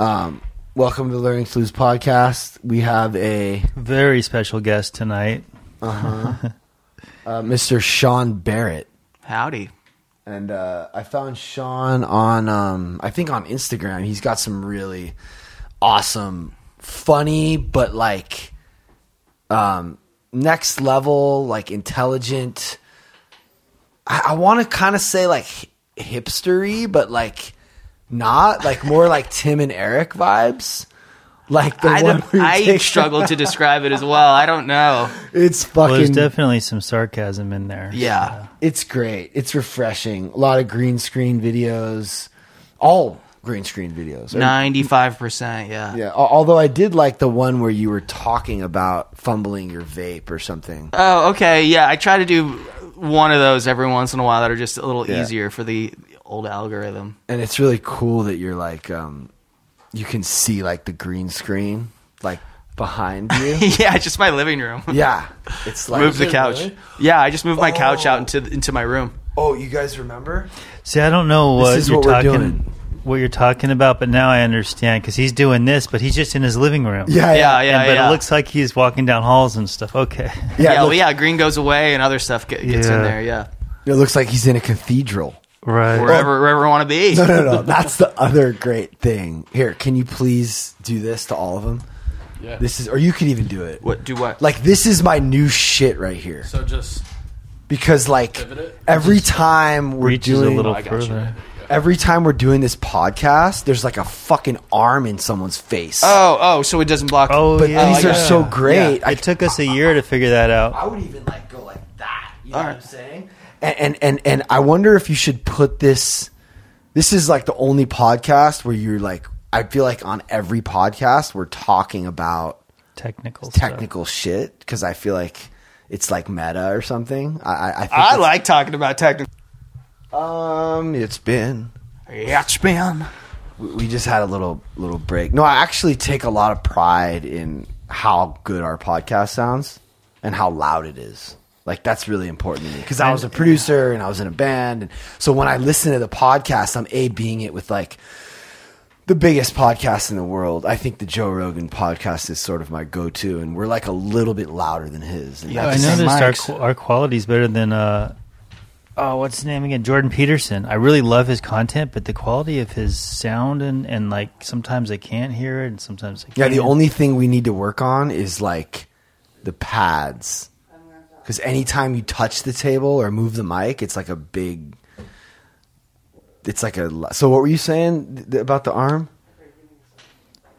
Um, welcome to Learning Flus podcast. We have a Very special guest tonight. uh, Mr. Sean Barrett, Howdy. and uh, I found Sean on um, I think on Instagram. He's got some really awesome, funny, but like um, next level, like intelligent. I, I want to kind of say like hipstery, but like not like more like Tim and Eric vibes. Like the I, one don't, where you I struggle to describe it as well. I don't know. It's Well, fucking. there's definitely some sarcasm in there. Yeah. it's great. It's refreshing. A lot of green screen videos, all green screen videos. 95%, yeah. Yeah. Although I did like the one where you were talking about fumbling your vape or something. Oh, okay. Yeah, I try to do one of those every once in a while that are just a little Yeah. easier for the old algorithm. And it's really cool that you're like, um, you can see like the green screen like behind you. yeah, just my living room. yeah. It's like Move the couch. Really? Yeah, I just moved my couch Oh. out into into my room. Oh, you guys remember? See, I don't know what is you're what talking doing. what you're talking about, but now I understand because he's doing this, but he's just in his living room. Yeah. Yeah, Yeah. yeah, And- but yeah. it looks like he's walking down halls and stuff. Okay. Yeah. Yeah, it, well, yeah, green goes away and other stuff get, gets in there, yeah. it looks like he's in a cathedral. Right. Wherever, wherever I want to be. No, no, no. That's the other great thing. Here, can you please do this to all of them? Yeah. This is, or you could even do it. What, do what? Like this is my new shit right here so just because like every time we're Reaches a doing little I got you. further. every time we're doing this podcast, there's like a fucking arm in someone's face. Oh, oh, so it doesn't block. Oh, but yeah. these I are got so great. I, It took us a year to figure that out. I would even like go like that. You know All what. I'm saying? And, and and and I wonder if you should put this. This is like the only podcast where you're like. I feel like on every podcast we're talking about Technical. stuff. technical shit because I feel like it's like meta or something. I, I, I think I like talking about technical. Um, it's been. Yeah, it's been. We we just had a little little break. No, I actually take a lot of pride in how good our podcast sounds and how loud it is. Like that's really important to me because I was a producer and I was in a band, and so when I listen to the podcast, I'm a being it with like the biggest podcast in the world. I think the Joe Rogan podcast is sort of my go-to, and we're like a little bit louder than his. And Yeah, I noticed our our quality's better than uh oh what's his name again Jordan Peterson. I really love his content, but the quality of his sound and and like sometimes I can't hear it, and sometimes I Yeah, the only thing we need to work on is like the pads. Because anytime you touch the table or move the mic, it's like a big. It's like a. So what were you saying th- about the arm?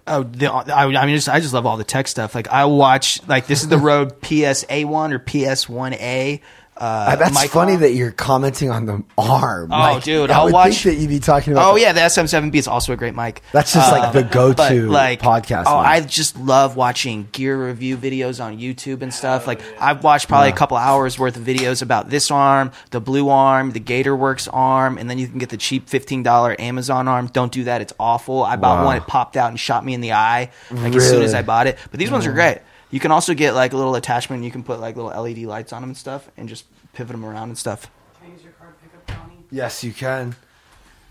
Oh, the, I, I mean, just, I just love all the tech stuff. Like, I watch, like, this is the Rode PSA1 or PS1A. Uh, Uh, uh, that's mic funny arm. that you're commenting on the arm. Oh, dude, I I'll would watch- think that you'd be talking about. Oh yeah, the SM7B is also a great mic. That's just like uh, the go-to but, like, podcast Oh, mic. I just love watching gear review videos on YouTube and stuff. Like I've watched probably a couple hours worth of videos about this arm, the blue arm, the GatorWorks arm, and then you can get the cheap fifteen dollar Amazon arm. Don't do that; it's awful. I bought Wow. one; it popped out and shot me in the eye like as soon as I bought it. But these ones are mm. great. You can also get like a little attachment. You can put like little LED lights on them and stuff, and just pivot them around and stuff. Can I use your card pickup, Johnny? Yes, you can.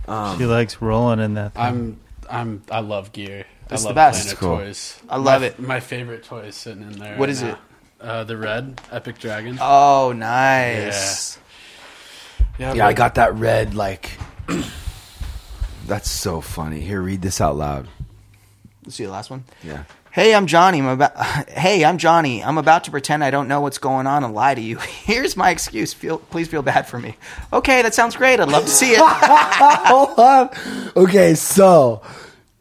she likes rolling in that. Thing. I'm I'm I love gear. It's I the best. Planet It's cool. Toys. I love My- it. My favorite toy is sitting in there. What right is now. it? Uh, the red Epic Dragon. Oh, nice. Yeah, I got that red. Like, that's so funny. Here, read this out loud. Let's see the last one. Yeah. Hey, I'm Johnny. I'm about. Hey, I'm Johnny. I'm about to pretend I don't know what's going on and lie to you. Here's my excuse. Feel, please feel bad for me. Okay, that sounds great. I'd love to see it. Hold on. Okay, so,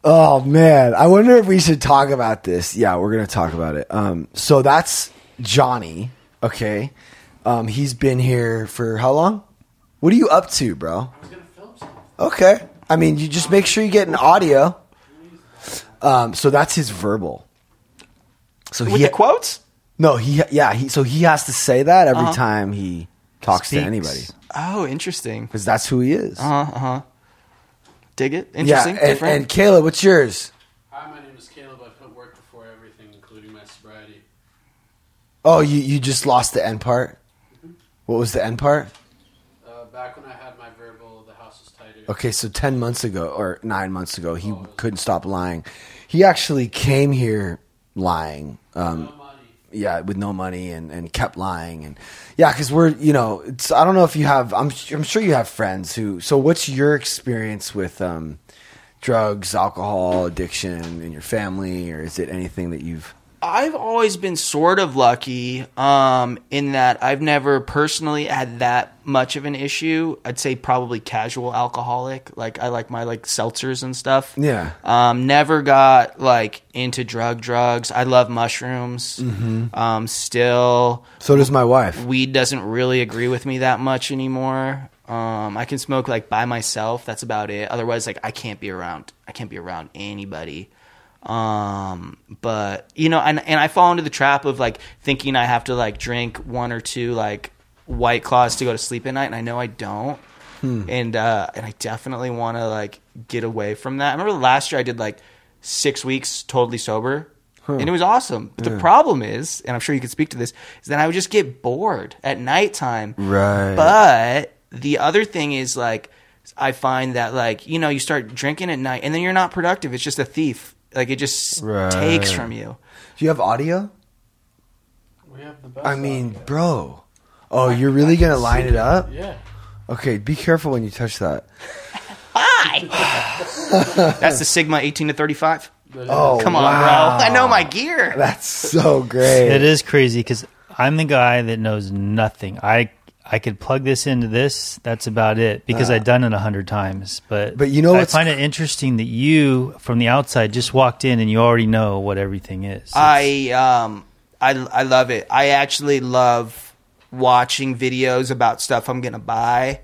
oh man, I wonder if we should talk about this. Yeah, we're gonna talk about it. Um, so that's Johnny. Okay, um, he's been here for how long? What are you up to, bro? Okay, I mean, you just make sure you get an audio. Um, so that's his verbal. So With he the quotes? no, he yeah he so he has to say that every Uh-huh. time he talks Speaks. to anybody Oh, interesting. because that's who he is. Uh huh. Uh huh. Dig it. yeah, Interesting. and, different. and Caleb, what's yours? Hi, my name is Caleb. I put work before everything, including my sobriety. Oh, you, you just lost the end part? What was the end part? Uh, back when I had my verbal, the house was tighter. Okay, so 10 months ago or 9 months ago, he couldn't stop lying. He actually came here lying. Um, yeah, with no money and, and kept lying and yeah, because we're you know it's I don't know if you have I'm I'm sure you have friends who so what's your experience with um, drugs, alcohol addiction in your family, or is it anything that you've I've always been sort of lucky um, in that I've never personally had that much of an issue. I'd say probably casual alcoholic. Like I like my like seltzers and stuff. Yeah. Um, never got like into drug drugs. I love mushrooms. Um, still, so does my wife. weed doesn't really agree with me that much anymore. Um, I can smoke like by myself. That's about it. Otherwise, like I can't be around. I can't be around anybody. Um, but you know, and and I fall into the trap of like thinking I have to like drink one or two like white claws to go to sleep at night, and I know I don't. And uh, and I definitely want to like get away from that. I remember last year I did like six weeks totally sober. And it was awesome. But the problem is, and I'm sure you could speak to this, is that I would just get bored at nighttime. Right. But the other thing is like I find that like, you know, you start drinking at night and then you're not productive. It's just a thief. Like it just Right. takes from you. Do you have audio? We have the best. I mean, audio. bro. Oh, you're really gonna line it up? Yeah. Okay, be careful when you touch that. Hi. That's the Sigma 18 to 35. Oh, Come on, wow. bro. I know my gear. That's so great. It is crazy because I'm the guy that knows nothing. I I could plug this into this. That's about it because I've done it a hundred times. But But you know I what's find it interesting that you, from the outside, just walked in and you already know what everything is. I um I I love it. I actually love watching videos about stuff I'm gonna buy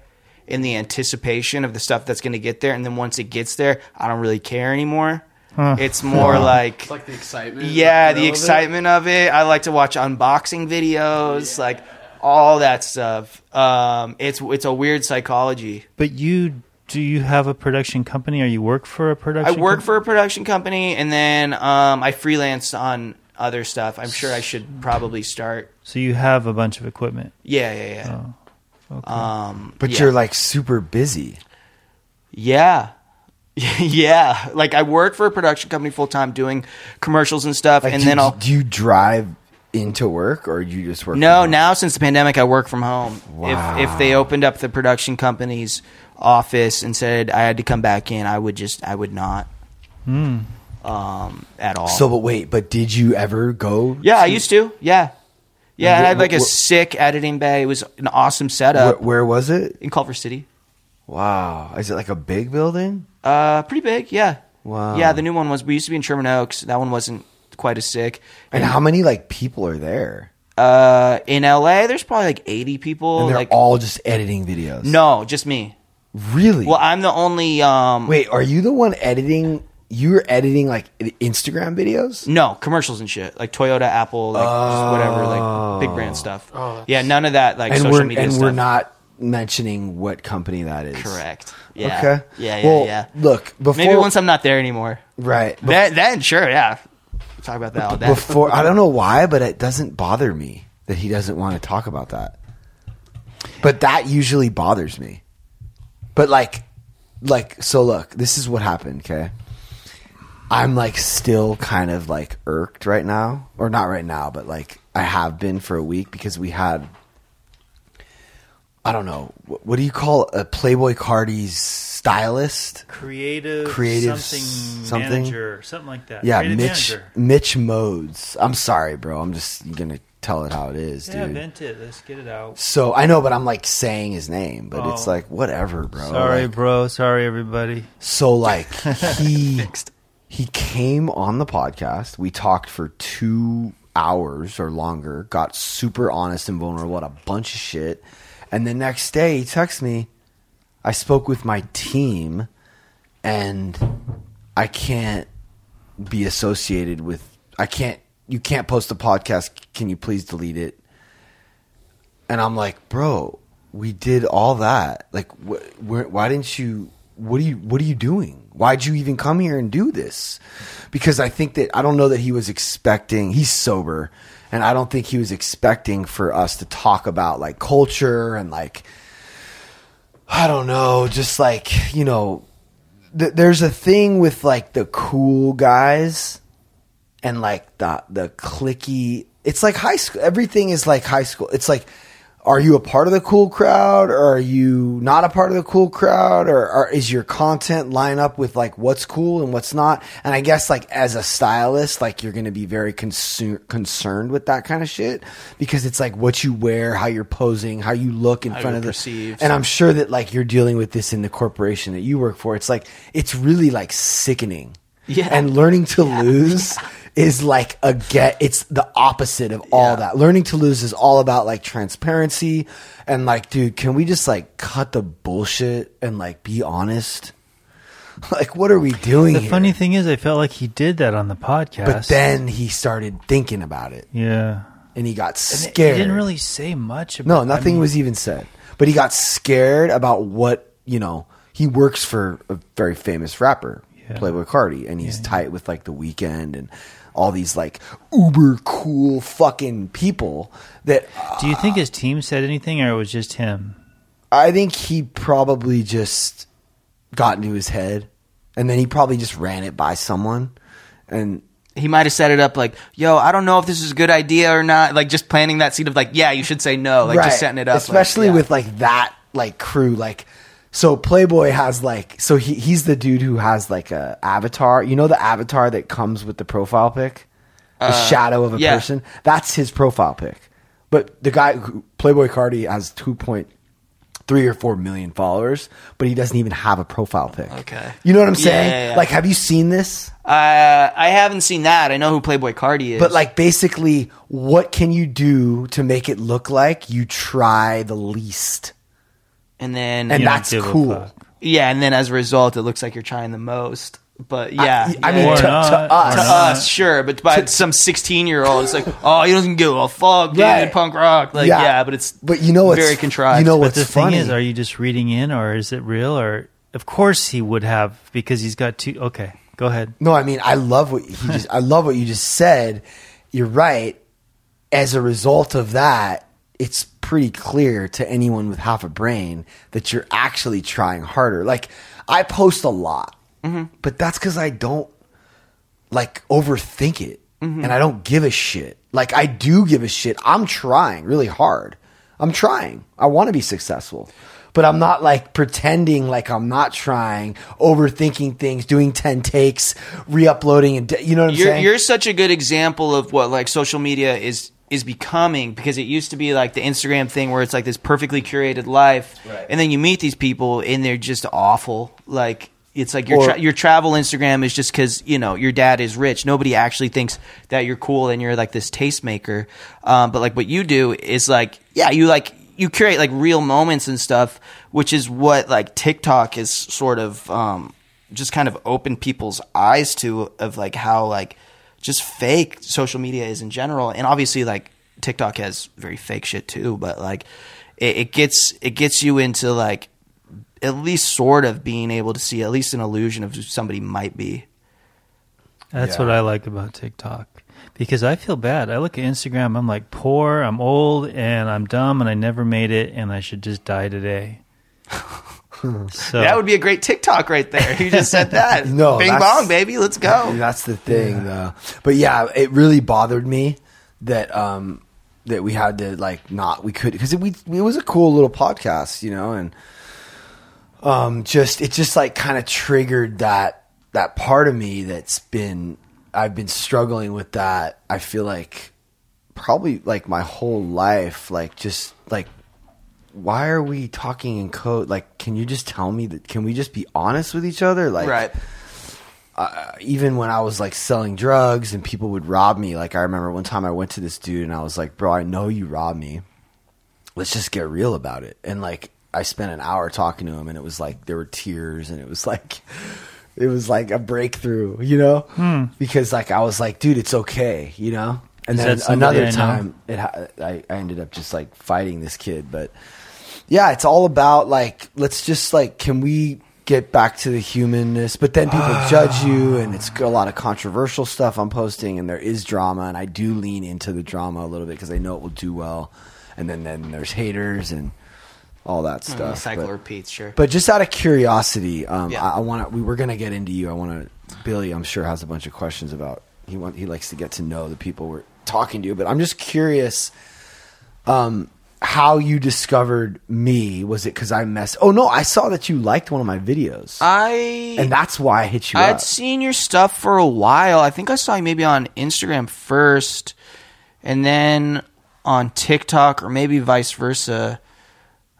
in the anticipation of the stuff that's gonna get there, and then once it gets there, I don't really care anymore. It's more like It's like the excitement. yeah, the the thrill of it. excitement of it. I like to watch unboxing videos, like all that stuff. Um, it's it's a weird psychology. but you do you have a production company or you work for a production? Company? I work com- for a production company, and then um, I freelance on other stuff. I'm sure I should probably start. so you have a bunch of equipment. Yeah, yeah, yeah. Oh, okay. Um, but yeah. you're like super busy. yeah. yeah, like I work for a production company full time doing commercials and stuff, Like, and do, then I'll do you drive into work or you just work? No, from home? now since the pandemic, I work from home. Wow. If if they opened up the production company's office and said I had to come back in, I would just I would not. Um, at all. So, but wait, but did you ever go? yeah, I used to. Yeah, yeah. And And I had wh- like a wh- sick editing bay. It was an awesome Where, setup where was it? in Culver City. Wow, is it like a big building? Uh, pretty big. Yeah. Wow. Yeah, the new one was. We used to be in Sherman Oaks. That one wasn't quite as sick. And how many like people are there? Uh, in LA, there's probably like 80 people. And they're like all just editing videos. no, just me. really. Well, I'm the only. Um, wait, are you the one editing? You're editing like Instagram videos? No commercials and shit like Toyota, Apple, like just whatever, like big brand stuff. Oh, yeah, none of that like and social we're media and stuff. we're not mentioning what company that is. correct. Yeah. Okay. Yeah, yeah, well, yeah. Look, before Maybe once I'm not there anymore. right bef- Then, then sure, yeah. Talk about that all day. before I don't know why, but it doesn't bother me that he doesn't want to talk about that. But that usually bothers me. But like, like so. Look, this is what happened. Okay, I'm like still kind of like irked right now, or not right now, but like I have been for a week because we had. I don't know. What, what do you call a Playboi Carti's stylist? creative, Creative something, something? manager, something like that. Yeah, creative Mitch manager. Mitch Modes. I'm sorry, bro. I'm just gonna tell it how it is, Yeah, dude. vent it. Let's get it out. so I know, but I'm like saying his name, but it's Oh. like whatever, bro. Sorry, Like, bro. Sorry, everybody. so like he he came on the podcast. We talked for two hours or longer. Got super honest and vulnerable about a bunch of shit. And the next day, he texts me. I spoke with my team, and I can't be associated with. I can't. You can't post a podcast. Can you please delete it? And I'm like, bro, we did all that. Like, wh- why didn't you? What are you? What are you doing? Why'd you even come here and do this? Because I think that I don't know that he was expecting. He's sober, and I don't think he was expecting for us to talk about like culture and like I don't know, just like you know, th- there's a thing with like the cool guys and like the the clicky. It's like high school. Everything is like high school. It's like, are you a part of the cool crowd, or are you not a part of the cool crowd, or, or is your content line up with like what's cool and what's not? And I guess like as a stylist, like you're going to be very concer- concerned with that kind of shit because it's like what you wear, how you're posing, how you look in How front of the. perceived. And I'm sure that like you're dealing with this in the corporation that you work for. It's like it's really like sickening. Yeah. And learning to lose is like a get it's the opposite of all Yeah. that. Learning to lose is all about like transparency and like dude, can we just like cut the bullshit and like be honest? Like what are we doing The here? funny thing is, I felt like he did that on the podcast. but then he started thinking about it yeah, and he got And scared. He didn't really say much. About No, I nothing mean, was even said. But he got scared about what, you know, he works for a very famous rapper, Yeah. Playboi Carti, and he's tight with like the Weeknd and all these like uber cool fucking people that Do you think his team said anything, or it was just him? I think he probably just got into his head and then he probably just ran it by someone and He might have set it up like, "Yo, I don't know if this is a good idea or not." Like just planting that seed of like, "Yeah, you should say no." Like just setting it up, like, especially yeah. with like that like crew like so Playboi has like so he, he's the dude who has like a avatar you know the avatar that comes with the profile pic the shadow of a Uh, yeah. person that's his profile pic but the guy Playboi Carti has 2.3 or 4 million followers but he doesn't even have a profile pic Okay. you know what i'm saying yeah, yeah. like have you seen this Uh, I haven't seen that. I know who Playboi Carti is, But like basically, what can you do to make it look like you try the least? And then And You don't that's cool. yeah, and then as a result, it looks like you're trying the most. But yeah, I, I yeah, mean, to, to us, to us, sure, but by some 16 year old, it's like, oh, he doesn't give a fuck, dude, Right. punk rock. Like, Yeah. yeah, but it's But you know what's very contrived. You know But what's the funny? thing is, are you just reading in, or is it real? Or of course he would have because he's got two. Okay, go ahead. no, I mean, I love what he just. I love what you just said. You're right. As a result of that, it's pretty clear to anyone with half a brain that you're actually trying harder. Like I post a lot, mm-hmm. but that's because I don't like overthink it, mm-hmm. and I don't give a shit. Like I do give a shit. I'm trying really hard. I'm trying. I want to be successful. But I'm not like pretending like I'm not trying, overthinking things, doing 10 takes, re-uploading and you know what I'm you're saying? you're such a good example of what like social media is is becoming because it used to be like the Instagram thing where it's like this perfectly curated life, Right. and then you meet these people and they're just awful. Like it's like your Or- tra- your travel Instagram is just because you know your dad is rich. Nobody actually thinks that you're cool and you're like this tastemaker. Um, but like what you do is like yeah, you like you curate like real moments and stuff, which is what like TikTok is sort of um, just kind of opened people's eyes to of like how like just fake social media is in general, and obviously like TikTok has very fake shit too, but like it, it gets it gets you into like at least sort of being able to see at least an illusion of who somebody might be. That's Yeah. what I like about TikTok because I feel bad. I look at Instagram, I'm like poor, I'm old, and I'm dumb, and I never made it, and I should just die today. so That would be a great TikTok right there. You just said that. No, Bing bong, baby, let's go. That's the thing, though. But yeah, it really bothered me that um that we had to like not we could because it, we it was a cool little podcast, you know, and um just it just like kind of triggered that that part of me that's been I've been struggling with that. I feel like probably like my whole life, like just like why are we talking in code? Like, can you just tell me that? Can we just be honest with each other? Like, right. Uh, even when I was like selling drugs and people would rob me, like I remember one time I went to this dude and I was like, "Bro, I know you robbed me. Let's just get real about it." And like I spent an hour talking to him and it was like there were tears and it was like it was like a breakthrough, you know? Because like I was like, "Dude, it's okay," you know? And Is then another I time it I, I ended up just like fighting this kid, but yeah, it's all about like let's just like can we get back to the humanness? But then people judge you, and it's a lot of controversial stuff I'm posting, and there is drama, and I do lean into the drama a little bit because I know it will do well. And then then there's haters, and all that stuff. Cycle but- repeats, sure. But just out of curiosity, um, Yeah. I, I want to. We were gonna get into you. I want to. Billy, I'm sure has a bunch of questions about. He want. He likes to get to know the people we're talking to. But I'm just curious. Um, how you discovered me? Was it because I mess? Oh no, I saw that you liked one of my videos, I and that's why I hit you I'd up. seen your stuff for a while. I think I saw you maybe on Instagram first, and then on TikTok, or maybe vice versa.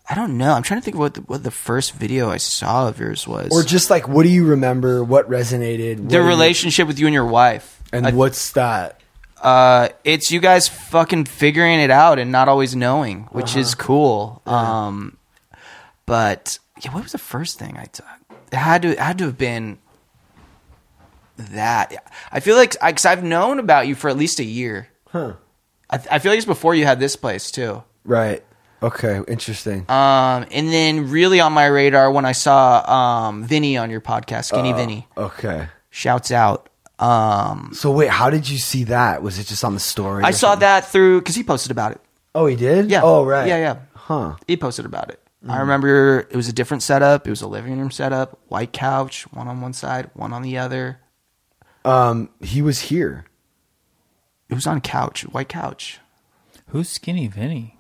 I don't know. I'm trying to think of what the, what the first video I saw of yours was. or just like, what do you remember? What resonated? What the do you- relationship with you and your wife. and I- what's that? Uh, it's you guys fucking figuring it out and not always knowing, which is cool. Um, but yeah, what was the first thing I took? It had to it had to have been that. I feel like because I've known about you for at least a year. Huh? I, I feel like it's before you had this place too. Right. Okay. Interesting. Um, and then really on my radar when I saw um Vinny on your podcast, Skinny Vinny, okay. shouts out. Um, So wait, how did you see that? Was it just on the story? I saw something? that through because he posted about it. Oh, he did. Yeah. Oh, right. Yeah, yeah. Huh. he posted about it. Mm-hmm. I remember it was a different setup. It was a living room setup, white couch, one on one side, one on the other. Um, he was here. It was on couch, white couch. Who's Skinny Vinny?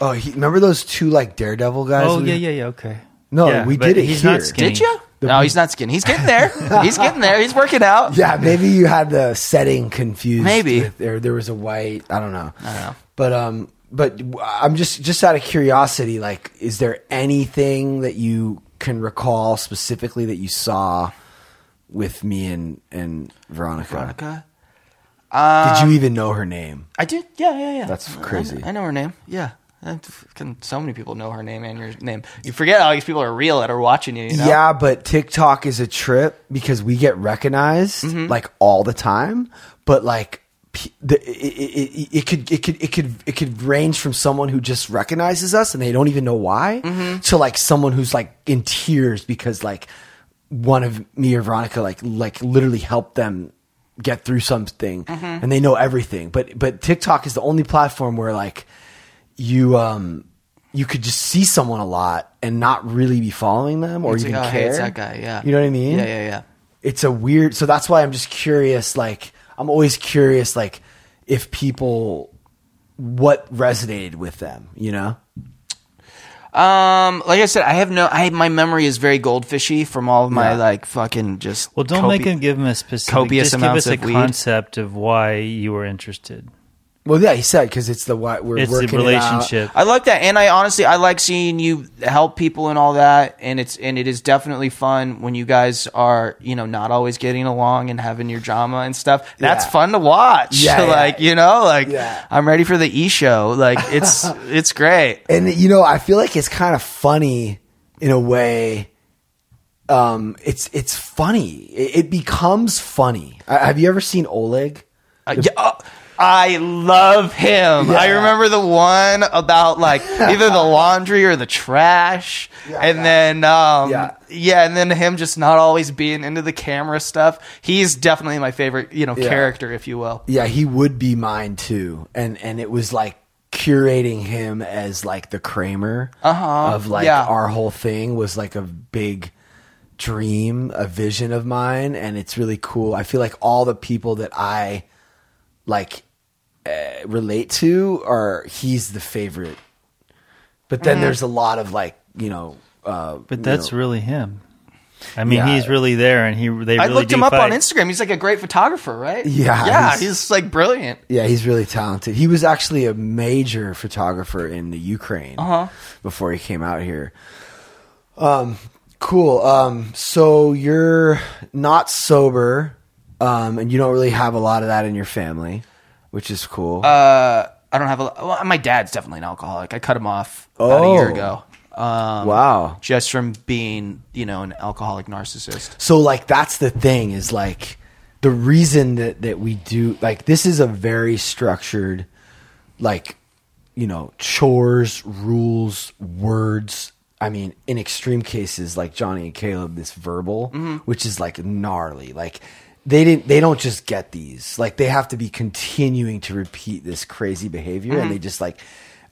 Oh, he, remember those two like Daredevil guys? Oh we- yeah, yeah, yeah. Okay. No, Yeah, we did it He's here. not skinny. Did you? No, he's not skinny. He's getting there. he's getting there. He's working out. Yeah, maybe you had the setting confused. Maybe. with- there there was a white. I don't know. I don't know. But um, but I'm just just out of curiosity. Like, is there anything that you can recall specifically that you saw with me and and Veronica? Veronica. Did you even know her name? I did. Yeah, yeah, yeah. That's I- crazy. I, know her name. Yeah. I- So many people know her name and your name. You forget all these people are real that are watching you. you know? Yeah, but TikTok is a trip because we get recognized Mm-hmm. like all the time. But like, the, it, it, it, it could it could it could it could range from someone who just recognizes us and they don't even know why Mm-hmm. to like someone who's like in tears because like one of me or Veronica like like literally helped them get through something Mm-hmm. and they know everything. But but TikTok is the only platform where like you um you could just see someone a lot and not really be following them or It's even like, oh, care. hey, it's that guy. Yeah. You know what I mean? Yeah, yeah, yeah. It's a weird. So that's why I'm just curious. Like I'm always curious. Like if people what resonated with them. You know. Um, like I said, I have no. I my memory is very goldfishy from all of my Yeah. like fucking just. Well, don't copi- make him give him a specific. copious just give amounts us a of weed. concept of why you were interested. Well, yeah, he said because it's the what we're It's the working it out. relationship. I like that, and I honestly I like seeing you help people and all that, and it's and it is definitely fun when you guys are you know not always getting along and having your drama and stuff. That's Yeah. fun to watch. Yeah, yeah. like you know, like Yeah. I'm ready for the E show. Like it's it's great. and you know i feel like it's kind of funny in a way um it's it's funny it, it becomes funny Uh, have you ever seen oleg Uh, yeah, oh, I love him. Yeah. I remember the one about like either the laundry or the trash, Yeah, and yeah. then um, Yeah. and then him just not always being into the camera stuff. He's definitely my favorite, you know, character, if you will. yeah he would be mine too and and it was like curating him as like the kramer Uh-huh. of like Yeah. our whole thing was like a big dream a vision of mine and it's really cool i feel like all the people that i like uh, relate to are he's the favorite but Mm-hmm. then there's a lot of like you know uh But you that's know- really him. I mean, Yeah. he's really there, and he they I looked do him up on fight. Instagram. He's like a great photographer, right? Yeah, yeah, he's- he's, like brilliant. Yeah, he's really talented. He was actually a major photographer in the Ukraine Uh-huh. before he came out here. Um, cool. Um, so you're not sober, um, and you don't really have a lot of that in your family, which is cool. Uh, I don't have a. Well, my dad's definitely an alcoholic. I cut him off about a year Oh. ago. Um, wow. just from being, you know, an alcoholic narcissist. So like that's the thing is like the reason that that we do like this is a very structured like you know chores, rules, words. I mean, in extreme cases like Johnny and Caleb, this verbal, which is like gnarly. Like they didn't they don't just get these. Like they have to be continuing to repeat this crazy behavior and they mm-hmm. just like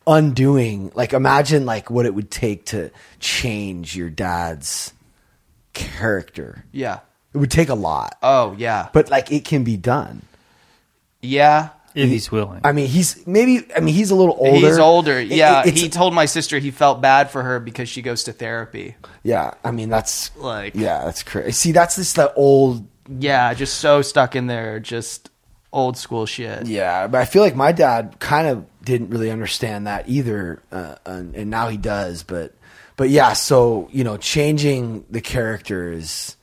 undoing like imagine like what it would take to change your dad's character. Yeah. It would take a lot, Oh yeah. but like it can be done. Yeah. if he's willing. I mean, he's maybe. I mean, he's a little older. He's older. Yeah. it- it's- he told my sister he felt bad for her because she goes to therapy. yeah. I mean, that's Like yeah, that's crazy. See, that's just the old. Yeah, just so stuck in there, just old school shit. Yeah, but I feel like my dad kind of didn't really understand that either, uh, and, and now he does. But but yeah, so you know, changing the characters.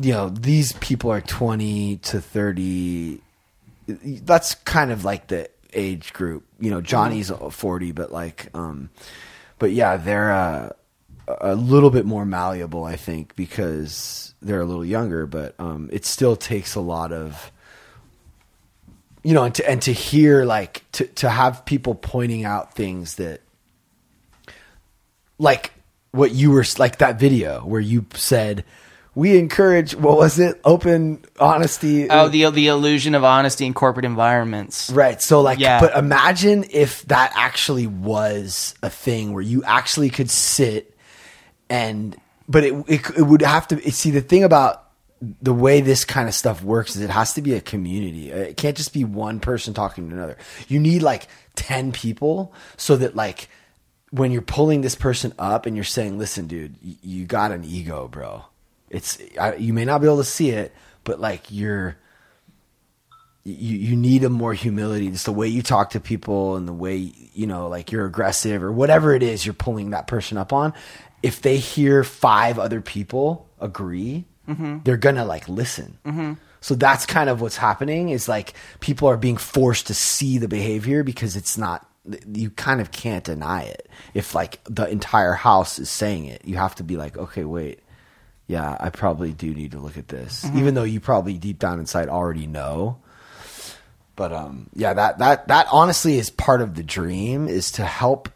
You know, these people are twenty to thirty. That's kind of like the age group. You know, Johnny's forty, but like, um, but yeah, they're uh, a little bit more malleable, I think, because they're a little younger. But um, it still takes a lot of you know, and to and to hear like to to have people pointing out things that like what you were like that video where you said we encourage what was it open honesty Oh, the the illusion of honesty in corporate environments. right so like Yeah. but imagine if that actually was a thing where you actually could sit and but it it, it would have to see the thing about the way this kind of stuff works is it has to be a community. Uh, it can't just be one person talking to another. You need like 10 people so that like when you're pulling this person up and you're saying, "Listen, dude, you, you got an ego, bro." It's I, you may not be able to see it, but like you're you you need a more humility. Just the way you talk to people and the way you know, like you're aggressive or whatever it is you're pulling that person up on. If they hear five other people agree, mm-hmm. they're gonna like listen. Mm-hmm. So that's kind of what's happening. Is like people are being forced to see the behavior because it's not. You kind of can't deny it. If like the entire house is saying it, you have to be like, okay, wait yeah, I probably do need to look at this, mm-hmm. even though you probably deep down inside already know. But um, yeah, that that that honestly is part of the dream is to help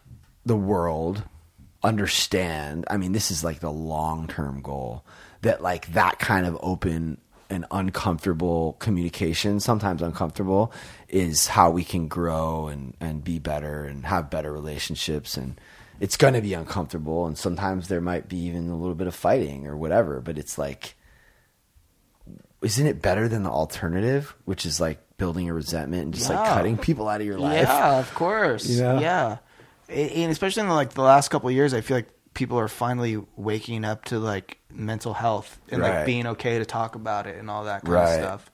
the world understand. I mean, this is like the long term goal that like that kind of open and uncomfortable communication, sometimes uncomfortable, is how we can grow and and be better and have better relationships and it's going to be uncomfortable and sometimes there might be even a little bit of fighting or whatever but it's like isn't it better than the alternative which is like building a resentment and just like cutting people out of your life Yeah, of course. You know? Yeah, A- and especially in like the last couple of years, I feel like people are finally waking up to like mental health and Right. like being okay to talk about it and all that kind Right. of stuff.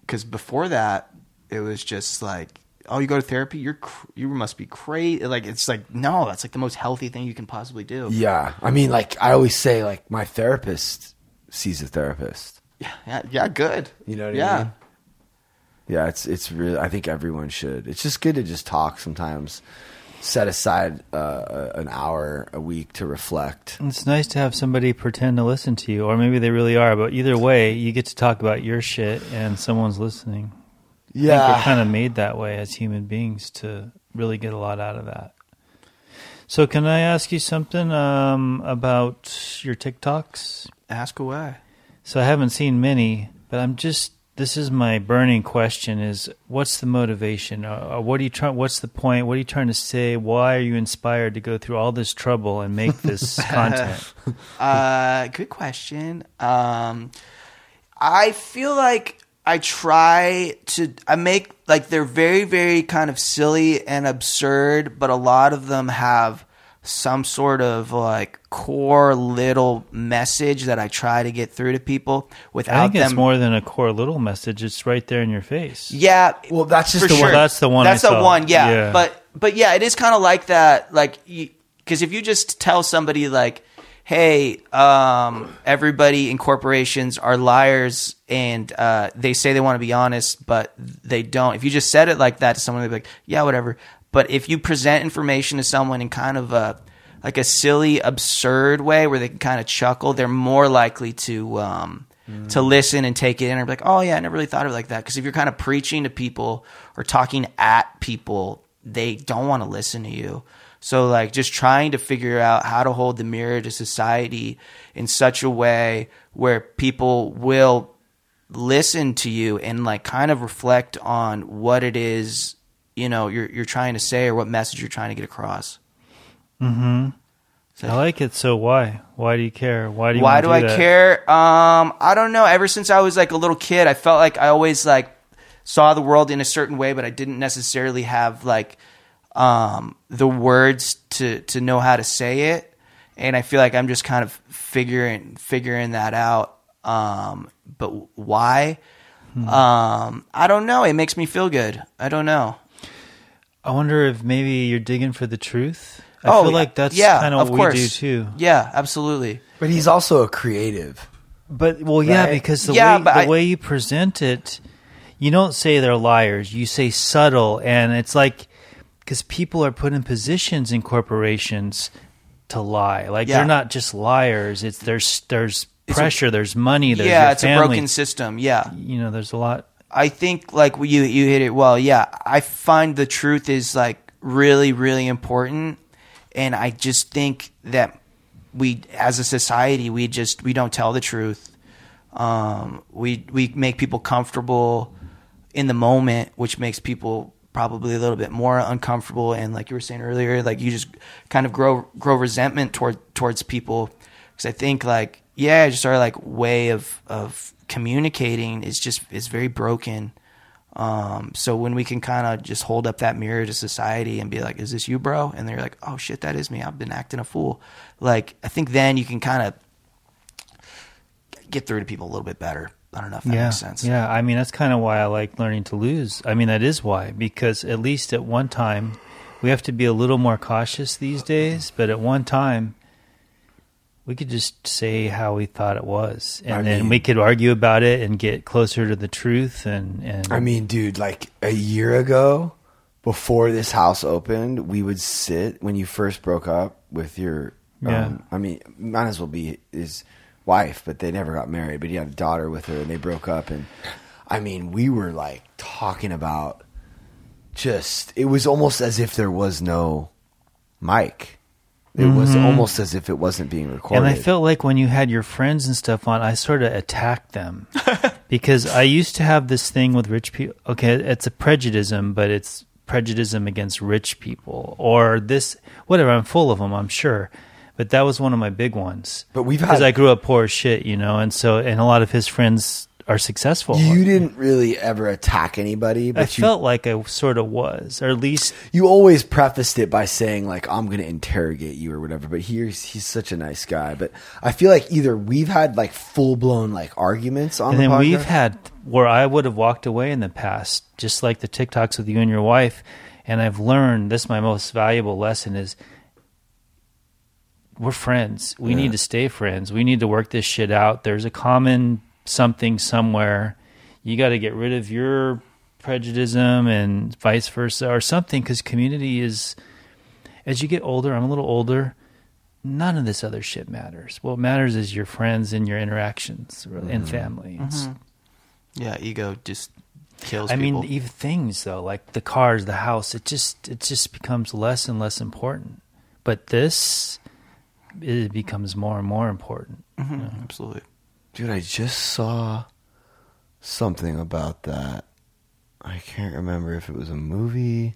Because before that, it was just like, oh, you go to therapy, you're cr- you must be crazy. Like it's like no, that's like the most healthy thing you can possibly do. yeah i mean like i always say like my therapist sees a therapist Yeah, yeah, yeah, good. You know what I yeah. mean? yeah it's it's really i think everyone should it's just good to just talk sometimes set aside uh, an hour a week to reflect It's nice to have somebody pretend to listen to you, or maybe they really are. But either way, you get to talk about your shit, and someone's listening. I think we're kind of made that way as human beings to really get a lot out of that. So, can I ask you something um, about your TikToks? Ask away. So, I haven't seen many, but I'm just. This is my burning question: Is what's the motivation? Uh, uh, what are you trying? What's the point? What are you trying to say? Why are you inspired to go through all this trouble and make this content? Uh, good question. Um, I feel like I try to. I make like they're very, very kind of silly and absurd, but a lot of them have some sort of like core little message that I try to get through to people without I think them. it's more than a core little message. It's right there in your face. Yeah. Well, that's just for the one- sure. That's the one That's I the saw. one. Yeah. Yeah. But but yeah, it is kind of like that. Like because if you just tell somebody like, "Hey, um, everybody in corporations are liars and uh, they say they want to be honest, but they don't." If you just said it like that to someone, they'd be like, "Yeah, whatever." But if you present information to someone in kind of a like a silly, absurd way where they can kind of chuckle, they're more likely to um, to listen and take it in and be like, oh yeah, I never really thought of it like that. Because if you're kind of preaching to people or talking at people, they don't want to listen to you. So like just trying to figure out how to hold the mirror to society in such a way where people will listen to you and like kind of reflect on what it is you know you're you're trying to say or what message you're trying to get across. Mm-hmm. So- I like it. So why? Why do you care? Why do you? Why wanna do I that? care? Um, I don't know. Ever since I was like a little kid, I felt like I always like saw the world in a certain way, but I didn't necessarily have like um, the words to to know how to say it. And I feel like I'm just kind of figuring figuring that out. Um, but why? Hmm. Um, I don't know. It makes me feel good. I don't know. I wonder if maybe you're digging for the truth. I Oh, feel like that's yeah, kind of of what we do course. too. Yeah, absolutely. But he's also a creative. But well, yeah, Right? because the Yeah, way the I- way you present it, you don't say they're liars. You say subtle, and it's like because people are put in positions in corporations to lie. Like Yeah. they're not just liars. It's there's there's It's a- pressure. there's money. There's yeah, your it's family. a broken system. Yeah. You know, there's a lot. I think like you you hit it well. Yeah, I find the truth is like really really important, and I just think that we as a society we just we don't tell the truth. Um, we we make people comfortable in the moment, which makes people probably a little bit more uncomfortable. And like you were saying earlier, like you just kind of grow grow resentment toward towards people because I think like yeah, just our like way of of communicating is just is very broken. Um, so when we can kind of just hold up that mirror to society and be like, "Is this you, bro?" and they're like, "Oh shit, that is me. I've been acting a fool." Like I think then you can kind of get through to people a little bit better. I don't know if that yeah, makes sense. yeah. I mean, that's kind of why I like learning to lose. I mean, that is why because at least at one time we have to be a little more cautious these days. But at one time, we could just say how we thought it was, and I then mean- we could argue about it and get closer to the truth. And and I mean, dude, like a year ago, before this house opened, we would sit when you first broke up with your. Yeah. Um, I mean, might as well be his wife, but they never got married. But he had a daughter with her, and they broke up. And I mean, we were like talking about just. It was almost as if there was no mic. It was almost as if it wasn't being recorded. Mm-hmm. And I felt like when you had your friends and stuff on, I sort of attacked them because I used to have this thing with rich people. Okay, it's a prejudice, but it's prejudice against rich people or this, whatever. I'm full of them, I'm sure. But that was one of my big ones. But we've because had- I grew up poor as shit, you know, and so and a lot of his friends are successful. you didn't really ever attack anybody, but I you felt like I sort of was, or at least you always prefaced it by saying like I'm going to interrogate you or whatever. But he's he's such a nice guy. But I feel like either we've had like full blown like arguments on And the then podcast. we've had where I would have walked away in the past, just like the TikToks with you and your wife. And I've learned this. My most valuable lesson is we're friends. We need to stay friends. We need to work this shit out. There's a common something somewhere. You got to get rid of your prejudice and vice versa, or something. Because community is, as you get older, I'm a little older. None of this other shit matters. What matters is your friends and your interactions and family. It's- Yeah, ego just kills I people. mean, even things though, like the cars, the house, it just it just becomes less and less important. But this, it becomes more and more important. Mhm, absolutely. Dude, I just saw something about that. I can't remember if it was a movie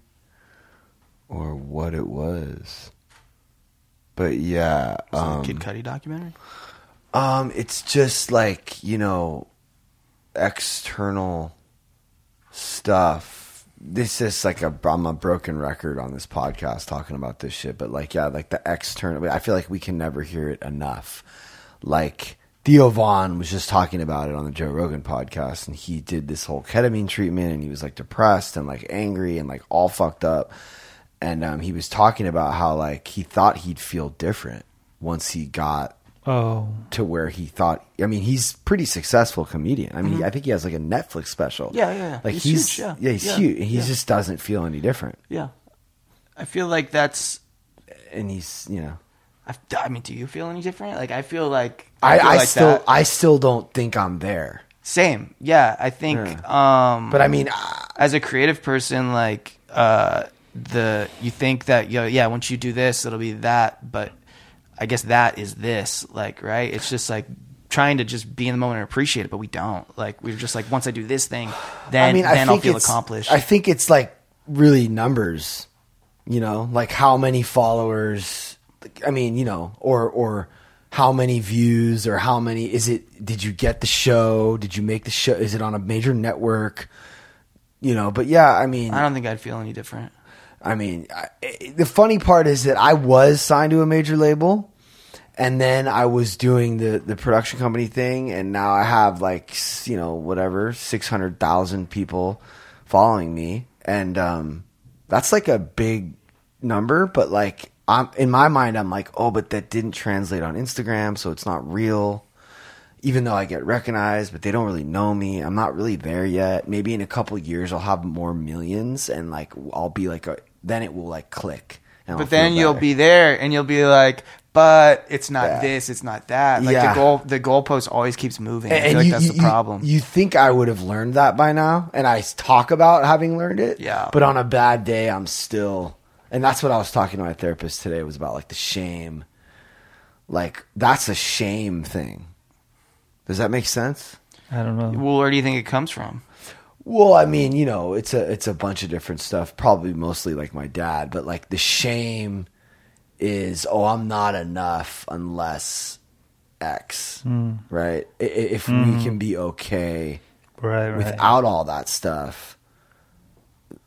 or what it was. But yeah, a um, Kid Cudi documentary. Um, it's just like you know, external stuff. This is like a I'm a broken record on this podcast talking about this shit, but like yeah, like the external. I feel like we can never hear it enough. Like Theo Von was just talking about it on the Joe Rogan podcast, and he did this whole ketamine treatment, and he was like depressed and like angry and like all fucked up. And um, he was talking about how like he thought he'd feel different once he got Oh, to where he thought. I mean, he's pretty successful comedian. I mean, I think he has like a Netflix special. Mm-hmm. Yeah, yeah, yeah. Like He's he's, huge, yeah. yeah, he's Yeah, huge. He yeah. just doesn't feel any different, Yeah, I feel like that's. and he's you know. I, I mean, do you feel any different? Like I feel like I, feel I like still that. I still don't think I'm there. same. Yeah, I think. Um, But I mean, uh, as a creative person, like uh, the you think that yo yeah once you do this it'll be that, but I guess that is this like right. It's just like trying to just be in the moment and appreciate it, but we don't. Like we're just like once I do this thing, then I mean, then I'll feel accomplished. I think it's like really numbers, you know, like how many followers. I mean, you know, or or how many views or how many is it? Did you get the show? Did you make the show? Is it on a major network? You know, but yeah, I mean, I don't think I'd feel any different. I mean, I, the funny part is that I was signed to a major label, and then I was doing the the production company thing, and now I have like you know whatever six hundred thousand people following me, and um, that's like a big number. But like, I'm in my mind, I'm like, oh, but that didn't translate on Instagram, so it's not real. Even though I get recognized, but they don't really know me. I'm not really there yet. Maybe in a couple years, I'll have more millions, and like I'll be like a. Then it will like click. and I'll But then you'll be there and you'll be like, but it's not Yeah. this, it's not that. Like Yeah. the goal the goalpost always keeps moving. I And feel like you- that's you- the problem. You, you think I would have learned that by now, and I talk about having learned it. Yeah. But on a bad day, I'm still, and that's what I was talking to my therapist today was about, like the shame. Like that's a shame thing. Does that make sense? I don't know. well, where do you think it comes from? Well, I mean, you know, it's a it's a bunch of different stuff. Probably mostly like my dad, but like the shame is, oh, I'm not enough unless X, hmm. right? I- i- If we hmm. can be okay Right, right. without all that stuff,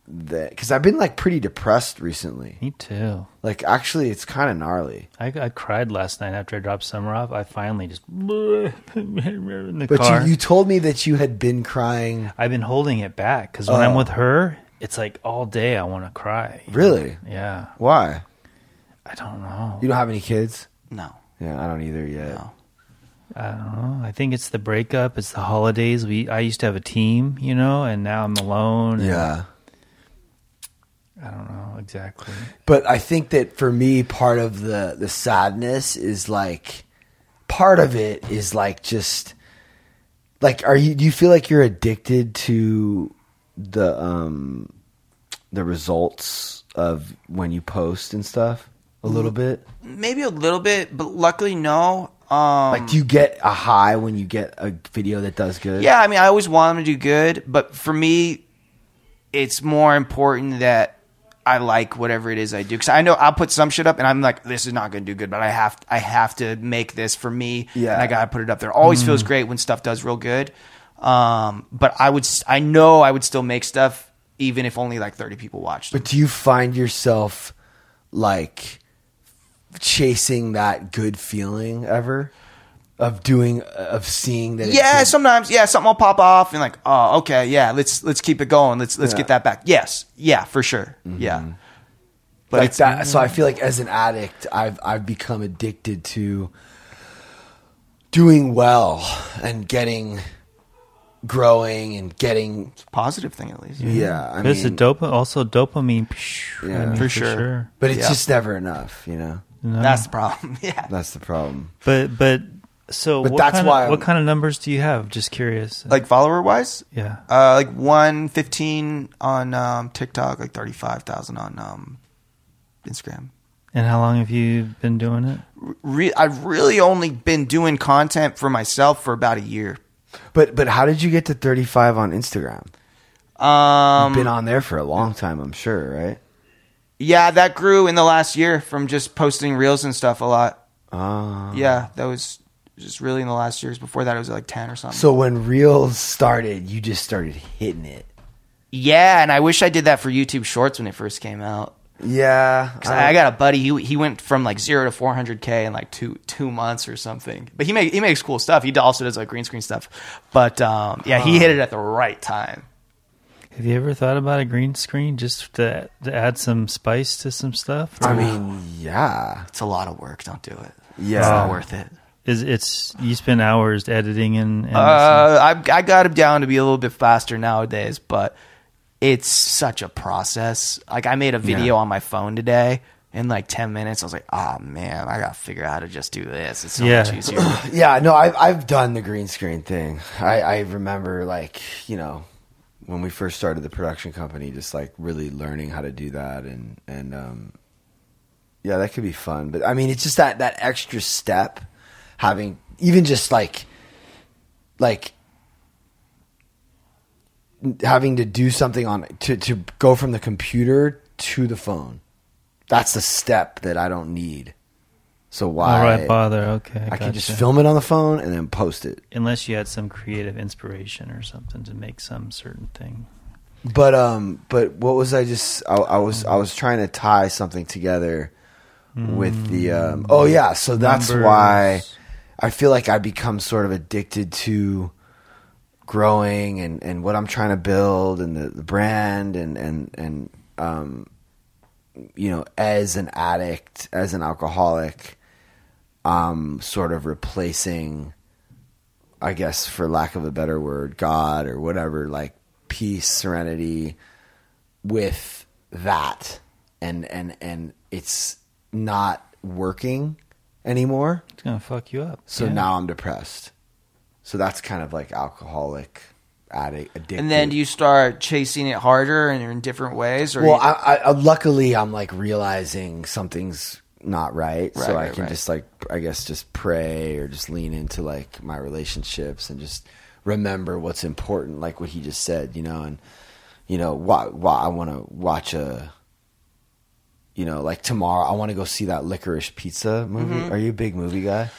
that because I've been like pretty depressed recently. Me too. Like, actually, it's kind of gnarly. I, I cried last night after I dropped Summer off. I finally just in the But car. you, you told me that you had been crying. I've been holding it back because when I'm Oh. with her, it's like all day I want to cry. Really? Yeah. Why? I don't know. You don't have any kids? No. Yeah, I don't either yet. No. I don't know. I think it's the breakup. It's the holidays. We I used to have a team, you know, and now I'm alone. and Yeah. I don't know exactly. But I think that for me, part of the the sadness is like, part of it is like just like, are you? Do you feel like you're addicted to the um the results of when you post and stuff a little bit? Maybe a little bit, but luckily no. Um Like, do you get a high when you get a video that does good? Yeah, I mean, I always want them to do good, but for me, it's more important that I like whatever it is I do because I know I'll put some shit up and I'm like, this is not going to do good, but I have I have to make this for me. Yeah. and I gotta put it up there. Always feels great when stuff does real good. Um, but I would, I know I would still make stuff even if only like 30 people watched. But do you find yourself like chasing that good feeling ever of doing of seeing that? Yeah, can- sometimes. Yeah, something will pop off and like, oh, okay, yeah, let's let's keep it going. Let's let's Yeah. get that back. Yes, yeah, for sure. Mm-hmm. Yeah, but like it's that. Mm-hmm. So I feel like as an addict, I've I've become addicted to doing well and getting growing and getting a positive thing at least. yeah. I But it's a dopa- also dopamine. psh, Yeah. I mean, For sure. but it's Yeah. just never enough, you know. No. That's the problem. Yeah. That's the problem. but but so But what that's kind why of, what I'm- kind of numbers do you have? Just curious. Like follower wise, yeah. uh, like one fifteen on um, TikTok, like thirty five thousand on um, Instagram. And how long have you been doing it? Re- I've really only been doing content for myself for about a year. But but how did you get to 35 on Instagram? Um, You've Been on there for a long time, I'm sure, right? yeah, that grew in the last year from just posting reels and stuff a lot. Uh, Yeah, that was just really in the last years. Before that, it was like ten or something. So when Reels started, you just started hitting it. yeah, and I wish I did that for YouTube Shorts when it first came out. Yeah, 'Cause I, I got a buddy. He he went from like zero to 400k in like two two months or something. But he make he makes cool stuff. He also does like green screen stuff. But um, yeah, he hit it at the right time. Have you ever thought about a green screen just to, to add some spice to some stuff? I mean, yeah, It's a lot of work. Don't do it. Yeah. it's not worth it. Is it's you spend hours editing and, and Uh, I I got him down to be a little bit faster nowadays, but it's such a process. Like I made a video Yeah. on my phone today. In like ten minutes, I was like, "Oh man, I gotta figure out how to just do this. It's so Yeah. much easier." yeah. No, I've I've done the green screen thing. I I remember like you know when we first started the production company, just like really learning how to do that, and and um, yeah, that could be fun. But I mean, it's just that that extra step, having even just like like having to do something on to to go from the computer to the phone. That's the step that I don't need. So why? All right, bother. Okay, I can just film it on the phone and then post it. Unless you had some creative inspiration or something to make some certain thing. But um, but what was I just? I, I was I was trying to tie something together with the um. Oh yeah, so that's Numbers. why I feel like I become sort of addicted to growing and and what I'm trying to build and the, the brand and and and um, you know, as an addict, as an alcoholic, um, sort of replacing. I guess, for lack of a better word, God or whatever, like peace, serenity, with that, and and and it's not working anymore. It's gonna fuck you up. So Yeah. now I'm depressed. So that's kind of like alcoholic, addict, addicted. And then do you start chasing it harder and in different ways? Or Well, you- I, I, I luckily I'm like realizing something's not right, Right, so I can right. just like I guess just pray or just lean into like my relationships and just remember what's important, like what he just said, you know, and you know, why, why I want to watch a, you know, like tomorrow I want to go see that Licorice Pizza movie. Mm-hmm. Are you a big movie guy?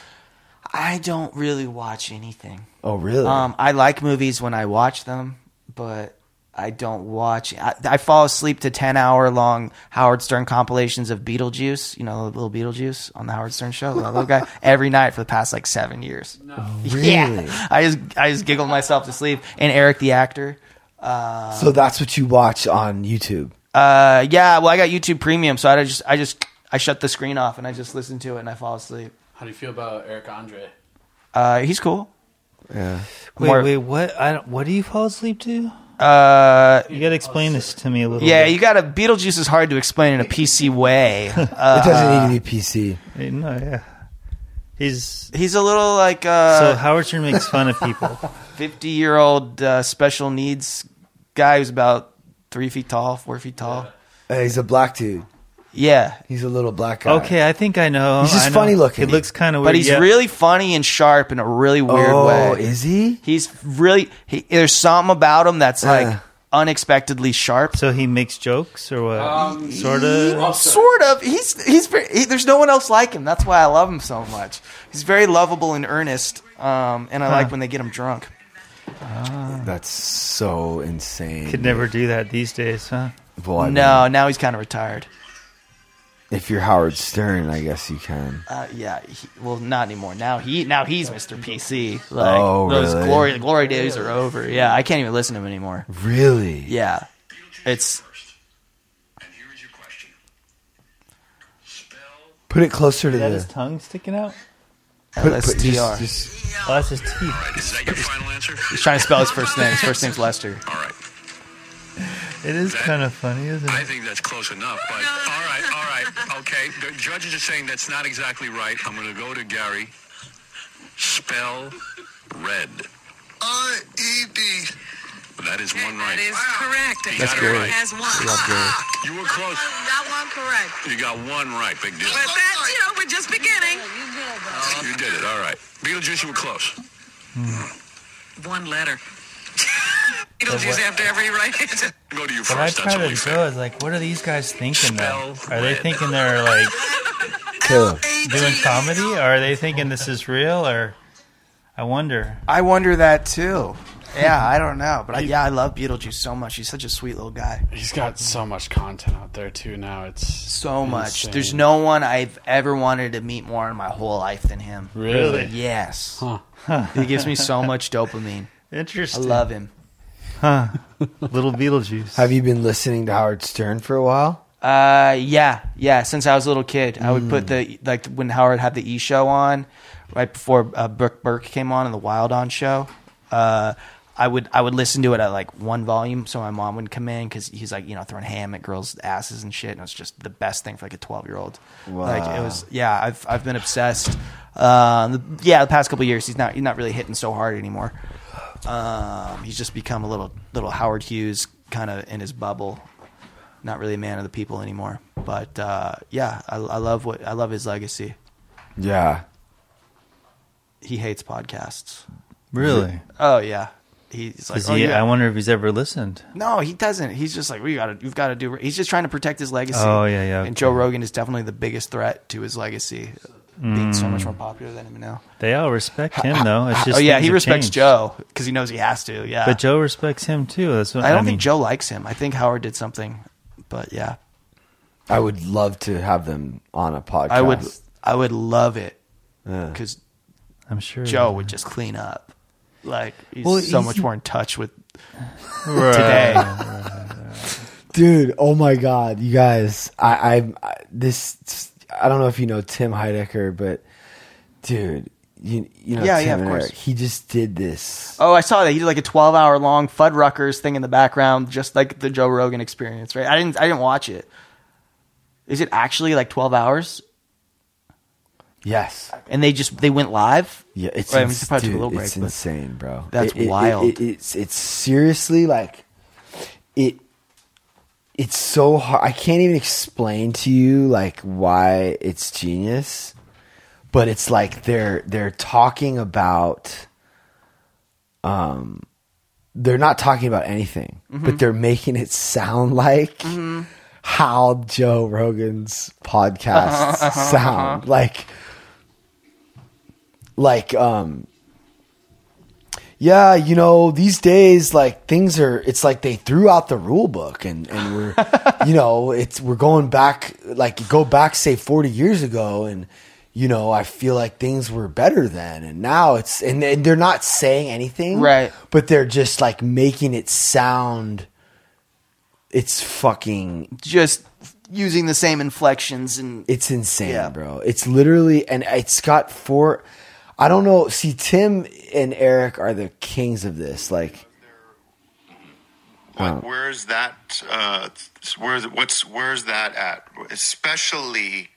I don't really watch anything. Oh, really? Um, I like movies when I watch them, but I don't watch. I, I fall asleep to ten hour long Howard Stern compilations of Beetlejuice. You know, little Beetlejuice on the Howard Stern show, that little guy, every night for the past like seven years. Really? Yeah, I just I just giggled myself to sleep. And Eric the actor. so that's what you watch on YouTube. Uh, yeah. Well, I got YouTube Premium, so I just I just I shut the screen off and I just listen to it and I fall asleep. How do you feel about Eric Andre? Uh, he's cool. Yeah. Wait, More- wait, what? I don't, what do you fall asleep to? Uh, You gotta explain this to me a little. yeah, bit. you got to Beetlejuice is hard to explain in a PC way. Uh, it doesn't need to be PC. No, yeah. He's he's a little like uh, so Howard Stern makes fun of people. 50 year old uh, special needs guy who's about three feet tall, four feet tall. Uh, he's a black dude. Yeah. He's a little black guy. Okay, I think I know. He's just know. funny looking. He looks kind of weird. But he's yeah. really funny and sharp in a really weird oh, way. Oh, is he? He's really, he, there's something about him that's like Uh. unexpectedly sharp. So he makes jokes or what? Um, sort of. Also- Sort of. He's he's very, he, there's no one else like him. That's why I love him so much. He's very lovable and earnest, um, and I like when they get him drunk. That's so insane. Could never do that these days, huh? Well, I mean, no, now he's kind of retired. if you're Howard Stern, I guess you can. Uh, yeah, he, well, not anymore. Now he now he's Mr. PC. Like Oh, those really? glory glory days are over. Yeah, I can't even listen to him anymore. Really? Yeah, it's And here is your question. Spell Put it closer to Is that the. his tongue sticking out? Put, put, LSTR. just, just, Oh, that's his teeth. Is that your final answer? He's trying to spell his first name. His first name's Lester. All right. It is kind of funny, isn't it? I think that's close enough, but all right, all right, okay. The judges are saying that's not exactly right. I'm going to go to Gary. Spell red. R E D. That is one right. That is correct. You That's got it great. right. Has one. You were close. Got one correct. You got one right. Big deal. But that's, you know, we're just beginning. Oh, you did it. All right. Beetlejuice, you were close. Hmm. One letter. Beetlejuice after every right. Go to you But I first. try That's to only fair. go is like, what are these guys thinking though? Spell Are they red. thinking they're like kill. doing comedy, or are they thinking this is real? Or I wonder. I wonder that too. Yeah, I don't know, but I, yeah, I love Beetlejuice so much. He's such a sweet little guy. He's got so much content out there too now. It's So much. There's no one I've ever wanted to meet more in my whole life than him. really. Yes. Huh. He gives me so much dopamine. Interesting. I love him. Huh. Little Beetlejuice. Have you been listening to Howard Stern for a while? Uh, yeah, yeah. Since I was a little kid, I would put the like when Howard had the E Show on, right before uh, Brooke Burke came on in the Wild On show. Uh, I would I would listen to it at like one volume, so my mom wouldn't come in because he's like you know throwing ham at girls' asses and shit, and it was just the best thing for like a twelve year old. Like it was, yeah. I've I've been obsessed. Um, the, yeah, the past couple of years, he's not he's not really hitting so hard anymore. Um, he's just become a little little Howard Hughes kind of in his bubble. Not really a man of the people anymore. But uh, yeah, I, I love what I love his legacy. Yeah. He hates podcasts. Really? Oh yeah, He's like, Is oh, he, yeah. I wonder if he's ever listened. no, he doesn't. He's just like, we got to, you've got to do. He's just trying to protect his legacy. Oh, yeah, yeah, And okay. Joe Rogan is definitely the biggest threat to his legacy, being so much mm. more popular than him now. They all respect him though. It's oh, just oh yeah, he respects changed. Joe because he knows he has to. Yeah, But Joe respects him too. That's what I don't mean, think Joe likes him. I think Howard did something, but yeah, I would love to have them on a podcast. I would, I would love it Yeah. because I'm sure Joe would just clean up. Like he's Well, so he's- much more in touch with today. dude. Oh my god, you guys! I, I, I this. I don't know if you know Tim Heidecker, but dude, you you know Yeah, Tim yeah, of and course. Eric, He just did this. Oh, I saw that he did like a twelve hour long Fuddruckers thing in the background, just like the Joe Rogan experience. Right? I didn't, I didn't watch it. Is it actually like twelve hours? Yes. And they just they went live. Yeah, it's Right, I'm ins- surprised it took a dude, little break, it's insane, bro. That's It- it- it- wild. it- it's it's seriously like it. It's so hard. I can't even explain to you like why it's genius, but it's like they're they're talking about. Um, they're not talking about anything, Mm-hmm. but they're making it sound like how Joe Rogan's podcasts Uh-huh, sound like like um yeah you know these days like things are it's like they threw out the rule book and and we're you know it's we're going back like go back say 40 years ago and you know i feel like things were better then and now it's and, and they're not saying anything Right. but they're just like making it sound it's fucking just using the same inflections and it's insane, Yeah. bro. It's literally, and it's got four. I don't know. See, Tim and Eric are the kings of this. Like, What, where's that? Uh, where's what's where's that at? Especially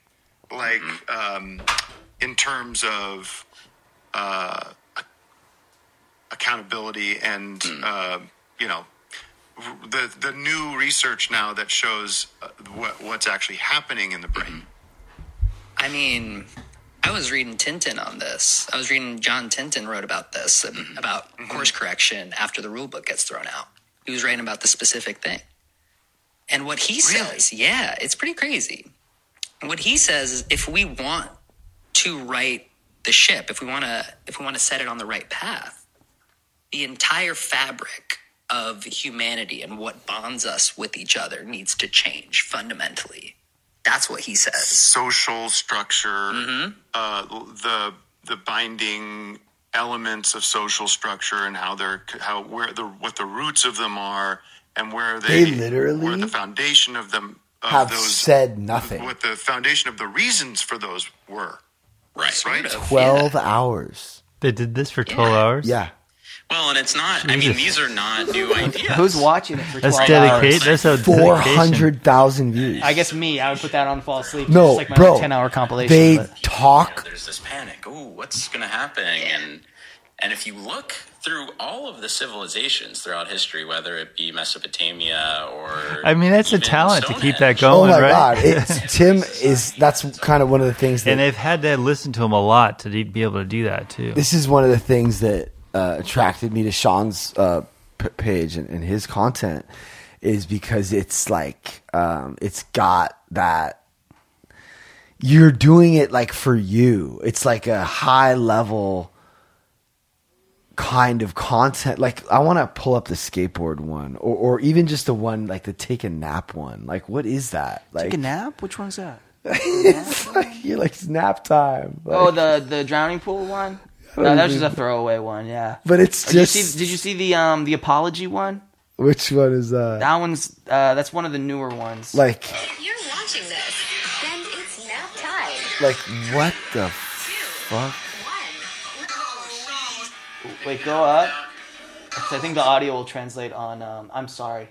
like um, in terms of uh, accountability and uh, you know the the new research now that shows uh, what what's actually happening in the brain. I mean, I was reading Tintin on this. I was reading John Tintin wrote about this and about mm-hmm. course correction after the rule book gets thrown out. He was writing about the specific thing. And what he says, yeah, it's pretty crazy. What he says is if we want to right the ship, if we want to if we want to set it on the right path, the entire fabric of humanity and what bonds us with each other needs to change fundamentally. That's what he says. social structure, uh, the the binding elements of social structure, and how they're how where the what the roots of them are, and where they, They literally where the foundation of them of have those said nothing. what the foundation of the reasons for those were. Right. Right. Twelve yeah. hours. They did this for 12 hours? Yeah. Well, and it's not. I mean, these are not new ideas. who's watching it for That's 12 dedicated. hours? That's a Four dedication. hundred thousand views. I guess me, I would put that on fall asleep. no, just like my bro. ten hour compilation. They but- talk. There's this panic. Ooh, what's going to happen? And and if you look through all of the civilizations throughout history, whether it be Mesopotamia or I mean, that's a even talent to keep that Stonehenge, Oh going, my right? god! It's, Tim is. That's kind of one of the things that And they've had to listen to him a lot to be able to do that too. this is one of the things that uh, attracted me to Sean's uh, p- page and, and his content is because it's like um, it's got that you're doing it like for you. It's like a high level kind of content. Like I want to pull up the skateboard one, or or even just the one like the take a nap one. Like what is that? Like Take a nap? Which one's that? it's like you're like nap time. Like, Oh, the the drowning pool one. No, that was just a throwaway one. Yeah. but it's Did you just see? Did you see the um the apology one? which one is that? That one's uh that's one of the newer ones. Like If you're watching this, then it's nap time. like what the fuck? Wait, go up. I think the audio will translate on. Um, I'm sorry.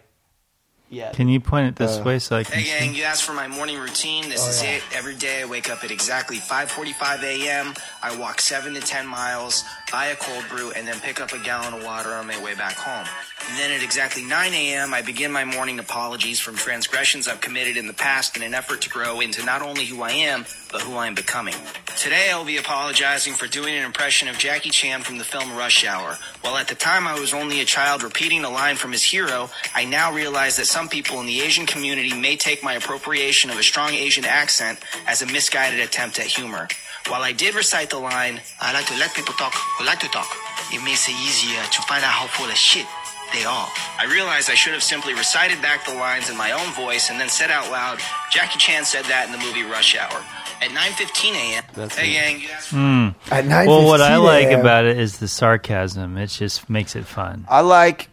Yeah. Can you point it this Uh, way so I can Hey see? gang, you asked for my morning routine. This is it. Every day I wake up at exactly 5:45 a.m. I walk 7 to 10 miles buy a cold brew, and then pick up a gallon of water on my way back home. And then at exactly 9 a.m., I begin my morning apologies from transgressions I've committed in the past in an effort to grow into not only who I am, but who I am becoming. Today, I'll be apologizing for doing an impression of Jackie Chan from the film Rush Hour. While at the time I was only a child repeating a line from his hero, I now realize that some people in the Asian community may take my appropriation of a strong Asian accent as a misguided attempt at humor. While I did recite the line, I like to let people talk who like to talk, it makes it easier to find out how full of shit they are. I realized I should have simply recited back the lines in my own voice and then said out loud, Jackie Chan said that in the movie Rush Hour. At 9.15 a.m., That's hey it. gang, you asked for Hmm. Well, what I like about it is the sarcasm. It just makes it fun. I like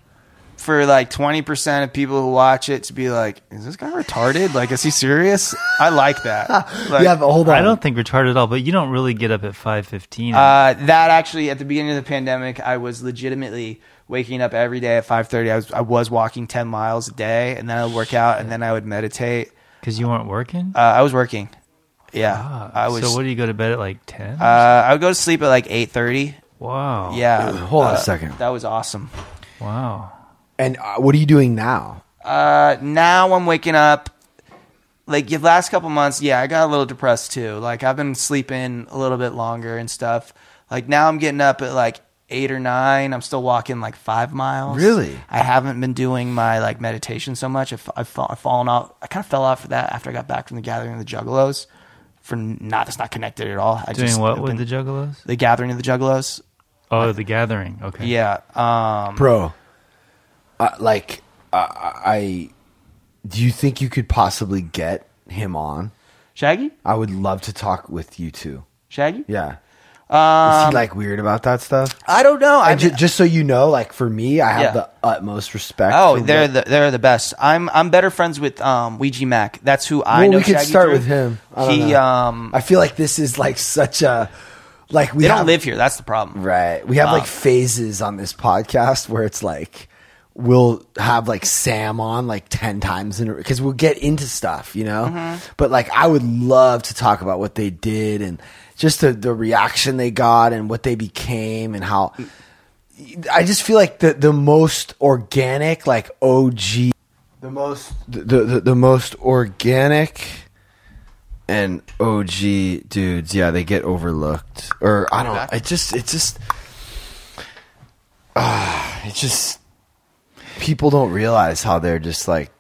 for like 20% of people who watch it to be like, is this guy retarded? Like, is he serious? I like that. Like, yeah, but hold on. I don't think retarded at all, but you don't really get up at five fifteen. Uh, that actually, at the beginning of the pandemic, I was legitimately waking up every day at 5.30. I was, I was walking 10 miles a day, and then I would work out, and then I would meditate. Because you weren't working. Uh, I was working. Yeah. Ah, I was. so what do you go to bed at like ten? uh, I would go to sleep at like 8.30. wow. Yeah. Hold on a Uh, second. That was awesome. Wow. And uh, what are you doing now? Uh, now I'm waking up. Like the last couple months, yeah, I got a little depressed too. Like I've been sleeping a little bit longer and stuff. Like now I'm getting up at like eight or nine. I'm still walking like five miles. Really? I haven't been doing my like meditation so much. I've, I've, fa- I've fallen off. I kind of fell off for that after I got back from the gathering of the Juggalos. For not, it's not connected at all. I Doing just what with been- the Juggalos? The gathering of the Juggalos. Oh, the gathering. Okay. Yeah. Um, Bro, uh, like, uh, I. Do you think you could possibly get him on? Shaggy? I would love to talk with you two. Shaggy? Yeah. Um, Is he like weird about that stuff? I don't know. I ju- just so you know, like for me, I have Yeah. the utmost respect. Oh, for they're what- the they're the best. I'm I'm better friends with um Ouija Macc. That's who I well, know. we could Shaggy start through. with him. I don't He know. um I feel like this is like such a like we they have, don't live here. That's the problem. Right. We have Uh, like phases on this podcast where it's like we'll have like Sam on like 10 times in because we'll get into stuff, you know? Mhm. But like I would love to talk about what they did and just the, the reaction they got and what they became and how I just feel like the the most organic like OG the most the the, the most organic and OG dudes, yeah, they get overlooked. Or I don't. It just, it just, ah, it just. People don't realize how they're just like.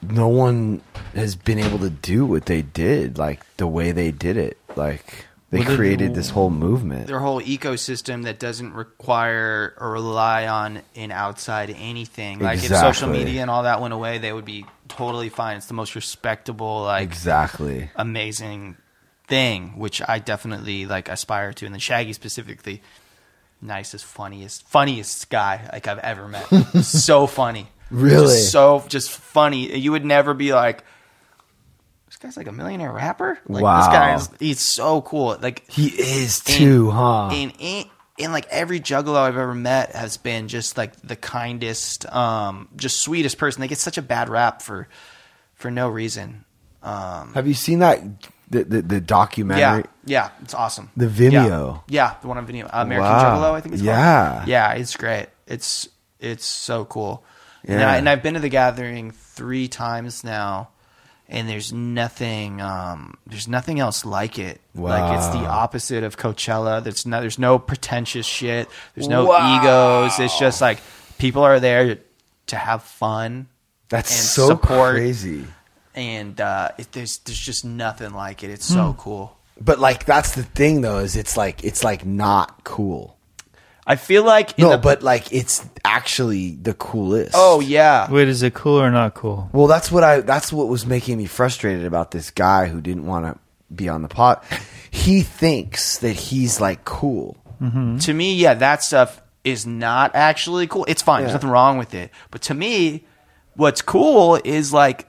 No one has been able to do what they did, like the way they did it. Like they Well, created this whole movement. Their whole ecosystem that doesn't require or rely on an outside anything. Like if social media and all that went away, they would be totally fine. It's the most respectable, like Exactly. amazing thing, which I definitely like aspire to. And then Shaggy specifically, nicest, funniest, funniest guy like I've ever met. so funny, Really? Just so just funny. You would never be like, this guy's like a millionaire rapper. Like Wow. this guy is he's so cool. Like He is too, huh? And in, in like every juggalo I've ever met has been just like the kindest, um, just sweetest person. They get such a bad rap for for no reason. Um, Have you seen that the the, the documentary? yeah, yeah, it's awesome. The Yeah. Vimeo. Yeah, the one on Vimeo. American Wow. Juggalo, I think it's Yeah. called. Yeah, Yeah, it's great. It's it's so cool. And, Yeah. I, and I've been to the gathering three times now, and there's nothing um, there's nothing else like it. Wow. Like it's the opposite of Coachella. There's no there's no pretentious shit. There's no Wow. egos. It's just like people are there to have fun. That's so support. crazy. And uh, it, there's there's just nothing like it. It's so Hmm. cool. But like that's the thing though is it's like it's like not cool. I feel like in no, the- but like it's actually the coolest. Oh yeah. Wait, is it cool or not cool? Well, that's what I that's what was making me frustrated about this guy who didn't want to be on the pot. He thinks that he's like cool. To me, yeah, that stuff is not actually cool. It's fine. There's nothing wrong with it. But to me, what's cool is like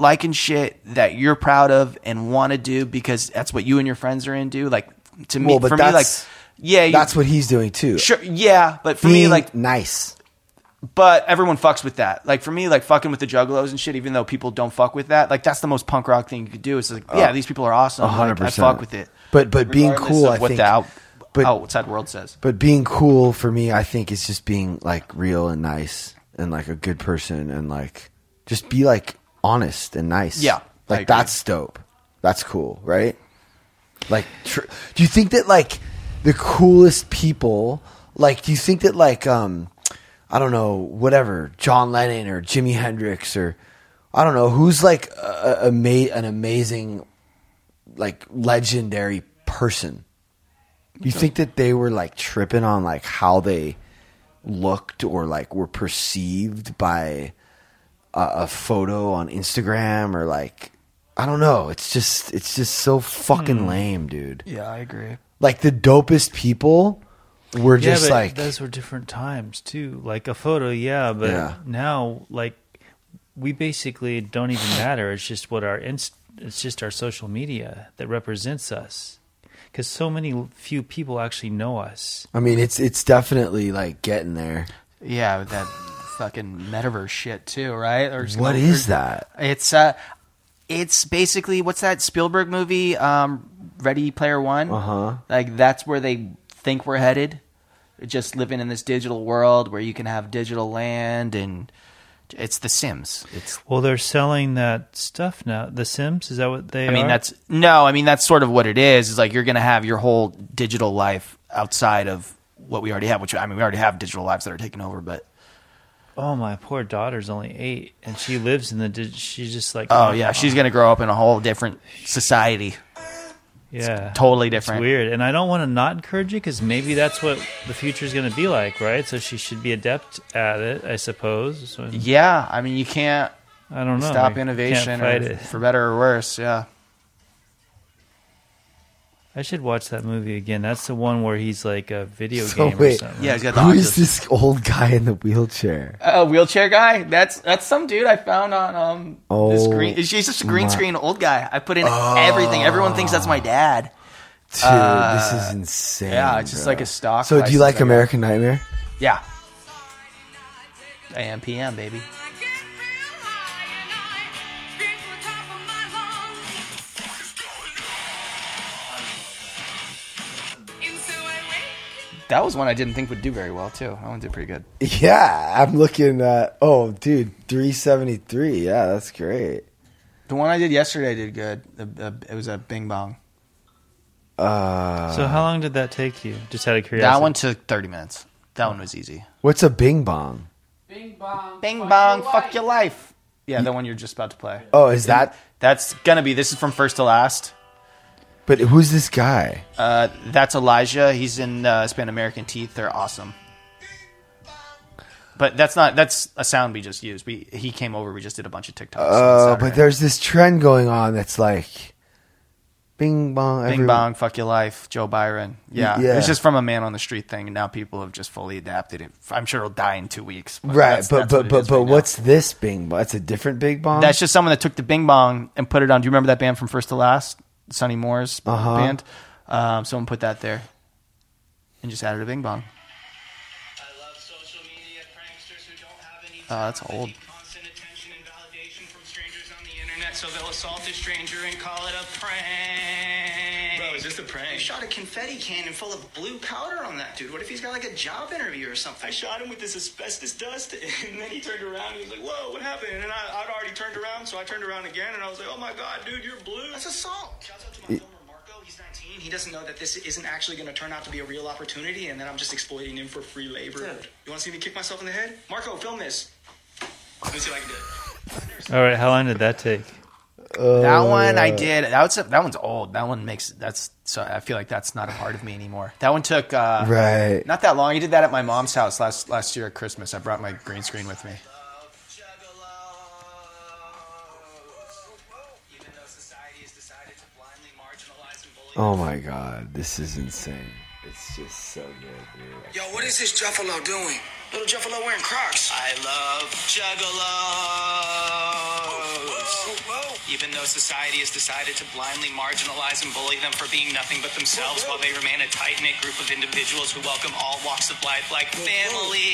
liking shit that you're proud of and want to do because that's what you and your friends are into. Like to me, Well, for me, like yeah, you- That's what he's doing too. Sure, yeah, but for Being me, like nice. but everyone fucks with that. Like for me, like fucking with the juggalos and shit, even though people don't fuck with that, like that's the most punk rock thing you could do. It's like, yeah, Oh, these people are awesome. A hundred Like, I fuck with it. But but being cool, I what think the out- But- outside world says. But being cool for me, I think, is just being like real and nice and like a good person and like just be like honest and nice. Yeah, like that's dope. That's cool, right? Like, tr- do you think that like the coolest people, like, do you think that like, um, I don't know, whatever, John Lennon or Jimi Hendrix or I don't know who's like a, a, ama- an amazing, like legendary person. You think that they were like tripping on like how they looked or like were perceived by a, a photo on Instagram or like I don't know. It's just it's just so fucking Hmm. lame, dude. Yeah, I agree. Like the dopest people were yeah, just but like those were different times too. Like a photo, yeah, but Yeah. now like we basically don't even matter. It's just what our inst- it's just our social media that represents us. Because so many few people actually know us. I mean, it's it's definitely like getting there. Yeah, that fucking metaverse shit too, right? Or What is that? It's uh, it's basically what's that Spielberg movie? Um, Ready Player One. Uh huh. Like that's where they think we're headed. Just living in this digital world where you can have digital land and it's The Sims. It's Well, they're selling that stuff now. The Sims is that what they? I mean are? that's no, I mean that's sort of what it is. Is like you're gonna have your whole digital life outside of what we already have. Which I mean, we already have digital lives that are taking over, but Oh, my poor daughter's only eight, and she lives in the. She's just like. oh yeah, she's gonna grow up in a whole different society. Yeah, totally different. It's weird, and I don't want to not encourage it because maybe that's what the future is going to be like, right? So she should be adept at it, I suppose. So, Yeah, I mean you can't I don't know. stop innovation, or, for better or worse. Yeah. I should watch that movie again. That's the one where he's like a video So game or wait, something. Yeah, he's got the who is Oculus. this old guy in the wheelchair? A wheelchair guy? That's that's some dude I found on um this Oh, green. He's just a green my- screen old guy. I put in everything. Everyone thinks that's my dad. Dude, Uh, this is insane. yeah, it's just bro. like a stock So, do you like American Nightmare? Yeah. AM PM baby. That was one I didn't think would do very well too. That one did pretty good. Yeah, I'm looking at. Oh, dude, 373. Yeah, that's great. The one I did yesterday did good. The, the, it was a Bing Bong. Uh, So how long did that take you? Just out of curiosity. That one took thirty minutes. That one was easy. what's a Bing Bong? Bing bong. Bing bong, your fuck life. your life. Yeah, the one you're just about to play. Oh, is that? That's gonna be. This is from first to last. But who's this guy? Uh, that's Elijah. He's in uh, Span American Teeth. They're awesome. But that's not. That's a sound we just used. We he came over. We just did a bunch of TikToks. Oh, but there's this trend going on that's like, Bing Bong. Bing every- bong, fuck your life, Joe Biden. Yeah, Yeah. it's just from a man on the street thing, and now people have just fully adapted it. I'm sure it'll die in two weeks. Right, that's- but that's what but it but is but right now. what's this Bing Bong? That's a different Bing Bong. That's just someone that took the Bing Bong and put it on. Do you remember that band from First to Last, Sonny Moore's Uh-huh. band? Um, someone put that there and just added a Bing Bong. Oh, that's old. Constant attention and validation from strangers on the internet, so they'll assault a stranger and call it a prank. Bro, is this a prank? You shot a confetti cannon full of blue powder on that dude. What if he's got like a job interview or something? I shot him with this asbestos dust, and then he turned around and he was like, "Whoa, what happened?" And I, I'd already turned around, so I turned around again, and I was like, "Oh my god, dude, you're blue." That's assault. Shouts out to my filmer Marco. He's 19. He doesn't know that this isn't actually going to turn out to be a real opportunity, and that I'm just exploiting him for free labor. You want to see me kick myself in the head? Marco, film this. Let me see if I can do it. All right, how long did that take? That one Uh, I did. That was that one's old. That one makes that's. So I feel like that's not a part of me anymore. That one took uh, right. not that long. I did that at my mom's house last last year at Christmas. I brought my green screen with me. Even though society has decided to blindly marginalize and bully Oh my god, this is insane. It's just so good, dude. Yo, what is this Juffalo doing? Little Juffalo wearing Crocs. I love juggalos. Even though society has decided to blindly marginalize and bully them for being nothing but themselves while they remain a tight-knit group of individuals who welcome all walks of life like family.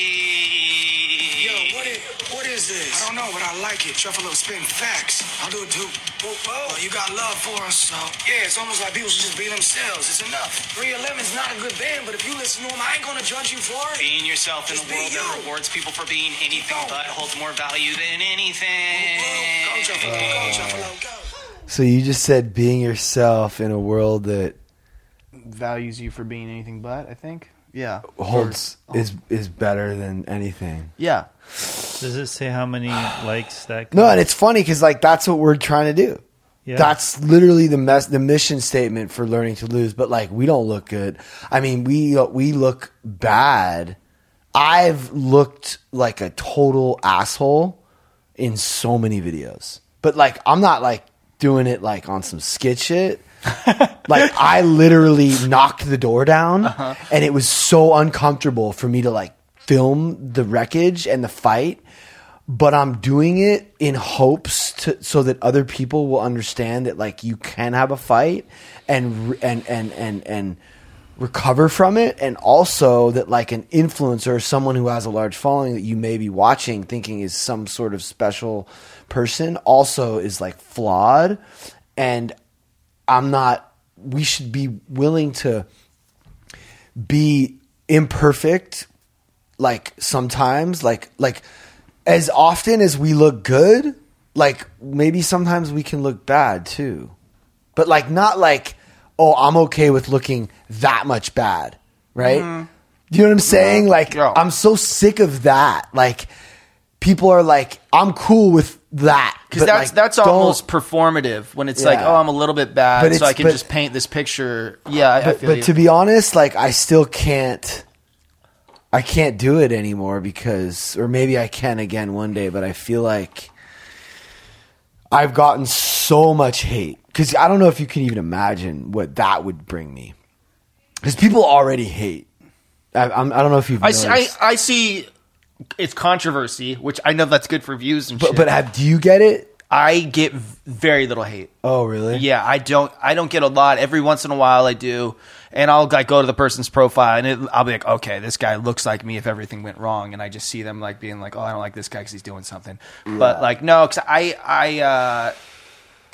Yo, what is, what is this? I don't know, but I like it. Truffalo spin facts. I'll do it too. Whoa, whoa. Well, you got love for us, so yeah, it's almost like people should just be themselves. It's enough. 311's not a good band, but if you listen to them, I ain't gonna judge you for it. Being yourself in Just a be world that rewards people for being anything but holds more value than anything. Go, Truffalo, go, Truffalo, go. So you just said being yourself in a world that Values you for being anything but. I think. Yeah. holds is is better than anything. Yeah. Does it say how many likes that? No, and it's funny because like that's what we're trying to do. Yeah. That's literally the mess, the mission statement for learning to lose. But like, we don't look good. I mean, we we look bad. I've looked like a total asshole in so many videos. But like, I'm not like doing it like on some skit shit. like I literally knocked the door down, uh-huh. and it was so uncomfortable for me to like film the wreckage and the fight but I'm doing it in hopes to so that other people will understand that like you can have a fight and and and and and recover from it and also that like an influencer someone who has a large following that you may be watching thinking is some sort of special person also is like flawed and I'm not we should be willing to be imperfect like sometimes like like as often as we look good like maybe sometimes we can look bad too. But like not like oh i'm okay with looking that much bad right? Mhm. you know what i'm saying? Like Yeah. i'm so sick of that. Like people are like i'm cool with that Because that's like, that's almost performative when it's like, oh, I'm a little bit bad, so I can but- just paint this picture. Yeah, I, but, but to be honest, like I still can't. I can't do it anymore because, or maybe I can again one day. But I feel like I've gotten so much hate because I don't know if you can even imagine what that would bring me. Because people already hate. I, I'm, I don't know if you've. I I. I see it's controversy, which I know that's good for views and but shit. but have, do you get it? I get very little hate. Oh really? Yeah, I don't. I don't get a lot. Every once in a while, I do, and I'll like go to the person's profile, and it, I'll be like, okay, this guy looks like me. If everything went wrong, and I just see them like being like, oh, I don't like this guy because he's doing something. But like, no, because I, I, uh,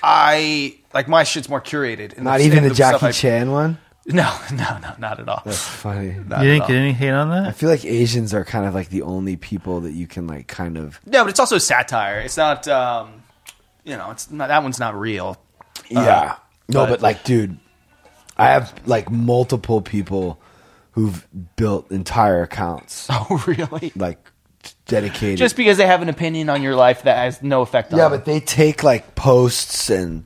I like my shit's more curated. Not the- even the stuff Jackie I- Chan one. No, no, no, not at all. That's funny. Not you didn't get any hate on that? I feel like Asians are kind of like the only people that you can like kind of. No, but it's also satire. It's not, um, you know, it's not that one's not real. Yeah. Uh, no, but- but, like, dude, I have like multiple people who've built entire accounts, Oh, really? like dedicated. Just because they have an opinion on your life that has no effect on yeah, but they take like posts and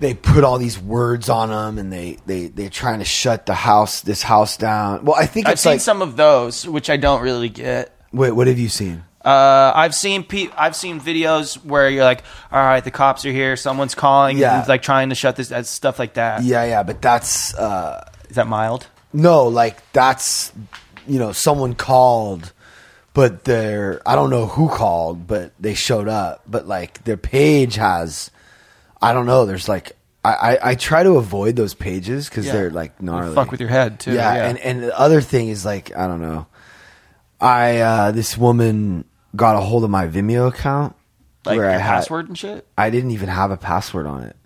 they put all these words on them, and they they they're trying to shut the house this house down. Well, I think I've seen like. some of those, which I don't really get. wait, what have you seen? Uh, I've seen pe- I've seen videos where you're like, all right, the cops are here, someone's calling, Yeah. and like trying to shut this, stuff like that. Yeah, yeah, but that's uh is that mild? No, like that's you know someone called, but they're I don't know who called, but they showed up. But like their page has, I don't know. There's like I I, I try to avoid those pages because Yeah. they're like gnarly. fuck with your head, too, Yeah, yeah. and and the other thing is like I don't know. I uh this woman got a hold of my Vimeo account Like where I your had password and shit. I didn't even have a password on it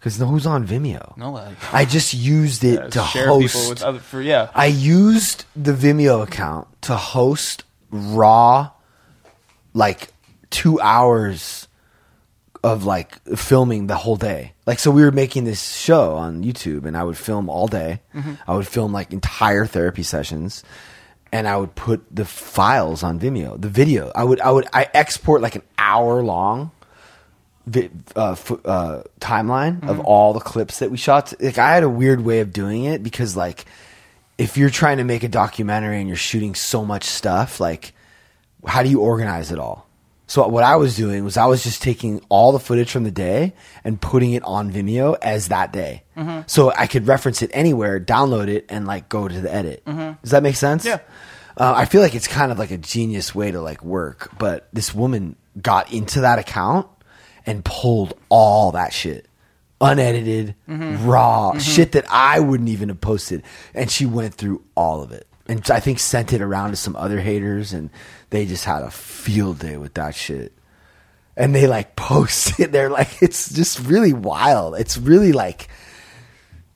because no, who's on Vimeo? No way. I just used it to share host. people with other for yeah. I used the Vimeo account to host raw, like two hours of like filming the whole day. Like, so we were making this show on YouTube, and I would film all day. Mhm. I would film like entire therapy sessions, and I would put the files on Vimeo. The video, I would, I would, I export like an hour long vi- uh, fo- uh, timeline of Mhm. all the clips that we shot. Like I had a weird way of doing it because like if you're trying to make a documentary and you're shooting so much stuff, like how do you organize it all? So what I was doing was I was just taking all the footage from the day and putting it on Vimeo as that day. Mhm. So I could reference it anywhere, download it, and like go to the edit. Mhm. Does that make sense? Yeah. Uh, I feel like it's kind of like a genius way to like work, but this woman got into that account and pulled all that shit, unedited, Mhm. raw Mhm. shit that I wouldn't even have posted, and she went through all of it. And I think sent it around to some other haters, and they just had a field day with that shit. And they like post it. They're like, it's just really wild. It's really like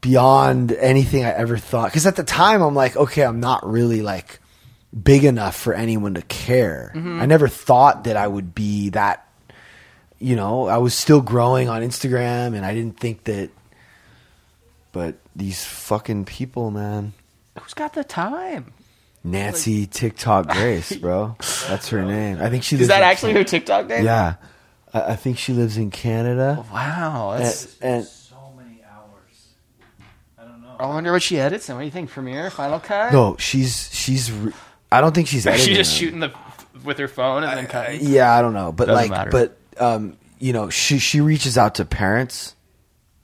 beyond anything I ever thought. Because at the time, I'm like, okay, I'm not really like big enough for anyone to care. Mhm. I never thought that I would be that. You know, I was still growing on Instagram, and I didn't think that. But these fucking people, man. Who's got the time? Nancy TikTok Grace, bro. That's her name. I think she Is that actually Can- her TikTok name? Yeah, I, I think she lives in Canada. Wow, that's and, and so many hours. I don't know. I wonder what she edits and what do you think? Premiere, Final Cut? no, she's she's. Re- I don't think she's. Is she just them. shooting the with her phone and then cutting? Yeah, I don't know, but Doesn't like, matter. but um, you know, she she reaches out to parents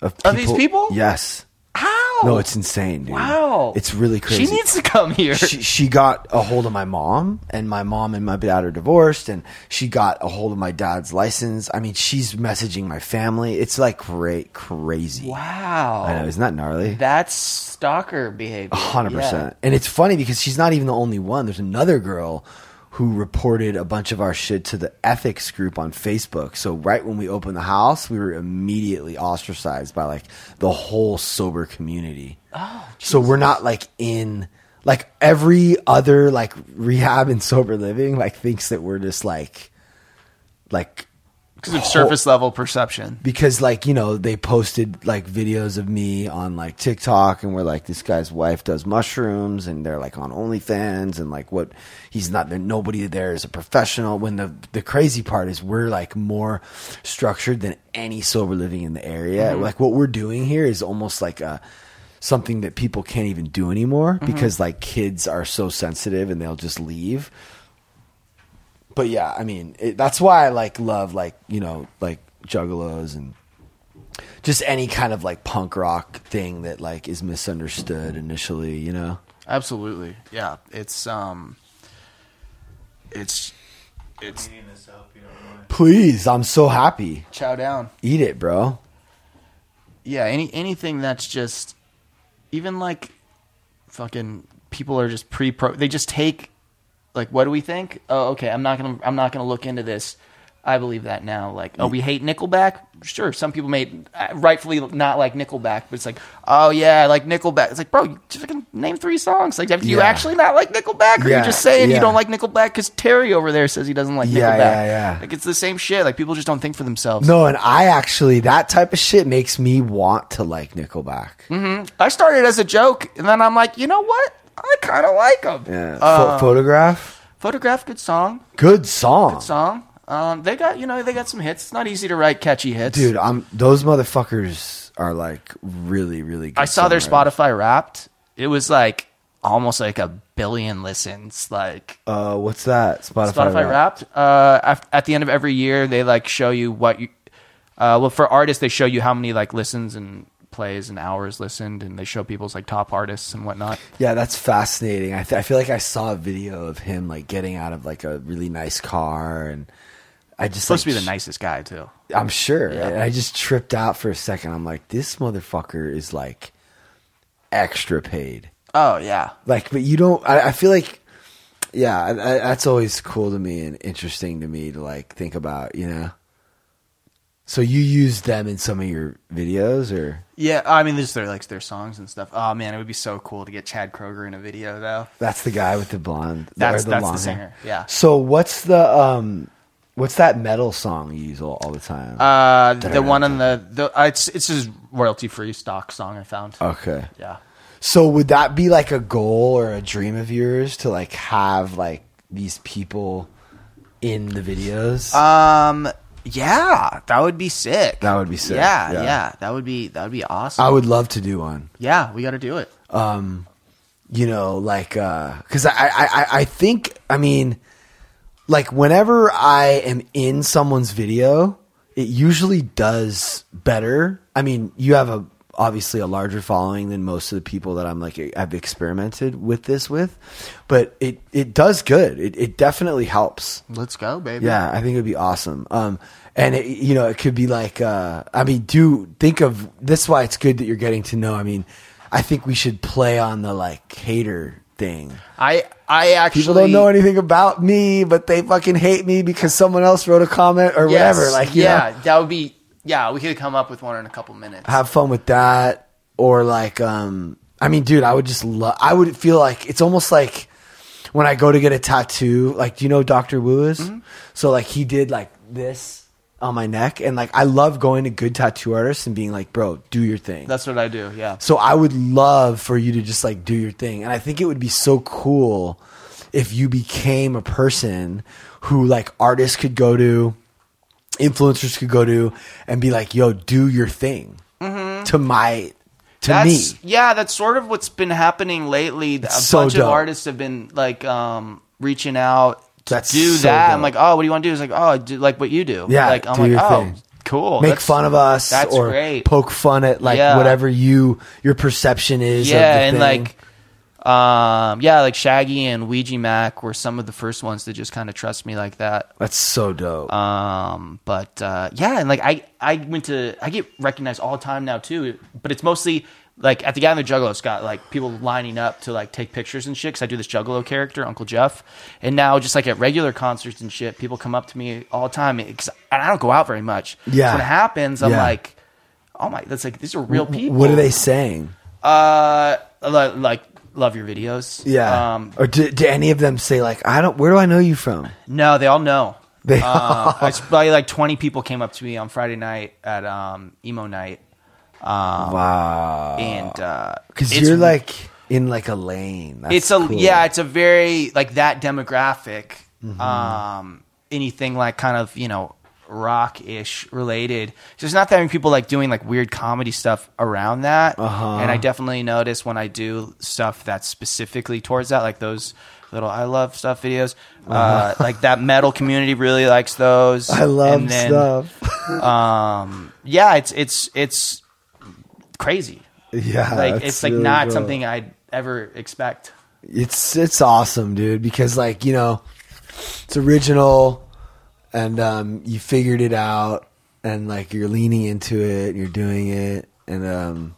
of Of these people? Yes. How? No, it's insane, dude. Wow. It's really crazy. She needs to come here. She, she got a hold of my mom, and my mom and my dad are divorced, and she got a hold of my dad's license. I mean, she's messaging my family. It's like great, crazy. Wow. I know, isn't that gnarly? That's stalker behavior. A hundred Yeah. percent. And it's funny because she's not even the only one. There's another girl who reported a bunch of our shit to the ethics group on Facebook. So right when we opened the house, we were immediately ostracized by like the whole sober community. Oh, so we're not like in like every other like rehab and sober living like thinks that we're just like like Because of surface level perception. because like you know they posted like videos of me on like TikTok and we're like this guy's wife does mushrooms and they're like on OnlyFans and like what he's not there nobody there is a professional when the the crazy part is we're like more structured than any sober living in the area Mhm. like what we're doing here is almost like a something that people can't even do anymore Mhm. because like kids are so sensitive and they'll just leave but yeah, I mean, it, that's why I like love like you know like juggalos and just any kind of like punk rock thing that like is misunderstood initially. You know, Absolutely. Yeah. It's um it's it's please, I'm so happy. chow down. Eat it, bro. Yeah, any anything that's just even like fucking people are just pre pro they just take like what do we think? Oh, okay, I'm not to I'm not to look into this. I believe that now. Like, oh, we hate Nickelback. Sure, some people may uh, rightfully not like Nickelback, but it's like, oh yeah, I like Nickelback. It's like, bro, you just fucking name three songs. Like, do you Yeah. actually not like Nickelback, or Yeah, you're just saying yeah. you don't like Nickelback because Terry over there says he doesn't like Nickelback? yeah, yeah. Like, it's the same shit. Like, people just don't think for themselves. No, and I actually that type of shit makes me want to like Nickelback. Mm-hmm. I started as a joke, and then I'm like, you know what? I kind of like them. Yeah, Pho- photograph, Photograph, good song. good song, Good song. Um, they got you know they got some hits. It's not easy to write catchy hits, dude. I'm those motherfuckers are like really, really. good I saw their songwriters. Spotify Wrapped. It was like almost like a billion listens. Like Uh, what's that? Spotify, Spotify, Wrapped? Wrapped. Uh, af- at the end of every year, they like show you what you. Uh, well, for artists, they show you how many like listens and plays and hours listened, and they show people's like top artists and whatnot. Yeah, that's fascinating. I, th- I feel like I saw a video of him like getting out of like a really nice car, and I just Supposed like, to be the nicest guy too. I'm sure. Yeah. And I just tripped out for a second. I'm like, this motherfucker is like extra paid. Oh yeah, Like, but you don't. I, I feel like, yeah, I, I, that's always cool to me and interesting to me to like think about. You know. So you use them in some of your videos, or Yeah, I mean, there's their like their songs and stuff. Oh man, it would be so cool to get Chad Kroeger in a video though. that's the guy with the blonde. That's- the that's the long hair? singer, yeah. So what's the um, what's that metal song you use all, all the time? Uh, the one on the the uh, it's it's his royalty free stock song I found. Okay. Yeah. So would that be like a goal or a dream of yours to like have like these people in the videos? Um. Yeah, that would be sick. That would be sick, Yeah, yeah. yeah, that would be that would be awesome. I would love to do one. Yeah, we got to do it. Um, you know, like because I, I I I think I mean, like whenever I am in someone's video, it usually does better. I mean, you have a obviously a larger following than most of the people that I'm like I've experimented with this with, but it it does good. It it definitely helps. Let's go, baby. Yeah, I think it would be awesome. Um, and it, you know, it could be like, uh, I mean, do think of this. Is why it's good that you're getting to know. I mean, I think we should play on the like hater thing. I I actually People don't know anything about me, but they fucking hate me because someone else wrote a comment or Yes, whatever. Like, yeah, know, that would be yeah. We could come up with one in a couple minutes. have fun with that. Or like, um, I mean, dude, I would just love. I would feel like it's almost like when I go to get a tattoo. Like, do you know Doctor Woo is? Mm-hmm. So like, he did like this on my neck, and like, I love going to good tattoo artists and being like, bro, do your thing. That's what I do. Yeah. So I would love for you to just like do your thing. And I think it would be so cool if you became a person who like artists could go to, influencers could go to and be like, yo, do your thing to my, to that's, me. Yeah, that's sort of what's been happening lately. A so bunch of artists have been like um, reaching out to That's do so that. dope. I'm like, oh, what do you want to do? It's like, oh, do like what you do. Yeah, like I'm like, oh, thing. cool. Make That's- fun of us That's or great. poke fun at like Yeah. whatever you, your perception is. yeah, and thing. like, um, yeah, like Shaggy and Ouija Macc were some of the first ones to just kind of trust me like that. that's so dope. Um, but uh, yeah, and like I, I went to, I get recognized all the time now too. But it's mostly like at the Gathering of the Juggalos got like people lining up to like take pictures and shit. Cause I do this Juggalo character, Uncle Jeff, and now just like at regular concerts and shit, people come up to me all the time. Cause and I don't go out very much. Yeah. So when it happens, I'm Yeah. like, oh my, that's like these are real people. what are they saying? Uh, li- like love your videos. Yeah. Um, or do, do any of them say like, I don't, where do I know you from? No, they all know. They uh, it's probably like twenty people came up to me on Friday night at um, emo night. Um, Wow. And uh, Because it's- you're like in like a lane. That's it's a cool. yeah, it's a very like that demographic. Mhm. Um, anything like kind of you know rock ish related. So there's not that many people like doing like weird comedy stuff around that. Uh-huh. And I definitely notice when I do stuff that's specifically towards that, like those little I love stuff videos. uh Uh-huh. like that metal community really likes those. I love And then, stuff. um, yeah, it's it's it's crazy. Yeah, like it's like really not dope. something I'd ever expect. It's it's awesome, dude. Because like you know, it's original, and um, you figured it out, and like you're leaning into it, you're doing it, and um,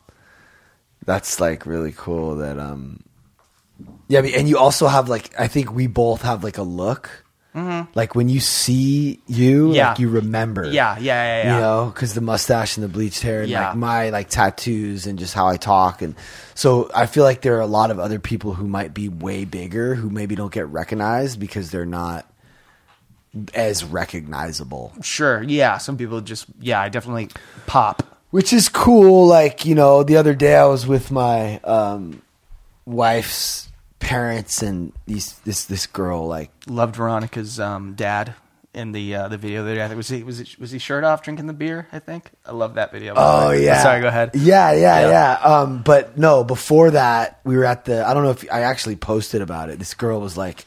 that's like really cool. That um, yeah, and you also have like I think we both have like a look. Mhm. Like when you see you, Yeah. like you remember. Yeah, yeah, yeah, yeah. You know, because the mustache and the bleached hair, and Yeah. like my like tattoos and just how I talk, and so I feel like there are a lot of other people who might be way bigger who maybe don't get recognized because they're not as recognizable. Sure, yeah. Some people just yeah, I definitely pop. Which is cool. Like, you know, the other day I was with my um, wife's parents and these this this girl like Loved Veronica's um, dad in the uh, the video there. I think was he was he, was he shirt off drinking the beer? I think I love that video. by the Oh way. yeah. Sorry, go ahead. Yeah, yeah, Yeah. yeah. Um, but no, before that, we were at the. I don't know if I actually posted about it. This girl was like,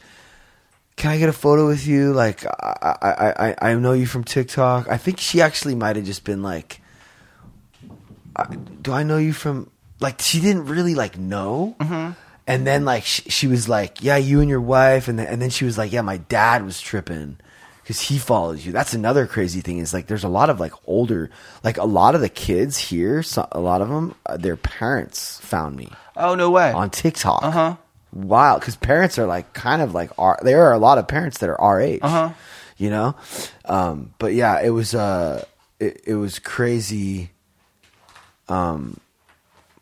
"Can I get a photo with you? Like, I, I, I, I know you from TikTok. I think she actually might have just been like, "Do I know you from?" Like, she didn't really like know. And then like she, she was like, "Yeah, you and your wife," and then, and then she was like, "Yeah, my dad was tripping." Because he follows you. That's another crazy thing. Is like there's a lot of like older, like a lot of the kids here. So, a lot of them, uh, their parents found me Oh no way. on TikTok. Uh huh. Wow, because parents are like kind of like our. There are a lot of parents that are our age. Uh-huh. You know, um, but yeah, it was uh, it, it was crazy. Um,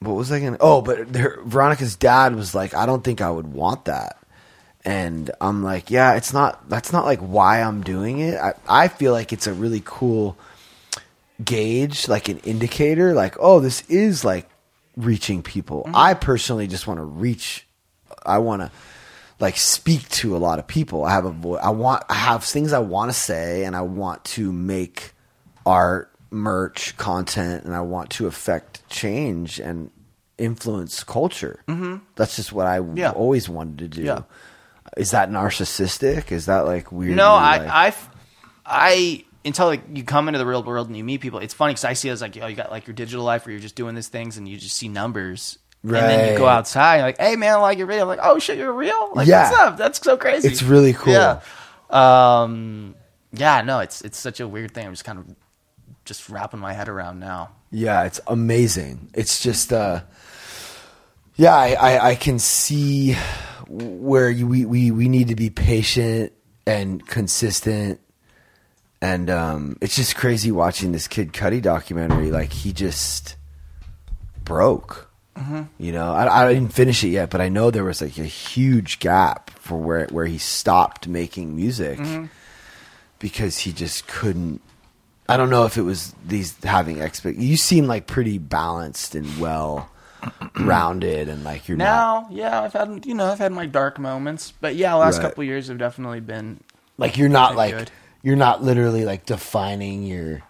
what was I gonna? Oh, but her, Veronica's dad was like, I don't think I would want that. And I'm like, yeah, it's not. That's not like why I'm doing it. I I feel like it's a really cool gauge, like an indicator, like oh, this is like reaching people. I personally just want to reach. I want to like speak to a lot of people. I have a voice. I want. I have things I want to say, and I want to make art, merch, content, and I want to affect change and influence culture. Mhm. That's just what I Yeah. always wanted to do. Yeah. Is that narcissistic? Is that like weird? No, I, I, I, until like you come into the real world and you meet people, it's funny because I see it as like, oh, you got like your digital life where you're just doing these things and you just see numbers. And then you go Right. outside, you're like, hey man, I like your video. I'm like, oh shit, you're real? Like, Yeah. what's up? That's so crazy. It's really cool. Yeah. Um, yeah, no, it's, it's such a weird thing. I'm just kind of just wrapping my head around now. Yeah, it's amazing. It's just, uh, yeah, I, I, I can see where you, we, we we need to be patient and consistent and um, it's just crazy watching this Kid Cudi documentary. Like he just broke. Mhm. You know, I, I didn't finish it yet, but I know there was like a huge gap for where where he stopped making music Mhm. because he just couldn't. I don't know if it was these having expect. You seem like pretty balanced and well rounded, and like you're not. now, yeah, I've had you know I've had my dark moments, but yeah, last Right. couple years have definitely been Like you're not like good. you're not literally like defining your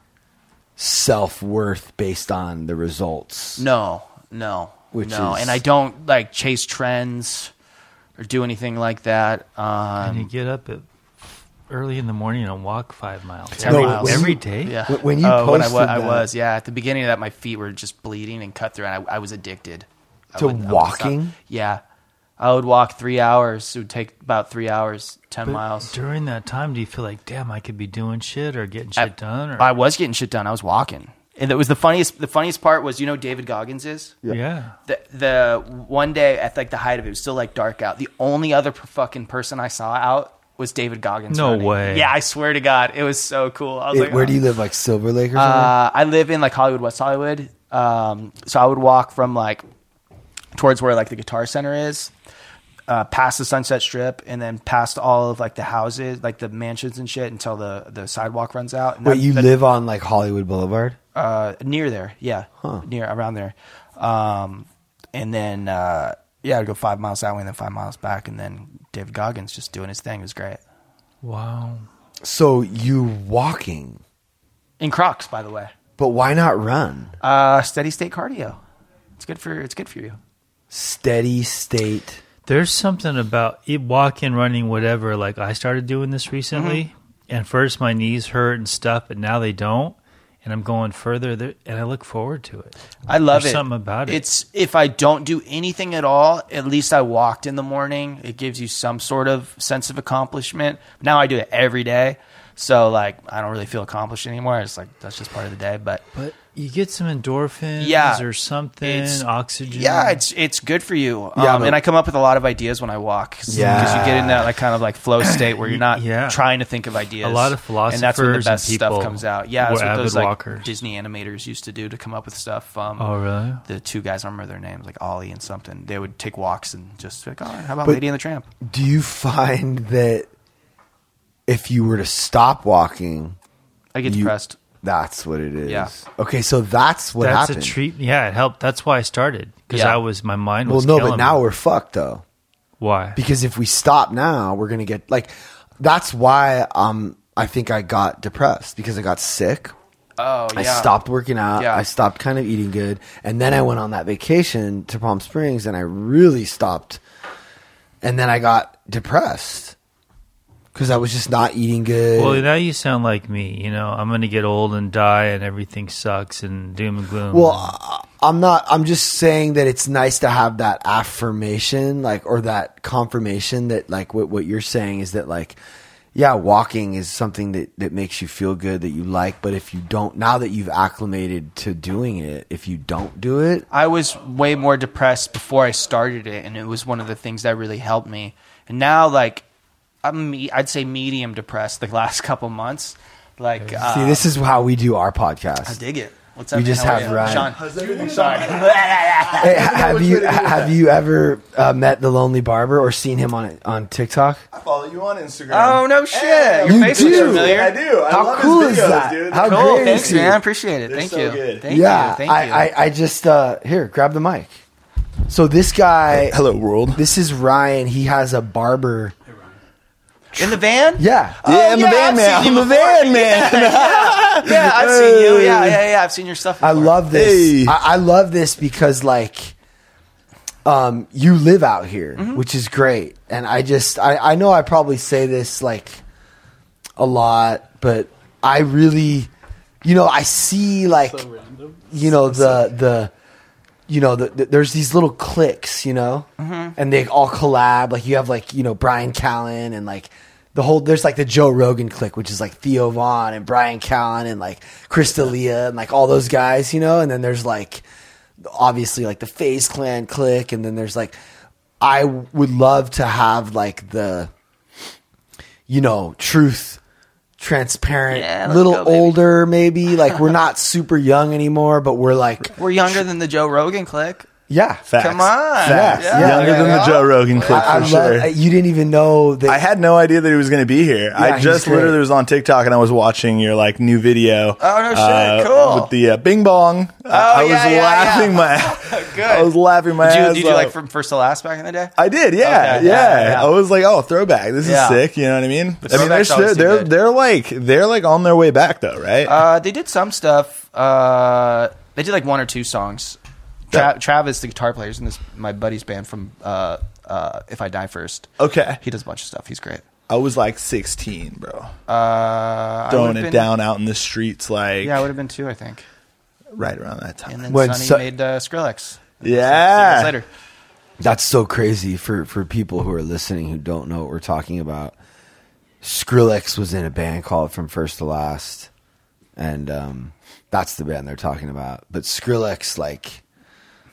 self worth based on the results. No, no, Which no, is- and I don't like chase trends or do anything like that. and you Um, get up at early in the morning and walk five miles ten every, miles. every day. Yeah. When- when you Oh, when I, wa- posted I that- was, yeah. At the beginning of that, my feet were just bleeding and cut through, and I, I was addicted I To would- I would stop. walking? Yeah, I would walk three hours. It would take about three hours, ten But miles. During that time, do you feel like, damn, I could be doing shit or getting shit done? Or I was getting shit done. I was walking, and it was the funniest. The funniest part was, you know, David Goggins is. Yeah. The the one day at like the height of it, it was still like dark out. The only other p- fucking person I saw out was David Goggins. No running. way. Yeah, I swear to God, it was so cool. I was It- like, where oh. do you live? Like Silver Lake or something? Uh, I live in like Hollywood, West Hollywood. Um, so I would walk from like towards where like the Guitar Center is, uh, past the Sunset Strip, and then past all of like the houses, like the mansions and shit, until the the sidewalk runs out. And Wait, that- you that- live on like Hollywood Boulevard? uh, near there, yeah, Huh. near around there. Um, and then uh, yeah, I'd go five miles that way, and then five miles back, and then David Goggins just doing his thing. It was great. Wow. So you walking, In Crocs, by the way. but why not run? Uh, steady state cardio. It's good for it's good for you. Steady state. There's something about it, walking, running, whatever. Like I started doing this recently, Mm-hmm. and first my knees hurt and stuff, but now they don't, and I'm going further, there, and I look forward to it. I love There's it. Something about it. It's if I don't do anything at all, at least I walked in the morning. It gives you some sort of sense of accomplishment. Now I do it every day, so like I don't really feel accomplished anymore. It's like that's just part of the day. But but you get some endorphins, Yeah. or something, It's- oxygen. yeah, it's it's good for you. Yeah, um, but- and I come up with a lot of ideas when I walk. Cause, Yeah. because you get in that like kind of like flow state where you're not Yeah. trying to think of ideas. A lot of and that's when the philosophers best stuff comes out. Yeah, that's what those like walkers. Disney animators used to do to come up with stuff. Um, Oh, really? The two guys, I don't remember their names, like Ollie and something. They would take walks and just like, oh, how about But- Lady and the Tramp? Do you find that if you were to stop walking, I get you- depressed. That's what it is. Yeah. Okay, so that's what that's happened. a treat. Yeah, it helped. That's why I started because Yeah. I was my mind well, was. no, but killing now me. we're fucked though. why? Because if we stop now, we're gonna get like. That's why um I think I got depressed because I got sick. Oh, yeah. I stopped working out. Yeah. I stopped kind of eating good, and then I went on that vacation to Palm Springs, and I really stopped. And then I got depressed because I was just not eating good. Well, now you sound like me. You know, I'm going to get old and die, and everything sucks and doom and gloom. Well, I- I'm not. I'm just saying that it's nice to have that affirmation, like, or that confirmation that, like, what what you're saying is that, like, yeah, walking is something that that makes you feel good that you like. But if you don't, now that you've acclimated to doing it, if you don't do it, I was way more depressed before I started it, and it was one of the things that really helped me. And now, like, I'm me- I'd say medium depressed the last couple months. Like, uh, see, this is how we do our podcast. I dig it. What's We up? just man? How have? Ryan. Sean. How's everything, Sorry. Hey, have you have you ever uh, met the Lonely Barber or seen him on on TikTok? I follow you on Instagram. Oh no shit! Hey, Your You face looks familiar. I do. I How love cool his is that? dude. How Cool. great Thanks, is man. I appreciate it. They're Thank so you. good. Thank yeah, you. Thank I, you. I I just uh, here grab the mic. So this guy, Hello, world. this is Ryan. He has a barber. In the van? Yeah, Yeah, I'm a yeah, van I've man. seen I'm you a van man. Yeah, I've seen you. Yeah, yeah, yeah. I've seen your stuff. I love this. Hey. I, I love this because like, um, you live out here, Mm-hmm. which is great. And I just, I, I know I probably say this like a lot, but I really, you know, I see like, you know, the the. You know, the, the, there's these little cliques, you know, Mm-hmm. and they all collab. Like you have like you know Brian Callen and like the whole. There's like the Joe Rogan clique, which is like Theo Von and Brian Callen and like Chris D'Elia and like all those guys, you know. And then there's like obviously like the FaZe Clan clique, and then there's like I would love to have like the, you know, truth, transparent, Yeah, little go, older maybe. Like we're not super young anymore, but we're like We're younger than the Joe Rogan clique. Yeah. Facts. Come on. Facts. Yeah. Yeah. Younger than the Joe Rogan clip I, I for love, sure. you didn't even know that I had no idea that he was going to be here. I just literally was on TikTok and I was watching your like new video. Oh, no shit. uh, Cool. With the uh, Bing Bong. Oh, I was laughing my. Good. I was laughing my Did you, ass did you like from first to last back in the day? I did, yeah, Okay, yeah. I was like, oh, throwback. This is sick. You know what I mean? I mean, they're, they're, they're, they're like they're like on their way back though, right? Uh, they did some stuff. Uh, they did like one or two songs. Tra- Travis, the guitar player, is in this my buddy's band from uh, uh, If I Die First. okay, He does a bunch of stuff. He's great. I was like 16, bro, Uh, I throwing would've it been- down out in the streets, like Yeah, I would have been two, I think. right around that time. And then When Sonny Son- made uh, Skrillex. yeah, Years later. That's so crazy for for people who are listening who don't know what we're talking about. Skrillex was in a band called From First to Last, and um, that's the band they're talking about. But Skrillex, like,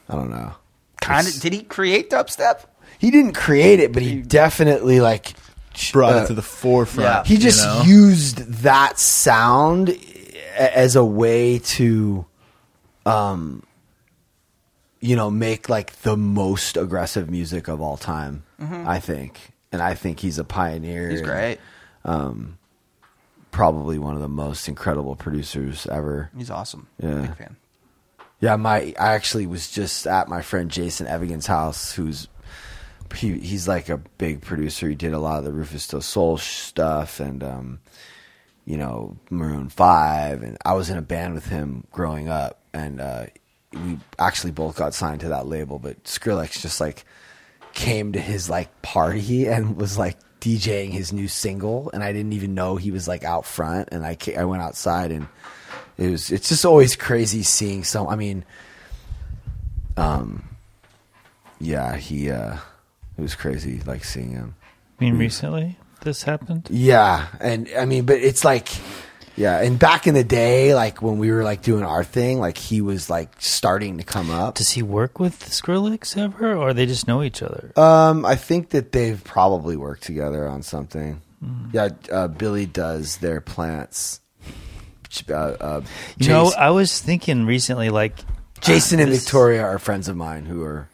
I don't know, Kind of. Did he create dubstep? he didn't create it, but he definitely like brought uh, it to the forefront. yeah. He just you know? used that sound as a way to, um, you know, make like the most aggressive music of all time. I think, and I think he's a pioneer. Mm-hmm. He's and, great. Um, probably one of the most incredible producers ever. He's awesome. Yeah. Big fan. Yeah, my I actually was just at my friend Jason Evigan's house, who's he he's like a big producer. He did a lot of the Rufus Du Sol stuff and um, you know Maroon Five, and I was in a band with him growing up, and uh, we actually both got signed to that label. But Skrillex just like came to his like party and was like DJing his new single, and I didn't even know he was like out front, and I I went outside and it was it's just always crazy seeing some i mean um yeah he uh it was crazy like seeing him. I mean, recently this happened. yeah and i mean but it's like yeah and back in the day like when we were like doing our thing like he was like starting to come up. Does he work with Skrillex ever, or they just know each other? um i think that they've probably worked together on something. Yeah uh, billy does their plants uh, uh, You know, I was thinking recently, like jason and this- victoria are friends of mine who are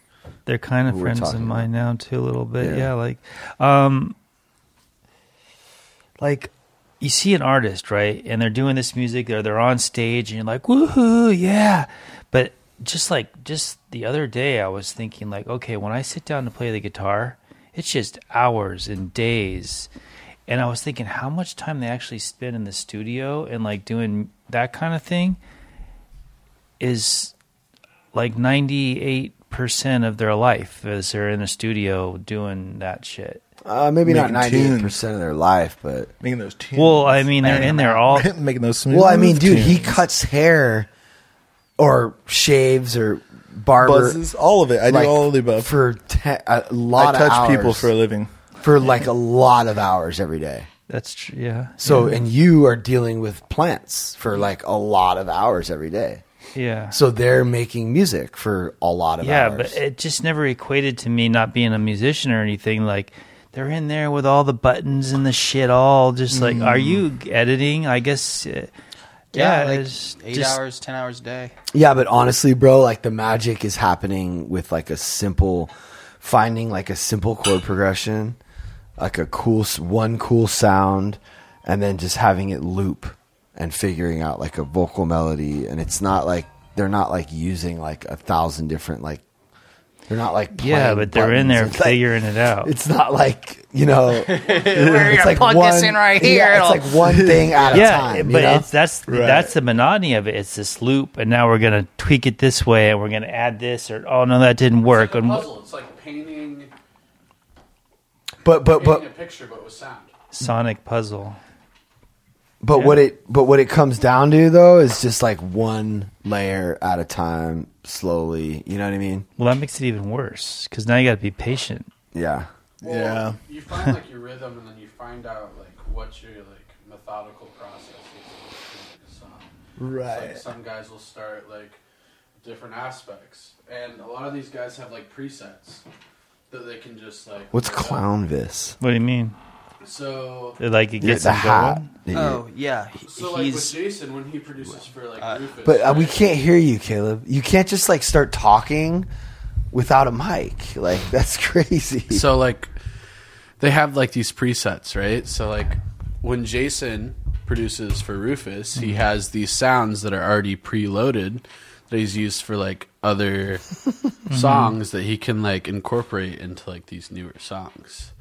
they're kind of friends of mine now too, a little bit. Yeah. Yeah, like, um, like you see an artist, right, and they're doing this music, they're they're on stage, and you're like, woohoo, yeah. But just like just the other day, I was thinking, like, okay, when I sit down to play the guitar, it's just hours and days. And I was thinking how much time they actually spend in the studio and like doing that kind of thing is like 98% of their life as they're in a studio doing that shit. Uh, maybe not Making ninety eight tunes. percent of their life, but making those tunes. Well, I mean, they're in there all. making those smooth. well, I mean, dude, he cuts hair or shaves or barber buzzes all of it. I do all of the above. for te- a lot I touch hours people for a living. For like a lot of hours every day. That's true. Yeah. So, and you are dealing with plants for like a lot of hours every day. Yeah. So they're making music for a lot of yeah, hours. but it just never equated to me not being a musician or anything. Like they're in there with all the buttons and the shit, all just like, are you editing? I guess. Uh, yeah, like it's eight just- hours, ten hours a day. Yeah, but honestly, bro, like the magic is happening with like a simple finding like a simple chord progression, like a cool one cool sound and then just having it loop and figuring out like a vocal melody and it's not like they're not like using like a thousand different like they're not like Yeah, but they're in there buttons. It's like- figuring it out. It's not like you know. We're it's gonna like plug one, this in right here. Yeah, it's like one thing at a yeah, time. but you know? it's that's Right. that's the monotony of it. It's this loop, and now we're gonna tweak it this way, and we're gonna add this, or oh no, that didn't work. It's like And a wh- puzzle. It's like painting, but but but a picture, but with sound. Sonic puzzle. But Yeah. what it but what it comes down to though is just like one layer at a time, slowly. You know what I mean? Well, that makes it even worse because now you got to be patient. Yeah. Well, Yeah. You find like your rhythm, and then you find out like what your like methodical process is. of creating a song. It's Right. Like some guys will start like different aspects, and a lot of these guys have like presets. That they can just like. What's clownvis? What do you mean? So Like it Yeah, gets the them hat. going? that you- Oh yeah, So like with he's Jason when he produces for like Rufus, But uh, we right? can't hear you, Caleb. You can't just like start talking without a mic. Like that's crazy. So like they have like these presets, right? So like when Jason produces for Rufus, he has these sounds that are already preloaded that he's used for like other songs that he can like incorporate into like these newer songs.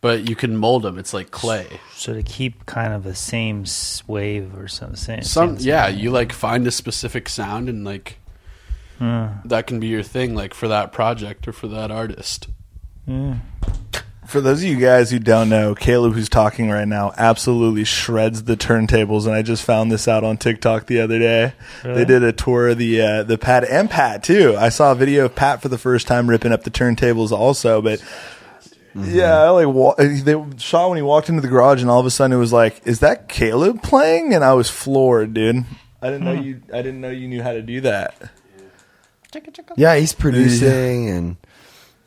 But you can mold them. It's like clay. So to keep kind of the same s- wave or something. Same, Some same yeah, sound. you like find a specific sound and like that can be your thing like for that project or for that artist. Yeah. For those of you guys who don't know, Caleb, who's talking right now, absolutely shreds the turntables, and I just found this out on TikTok the other day. Really? They did a tour of the uh, the Pat and Pat too. I saw a video of Pat for the first time ripping up the turntables, also. But mm-hmm. yeah, I like wa- uh, they shot when he walked into the garage, and all of a sudden it was like, "Is that Caleb playing?" And I was floored, dude. I didn't know hmm. you. I didn't know you knew how to do that. yeah, he's producing and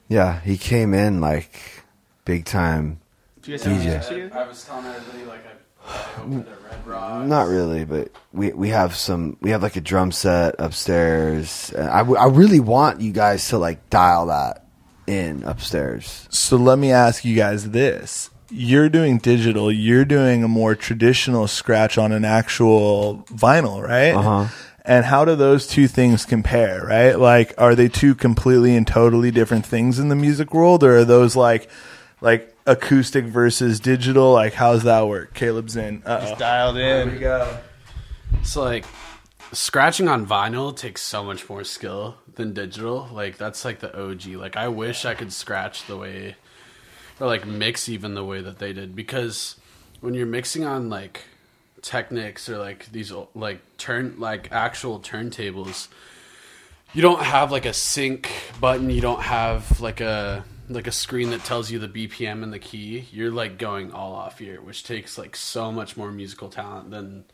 yeah, he came in like big time DJ. I, I was telling everybody like I, I a Red Rock. Not really, but we we have some. We have like a drum set upstairs. And I, w- I really want you guys to like dial that in upstairs. So let me ask you guys this. You're doing digital, you're doing a more traditional scratch on an actual vinyl, right? Uh-huh. And how do those two things compare, right? Like are they two completely and totally different things in the music world or are those like like acoustic versus digital? Like how's that work? Caleb's in. Uh-oh. dialed in. There we go. So like scratching on vinyl takes so much more skill than digital. Like that's like the OG. Like I wish I could scratch the way or like mix even the way that they did because when you're mixing on like Technics or like these like turn like actual turntables you don't have like a sync button you don't have like a like a screen that tells you the bpm and the key you're like going all off ear which takes like so much more musical talent than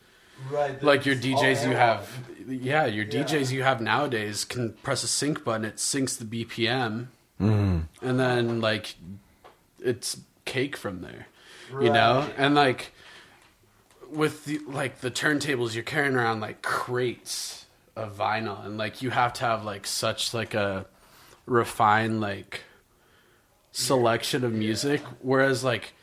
Right. like your DJs you have, yeah, your DJs you have nowadays can press a sync button. It syncs the BPM, Mm. and then like it's cake from there, you know. And like with the like the turntables, you're carrying around like crates of vinyl, and like you have to have like such like a refined like selection of music. Whereas like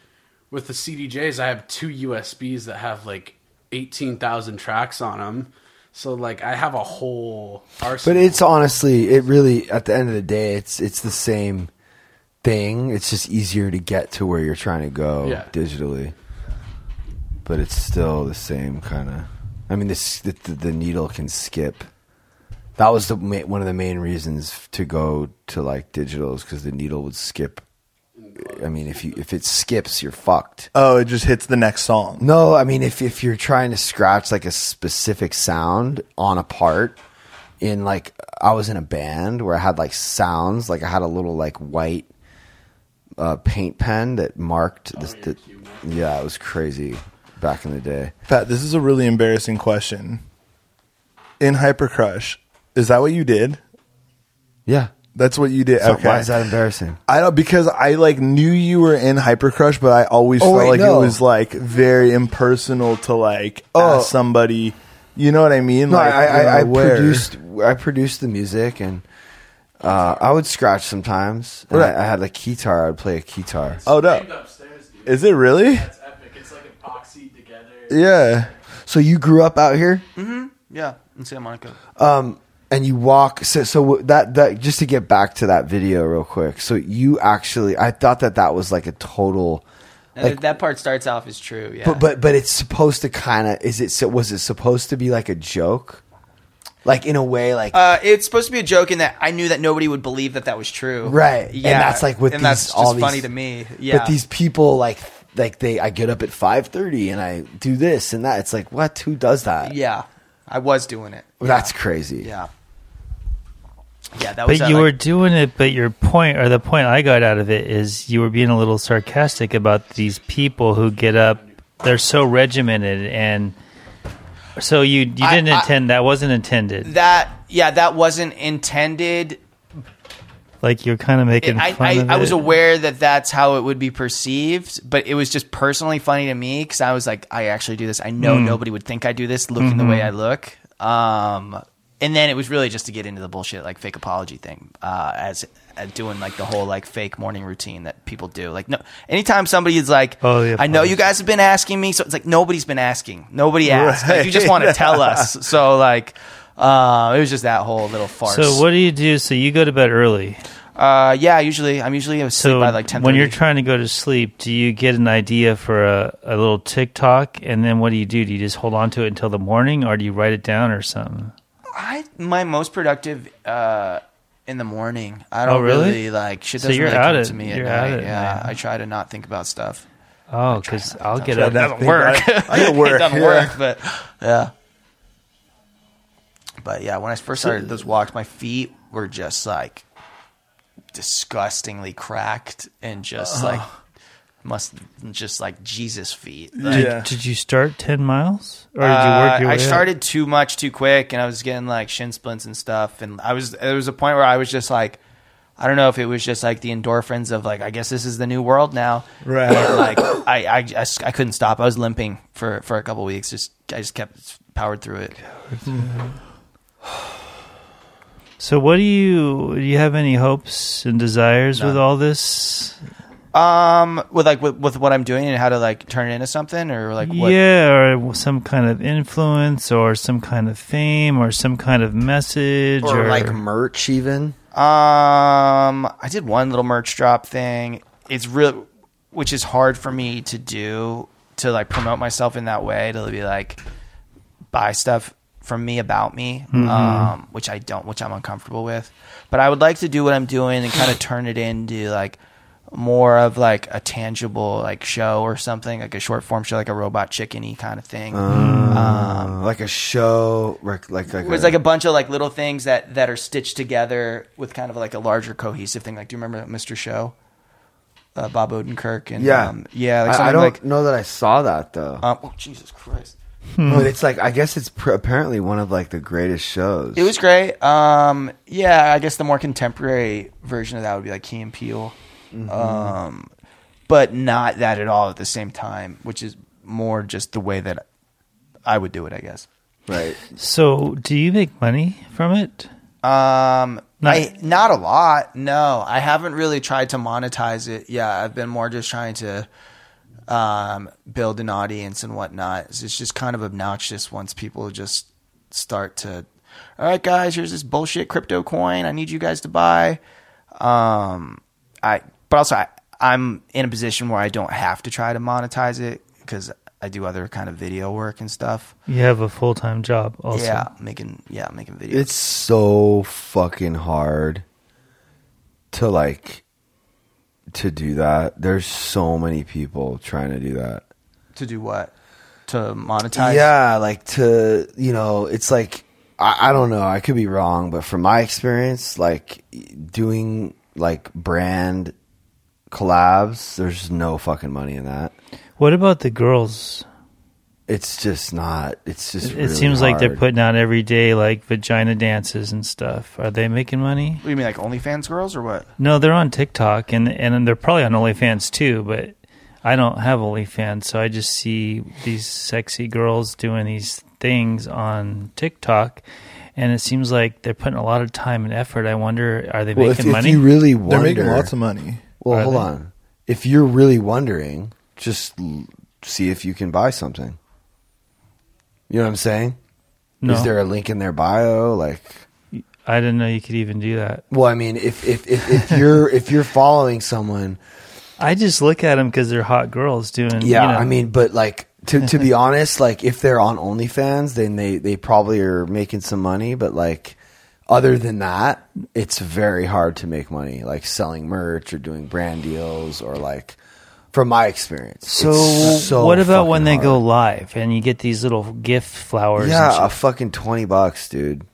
with the CDJs, I have two USBs that have like eighteen thousand tracks on them. So like I have a whole arsenal. But it's honestly, it really at the end of the day, it's it's the same thing. It's just easier to get to where you're trying to go Yeah. digitally. But it's still the same kind of. I mean, this the, the needle can skip. That was the ma- one of the main reasons to go to like digitals because the needle would skip. I mean, if you if it skips, you're fucked. Oh, it just hits the next song. No, I mean if if you're trying to scratch like a specific sound on a part in like I was in a band where I had like sounds, like I had a little like white uh, paint pen that marked this the, yeah, it was crazy back in the day. Pat, this is a really embarrassing question. In Hyper Crush, is that what you did? Yeah. That's what you did. So okay. why is that embarrassing? I don't because I like knew you were in Hyper Crush, but I always Oh, felt wait, like no. it was like very impersonal to like Oh. ask somebody. You know what I mean? No, like, I, I, I you're aware. produced I produced the music and uh, I would scratch sometimes. And Right. I, I had like guitar. I would play a guitar. Oh no, Upstairs, is it really? That's epic. It's like epoxy together. Yeah. So you grew up out here? Mm-hmm. Yeah, in Santa Monica. Um, and you walk. So, so that that just to get back to that video real quick. So you actually, I thought that that was like a total. Like, that part starts off as true. Yeah. but but but it's supposed to kind of is it so was it supposed to be like a joke, like in a way like Uh, it's supposed to be a joke in that I knew that nobody would believe that that was true. right? Yeah. and that's like with and these that's just all these, funny to me. Yeah. But these people like like they I get up at five thirty and I do this and that. It's like what? Who does that? Yeah, I was doing it. That's crazy. Yeah. Yeah, that was. But uh, you like- were doing it. But your point, or the point I got out of it, is you were being a little sarcastic about these people who get up. They're so regimented, and so you you didn't I- intend that wasn't intended. that. Yeah, that wasn't intended. Like you're kind of making I, fun I, of I was aware that that's how it would be perceived, but it was just personally funny to me because I was like, I actually do this. I know Mm. nobody would think I do this looking the way Mhm. I look. Um, and then it was really just to get into the bullshit like fake apology thing, uh, as uh, doing like the whole like fake morning routine that people do. Like no, anytime somebody is like, Oh, the I know you guys have been asking me, so it's like nobody's been asking, nobody asked. Like, you just want to tell us. So like, uh, it was just that whole little farce. So what do you do? So you go to bed early. Uh, yeah, usually I'm usually asleep So by like ten. when you're trying to go to sleep, do you get an idea for a, a little TikTok, and then what do you do? Do you just hold on to it until the morning, or do you write it down or something? I my most productive uh, in the morning. I Oh, don't really? really, like shit. So Doesn't you're really out come at- to me at you're night. out at yeah, night. I try to not think about stuff. Oh, because I'll get It up. doesn't work. I get work, it doesn't yeah. work, but yeah. But yeah, when I first started those walks, my feet were just like disgustingly cracked and just like must just like Jesus feet. Did, Like, did you start ten miles, or did you work uh, way I up? started too much too quick, and I was getting like shin splints and stuff. And I was there was a point where I was just like, I don't know if it was just like the endorphins of like, I guess this is the new world now. Right. And, like I, I, I, I couldn't stop. I was limping for for a couple weeks. Just I just kept powered through it. So, what do you do? You have any hopes and desires with all this? Um, with like with, with what I'm doing and how to like turn it into something or like what? Yeah, or some kind of influence, or some kind of fame, or some kind of message, or or, like merch even. Um, I did one little merch drop thing. It's real, which is hard for me to do to like promote myself in that way to be like buy stuff from me about me, Mhm. um, which I don't, which I'm uncomfortable with. But I would like to do what I'm doing and kind of turn it into like more of like a tangible like show or something, like a short form show, like a robot chickeny kind of thing. Um, like a show, like like like It was a- like a bunch of like little things that that are stitched together with kind of like a larger cohesive thing. Like, do you remember Mr. Show? Uh, Bob Odenkirk and yeah, um, yeah. Like I, I don't like know that I saw that though. um, oh Jesus Christ! But it's like I guess it's pr- apparently one of like the greatest shows. It was great. Um, yeah, I guess the more contemporary version of that would be like Key and Peele, Mm-hmm. um, but not that at all at the same time, which is more just the way that I would do it, I guess. Right. So, do you make money from it? Um, Not- I not a lot. No, I haven't really tried to monetize it. Yeah, I've been more just trying to um, build an audience and whatnot. It's it's just kind of obnoxious once people just start to, all right, guys, here's this bullshit crypto coin. I need you guys to buy. Um, I but also I, I'm in a position where I don't have to try to monetize it because I do other kind of video work and stuff. You have a full time job, also. Yeah, making yeah making videos. It's so fucking hard to like to do that. There's so many people trying to do that. to do what to monetize. Yeah, like to you know, it's like I, I don't know. I could be wrong, but from my experience, like doing like brand collabs, there's no fucking money in that. What about the girls? It's just not. It's just. It, it really seems like they're putting out every day like vagina dances and stuff. Are they making money? What do you mean, like OnlyFans girls or what? No, they're on TikTok and and they're probably on OnlyFans too. But I don't have OnlyFans, so I just see these sexy girls doing these things on TikTok, and it seems like they're putting a lot of time and effort. I wonder, are they Well, making if, money? if you really wonder, They're making lots of money. Well, hold they? on. If you're really wondering, just l- see if you can buy something. You know what I'm saying? No. Is there a link in their bio? Like, I didn't know you could even do that. well, I mean, if if if, if you're if you're following someone, I just look at them because they're hot girls doing. yeah, you know, I mean, but like to to be honest, like if they're on OnlyFans, then they they probably are making some money. But like, other than that, it's very hard to make money, like selling merch or doing brand deals or like. From my experience, So, It's so what about when they hard. go live and you get these little gift flowers? Yeah, shit? a fucking twenty bucks, dude.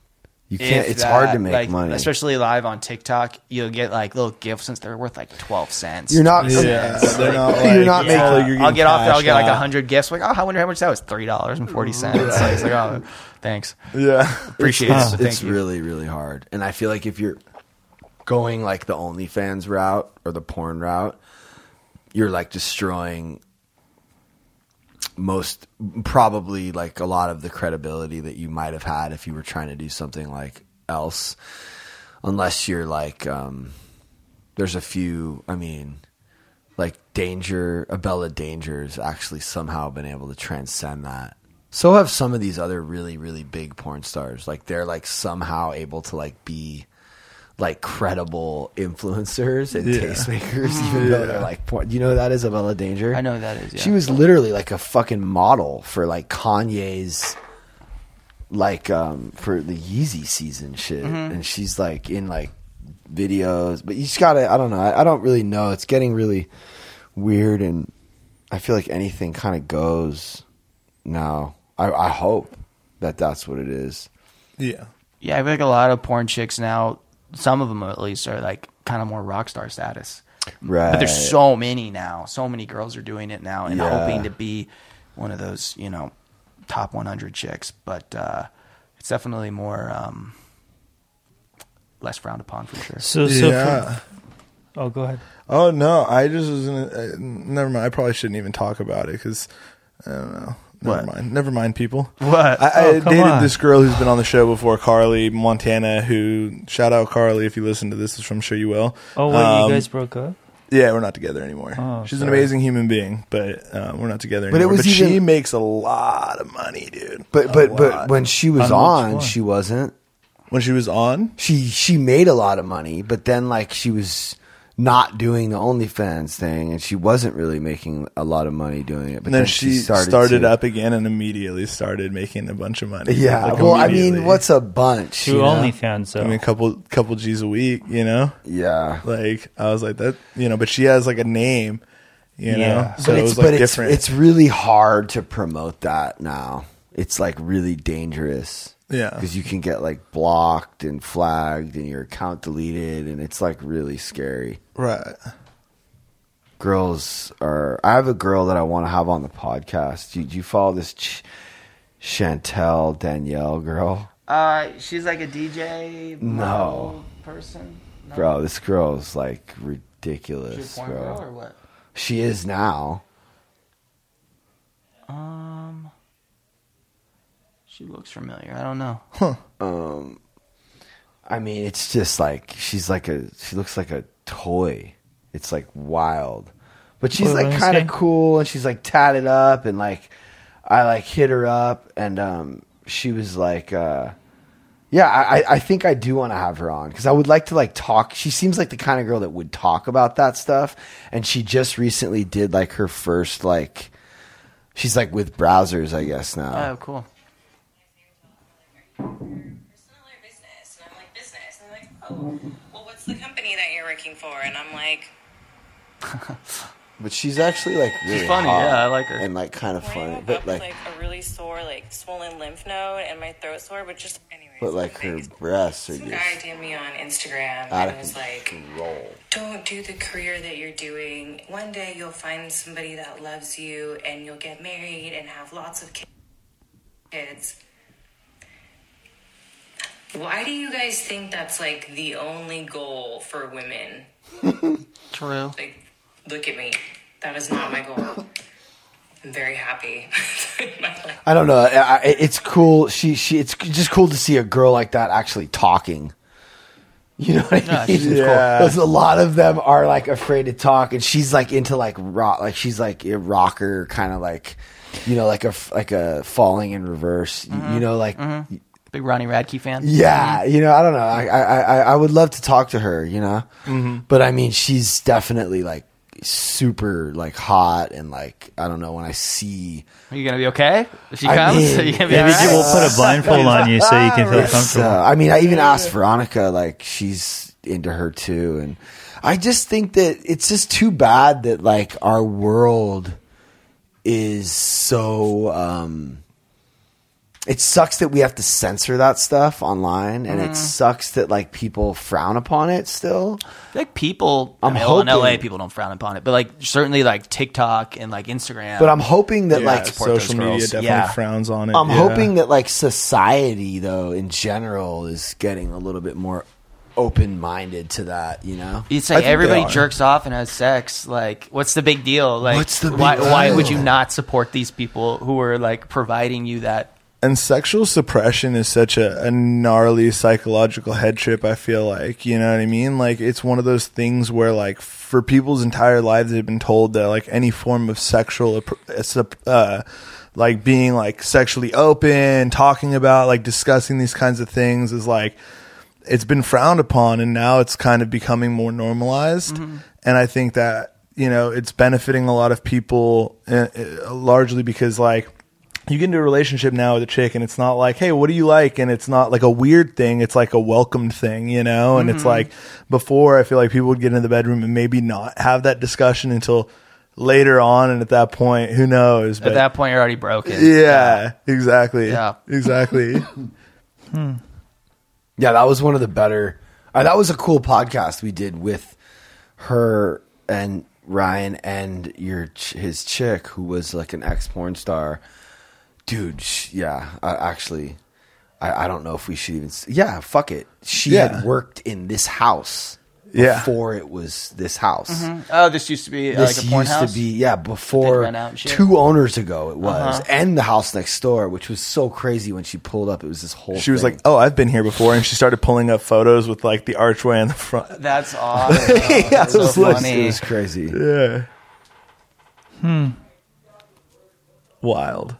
You can't. If it's hard to make like, money. especially live on TikTok. You'll get like little gifts since they're worth like twelve cents. You're not- Yeah, they're not You're not it's making- like you're I'll get off there. I'll get like a hundred gifts. Like, oh, I wonder how much that was. Three dollars and forty cents. Like, it's like, oh, thanks. Yeah. Appreciate it's, it. it's Thank you. really really hard, and I feel like if you're going like the OnlyFans route or the porn route, you're like destroying most probably like a lot of the credibility that you might have had if you were trying to do something like else unless you're like um there's a few i mean like danger abella danger's actually somehow been able to transcend that so have some of these other really really big porn stars like they're like somehow able to like be like credible influencers and Yeah. tastemakers even though they're like porn. you know who that is abella danger I know that is. Yeah. she was literally like a fucking model for like Kanye's like um for the Yeezy season shit. Mhm. And she's like in like videos. But you just gotta I don't know, I, I don't really know. It's getting really weird and I feel like anything kind of goes now. I, I hope that that's what it is. Yeah. Yeah, I feel like a lot of porn chicks now, some of them at least, are like kind of more rock star status. Right. But there's so many now. So many girls are doing it now and Yeah. hoping to be one of those, you know, top 100 chicks. But uh, it's definitely more um, less frowned upon for sure. So, so Yeah. for, oh, go ahead. Oh no, I just was gonna. Uh, never mind. I probably shouldn't even talk about it because I don't know. Never What? mind. Never mind, people. What? I, I Oh, dated on. this girl who's been on the show before, Carly Montana. Who shout out Carly if you listen to this, which I'm sure you will. Oh, wait, Um, you guys broke up? Yeah, we're not together anymore. Oh, She's an amazing human being, but uh, we're not together But it anymore. was but she makes a lot of money, dude. But but but when she was On on, she wasn't. when she was on, she she made a lot of money, but then like she was not doing the OnlyFans thing, and she wasn't really making a lot of money doing it. But and then, she started, to- up again and immediately started making a bunch of money. Yeah, Like, well, I mean, what's a bunch? To you know? OnlyFans, though. I mean, a couple couple G's a week, you know. Yeah, Like I was like that, you know. But she has like a name, you know. So but it it's was like but it's, different. it's really hard to promote that now. It's like really dangerous. Yeah. because you can get like blocked and flagged, and your account deleted, and it's like really scary. Right. girls are. I have a girl that I want to have on the podcast. Do, do you follow this Ch- Chantel Danielle girl? Uh, she's like a DJ No. person. No? Bro, this girl's like She's ridiculous, a porn bro. girl or what? She is now. Um, she looks familiar. I don't know. Um, I mean, it's just like she's like a. She looks like a toy. It's like wild, but she's like kind of cool, and she's like tatted up, and like I like hit her up, and um, she was like, uh, yeah, I, I- I think I do want to have her on because I would like to like talk. She seems like the kind of girl that would talk about that stuff, and she just recently did like her first like. She's like with Brazzers, I guess now. Oh, cool. The company that you're working for? And I'm like, But she's actually like really she's funny, hot yeah, I like her. and like kind of funny. woke But like, with like a really sore, like swollen lymph node and my throat sore, but just anyways. but like her breasts are Some just guy DM'd me on Instagram and of was like, control. don't do the career that you're doing. One day you'll find somebody that loves you and you'll get married and have lots of kids. Why do you guys think that's like the only goal for women? True. Like, look at me. That is not my goal. I'm very happy. in my life. I don't know. I, I- it's cool. She she. It's just cool to see a girl like that actually talking. You know what I Yeah, mean? she's cool. Yeah. Because a lot of them are like afraid to talk, and she's like into like rock, like she's like a rocker, kind of like, you know, like a like a falling in reverse. Mm-hmm. You know, like Big Ronnie Radke fan. Yeah, you know, I don't know. I I I, would love to talk to her, you know, Mm-hmm. but I mean, she's definitely like super like hot and like I don't know when I see. Are you gonna be okay if she I comes? mean, Are you gonna be Maybe alright? we'll put a blindfold on you so you can feel comfortable. uh, I mean, I even asked Veronica, like she's into her too, and I just think that it's just too bad that like our world is so. um it sucks that we have to censor that stuff online, and Mm-hmm. it sucks that like people frown upon it still. like people. i I'm mean, well, in hoping- LA, people don't frown upon it, but like certainly like TikTok and like Instagram. But I'm hoping that Yeah, like social media girls. definitely Yeah. frowns on it. I'm yeah. hoping that like society though in general is getting a little bit more open minded to that. You know, You'd I say everybody jerks off and has sex. Like, what's the big deal? Like, What's the big why, why would you not support these people who are like providing you that? And sexual suppression is such a, a gnarly psychological head trip i feel like you know what i mean? Like it's one of those things where like for people's entire lives they've been told that like any form of sexual uh, like being like sexually open talking about like discussing these kinds of things is like it's been frowned upon and now it's kind of becoming more normalized. And i think that you know it's benefiting a lot of people uh, uh, largely because like you get into a relationship now with a chick and it's not like hey what do you like and it's not like a weird thing it's like a welcomed thing you know and it's Mhm. like before i feel like people would get into the bedroom and maybe not have that discussion until later on and at that point who knows At that point, you're already broken. yeah, exactly Yeah. exactly Yeah, that was one of the better. Uh, that was a cool podcast we did with her and Ryan and your ch- his chick who was like an ex porn star. Dude, sh- yeah, I, actually, I, I don't know if we should even. s- Yeah, fuck it. She Yeah. had worked in this house. Yeah. before it was this house. Mhm. Oh, this used to be uh, This like a porn used house. to be yeah before rent out and shit? two owners ago it was Uh-huh. and the house next door which was so crazy when she pulled up it was this whole she was thing. like oh i've been here before and she started pulling up photos with like the archway in the front That's awesome. yeah, That's it was, so like- funny. it was crazy yeah Hmm. wild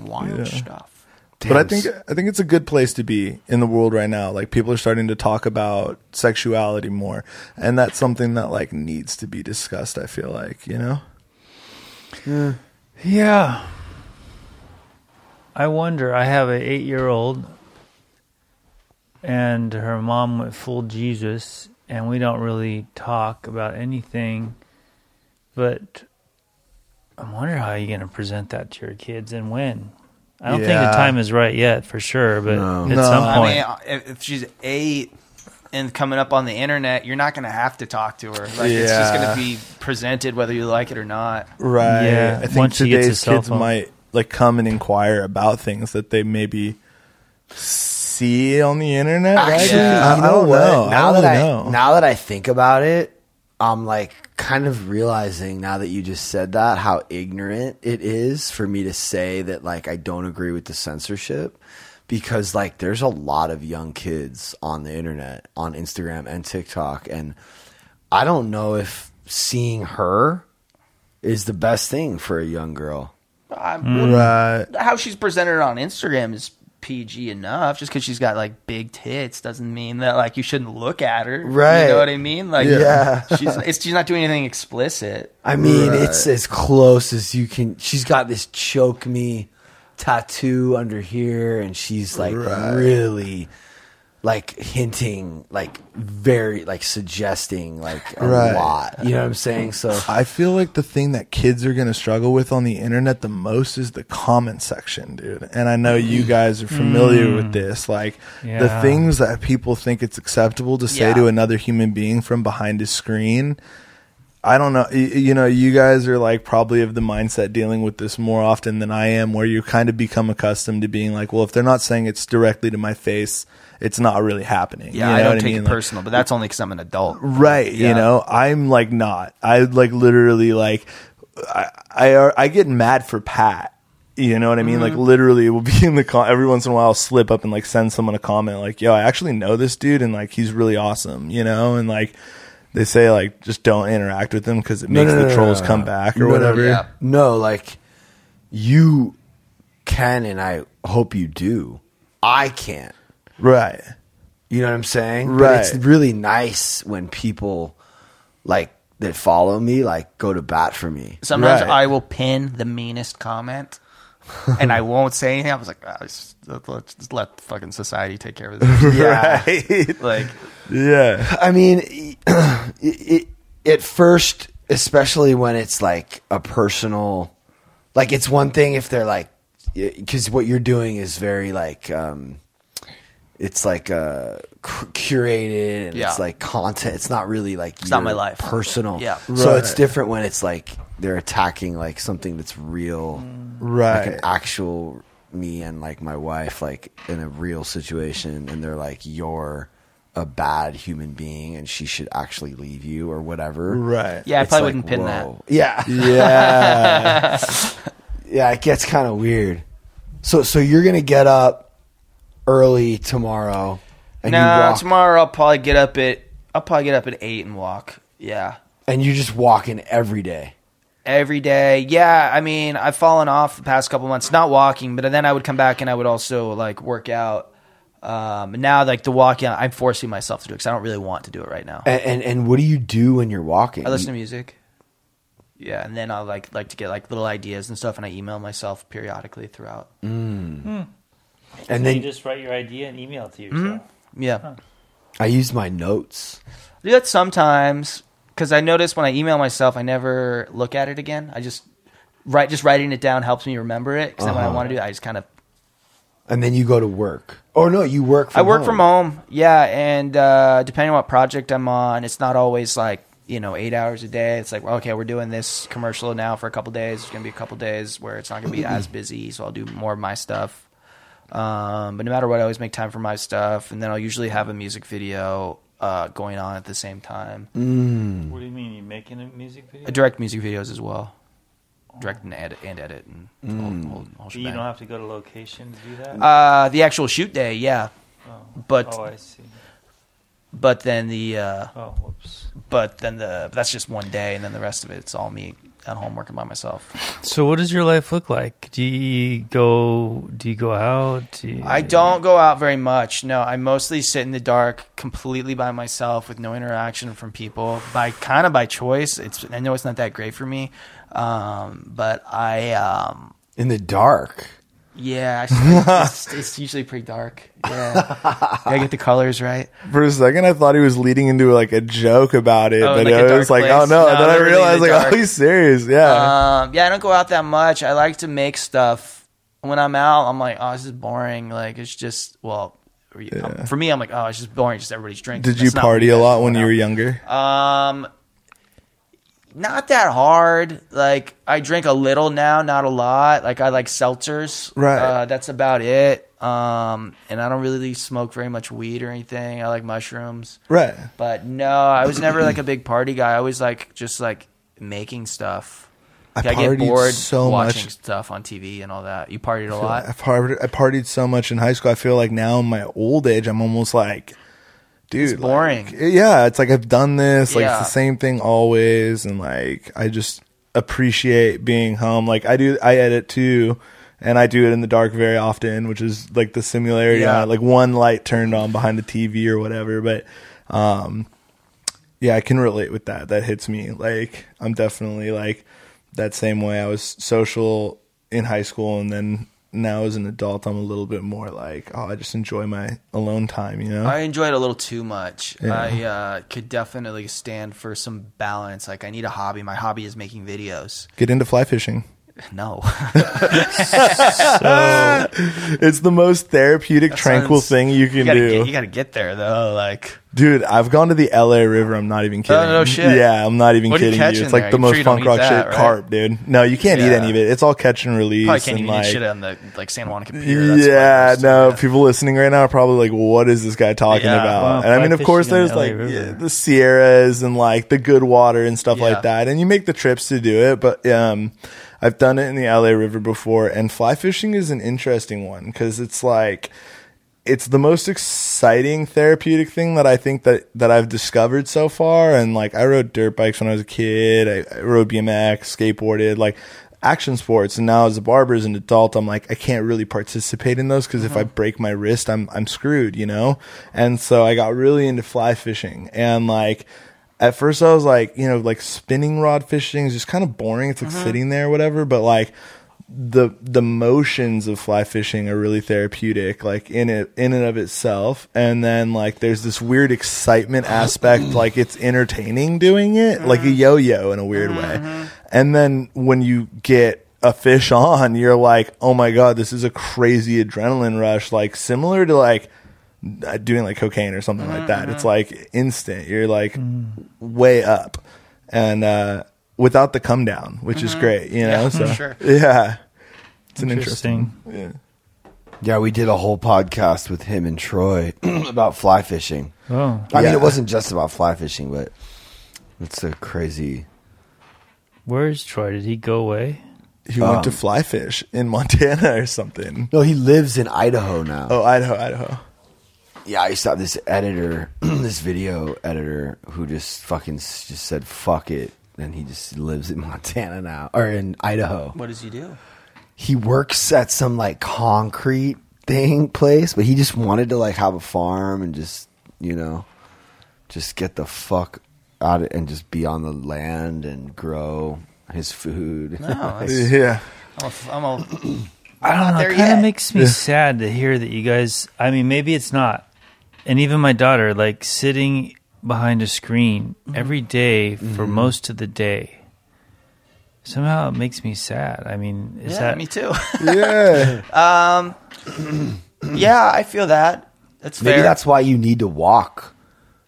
Wild Yeah. stuff. but I think I think it's a good place to be in the world right now. Like people are starting to talk about sexuality more, and that's something that like needs to be discussed. I feel like you know. Yeah. I wonder. I have an eight year old, and her mom went full Jesus, and we don't really talk about anything. But I wonder how you're going to present that to your kids and when. I don't think the time is right yet, for sure. But at No. some point, I mean, if, if she's eight and coming up on the internet, you're not going to have to talk to her. Like it's just going Yeah. to be presented whether you like it or not. Right. Yeah, I think once she gets a today's cell kids phone. might like come and inquire about things that they maybe see on the internet. Actually, right? I, you I know don't what? know. Now I don't that really I know. now that I think about it, I'm like kind of realizing now that you just said that how ignorant it is for me to say that like I don't agree with the censorship because like there's a lot of young kids on the internet, on Instagram and TikTok and I don't know if seeing her is the best thing for a young girl. I'm- mm. Right. How she's presented on Instagram is PG enough. Just because she's got like big tits doesn't mean that like you shouldn't look at her. Right. You know what I mean? Like, Yeah. she's it's, she's not doing anything explicit. I mean, it's as close as you can. She's got this choke me tattoo under here, and she's like Right. really like hinting, like very like suggesting like a Right. lot. You know what I'm saying? So I feel like the thing that kids are going to struggle with on the internet the most is the comment section, dude. And I know you guys are familiar Mm. with this. Like the things that people think it's acceptable to say Yeah. to another human being from behind a screen. I don't know. y- You know, you guys are like probably of the mindset dealing with this more often than I am, where you kind of become accustomed to being like, well, if they're not saying it's directly to my face, it's not really happening. Yeah, You I don't take mean? it Like- personal, but that's only because I'm an adult. right Yeah. you know i'm like not i like literally like i i, I get mad for pat you know what i mean like Mm-hmm. literally it will be in the con every once in a while I'll slip up and like send someone a comment like yo i actually know this dude and like he's really awesome you know and like they say like just don't interact with them because it No, makes no, no, the no, trolls no, come no. back or No, no, whatever yeah. No, like you can, and I hope you do. I can't. right You know what I'm saying? But Right. it's really nice when people like that follow me like go to bat for me. Sometimes Right. I will pin the meanest comment, and I won't say anything. I was like, ah, just, let's just let fucking society take care of this. Yeah. right like, yeah I mean, it, it, at first, especially when it's like a personal, like it's one thing if they're like, because what you're doing is very like, um, it's like uh, curated and Yeah. it's like content. It's not really like It's not my life. personal. Yeah. So it's different when it's like they're attacking like something that's real, right? like right an actual me and like my wife, like in a real situation, and they're like your a bad human being and she should actually leave you or whatever. Right. Yeah, I It's probably like, wouldn't pin that. Yeah. Yeah. yeah, it gets kind of weird. So so you're going to get up early tomorrow and you walk tomorrow I'll probably get up at I'll probably get up at eight and walk. Yeah. and you just walk in every day. Every day. Yeah, I mean, I've fallen off the past couple months, not walking, but then I would come back and I would also like work out. Um, now, like the walking, I'm forcing myself to do it because I don't really want to do it right now. And, and and what do you do when you're walking? I listen to music. Yeah, and then I like like to get like little ideas and stuff, and I email myself periodically throughout. Mm. Hmm. And you then you just write your idea and email it to yourself. Yeah, I use my notes. I do that sometimes because I notice when I email myself, I never look at it again. I just write just writing it down helps me remember it. Because then when I Uh-huh. want to do it, I just kind of And then you go to work. Or no, you work from I work home. from home. Yeah, and uh, depending on what project I'm on, it's not always like you know eight hours a day. It's like okay, we're doing this commercial now for a couple days. It's gonna be a couple days where it's not gonna be as busy, so I'll do more of my stuff. Um, but no matter what, I always make time for my stuff, and then I'll usually have a music video uh, going on at the same time. Mm. What do you mean? You making a music video? I direct music videos as well, direct and edit, and edit, and the Mm. whole, whole But you don't have to go to location to do that. Uh, the actual shoot day, yeah. But oh, I see. but then the uh, Oh, whoops. but then the that's just one day, and then the rest of it, it's all me at home working by myself. So, what does your life look like? Do you go? Do you go out? Do you, I don't go out very much. No, I mostly sit in the dark, completely by myself, with no interaction from people. By kind of by choice. It's I know it's not that great for me, um, but I um, In the dark. yeah, I, it's, it's usually pretty dark. Yeah, gotta get the colors right. For a second, I thought he was leading into like a joke about it, Oh, but like it was like, place? oh no. No, and then I realized, the like, dark. oh, he's serious. Yeah. Um, yeah, I don't go out that much. I like to make stuff. When I'm out, I'm like, oh, this is boring. Like it's just well, um, for me, I'm like, oh, it's just boring. Just everybody's drinking. Did you That's not party a lot when you were younger? Um, not that hard. Like I drink a little now, not a lot. Like I like seltzers. Right. Uh, that's about it. Um, and I don't really smoke very much weed or anything. I like mushrooms. Right. But no, I was never like a big party guy. I was like just like making stuff. I I get bored so watching much. stuff on TV and all that. You partied a lot. like I partied, I partied so much in high school. I feel like now in my old age, I'm almost like, dude, It's boring. like, yeah, it's like I've done this. Like Yeah. it's the same thing always, and like I just appreciate being home. Like I do, I edit too. And I do it in the dark very often, which is like the similarity. Yeah. like one light turned on behind the TV or whatever. But um, yeah, I can relate with that. That hits me. Like I'm definitely like that same way. I was social in high school, and then now as an adult, I'm a little bit more like, oh, I just enjoy my alone time. You know? I enjoy it a little too much. Yeah. I uh, could definitely stand for some balance. Like I need a hobby. My hobby is making videos. Get into fly fishing. No. it's the most therapeutic, tranquil sounds- thing you can gotta do. Get, you got to get there though. Like Dude, I've gone to the LA River. I'm not even kidding. Oh, no shit. Yeah, I'm not even What do you kidding you. It's like there? the I'm most sure punk rock that, shit. right? Carp, dude. No, you can't eat any of it. It's all catch and release. probably can't and even like, eat shit on the like San Juan Pier. That's yeah, no, people listening right now are probably like, "What is this guy talking Yeah. about?" Wow, and I mean, of course, there's the like yeah, the Sierras and like the good water and stuff Yeah. like that, and you make the trips to do it. But um, I've done it in the LA River before, and fly fishing is an interesting one because it's like it's the most exciting therapeutic thing that I think that that I've discovered so far. And like I rode dirt bikes when I was a kid. I, I rode BMX, skateboarded, like action sports. And now as a barber, as an adult, I'm like I can't really participate in those because if I mm-hmm. break my wrist, I'm I'm screwed, you know. And so I got really into fly fishing and like. At first, I was like, you know, like spinning rod fishing is just kind of boring. It's like uh-huh. sitting there, or whatever. But like, the the motions of fly fishing are really therapeutic like in it in and of itself. And then like there's this weird excitement uh-huh. aspect like it's entertaining doing it like a uh-huh. yo-yo in a weird way. and then when you get a fish on you're like oh my god this is a crazy adrenaline rush like similar to like doing like cocaine or something like that it's like instant you're like way up and uh without the come down which is great you know Yeah, so sure. yeah it's an interesting, Interesting. yeah Yeah, we did a whole podcast with him and Troy about fly fishing. Oh. I mean, it wasn't just about fly fishing, but it's a crazy. Where's Troy? Did he go away? He went to Um, fly fish in Montana or something. No, he lives in Idaho now. Oh, Idaho, Idaho. Yeah, I used to have this editor, this video editor, who just fucking s- just said fuck it, and he just lives in Montana now or in Idaho. What does he do? He works at some like concrete thing place, but he just wanted to like have a farm and just you know, just get the fuck out of, and just be on the land and grow his food. No, that's- Yeah. I'm a, I'm a, I don't know. there It kind of yet. makes me sad to hear that you guys. I mean, maybe it's not. And even my daughter, like sitting behind a screen Mm-hmm. every day for most of the day. Somehow it makes me sad. I mean, is yeah, that me too. Yeah. um, yeah, I feel that. That's Maybe fair. that's why you need to walk.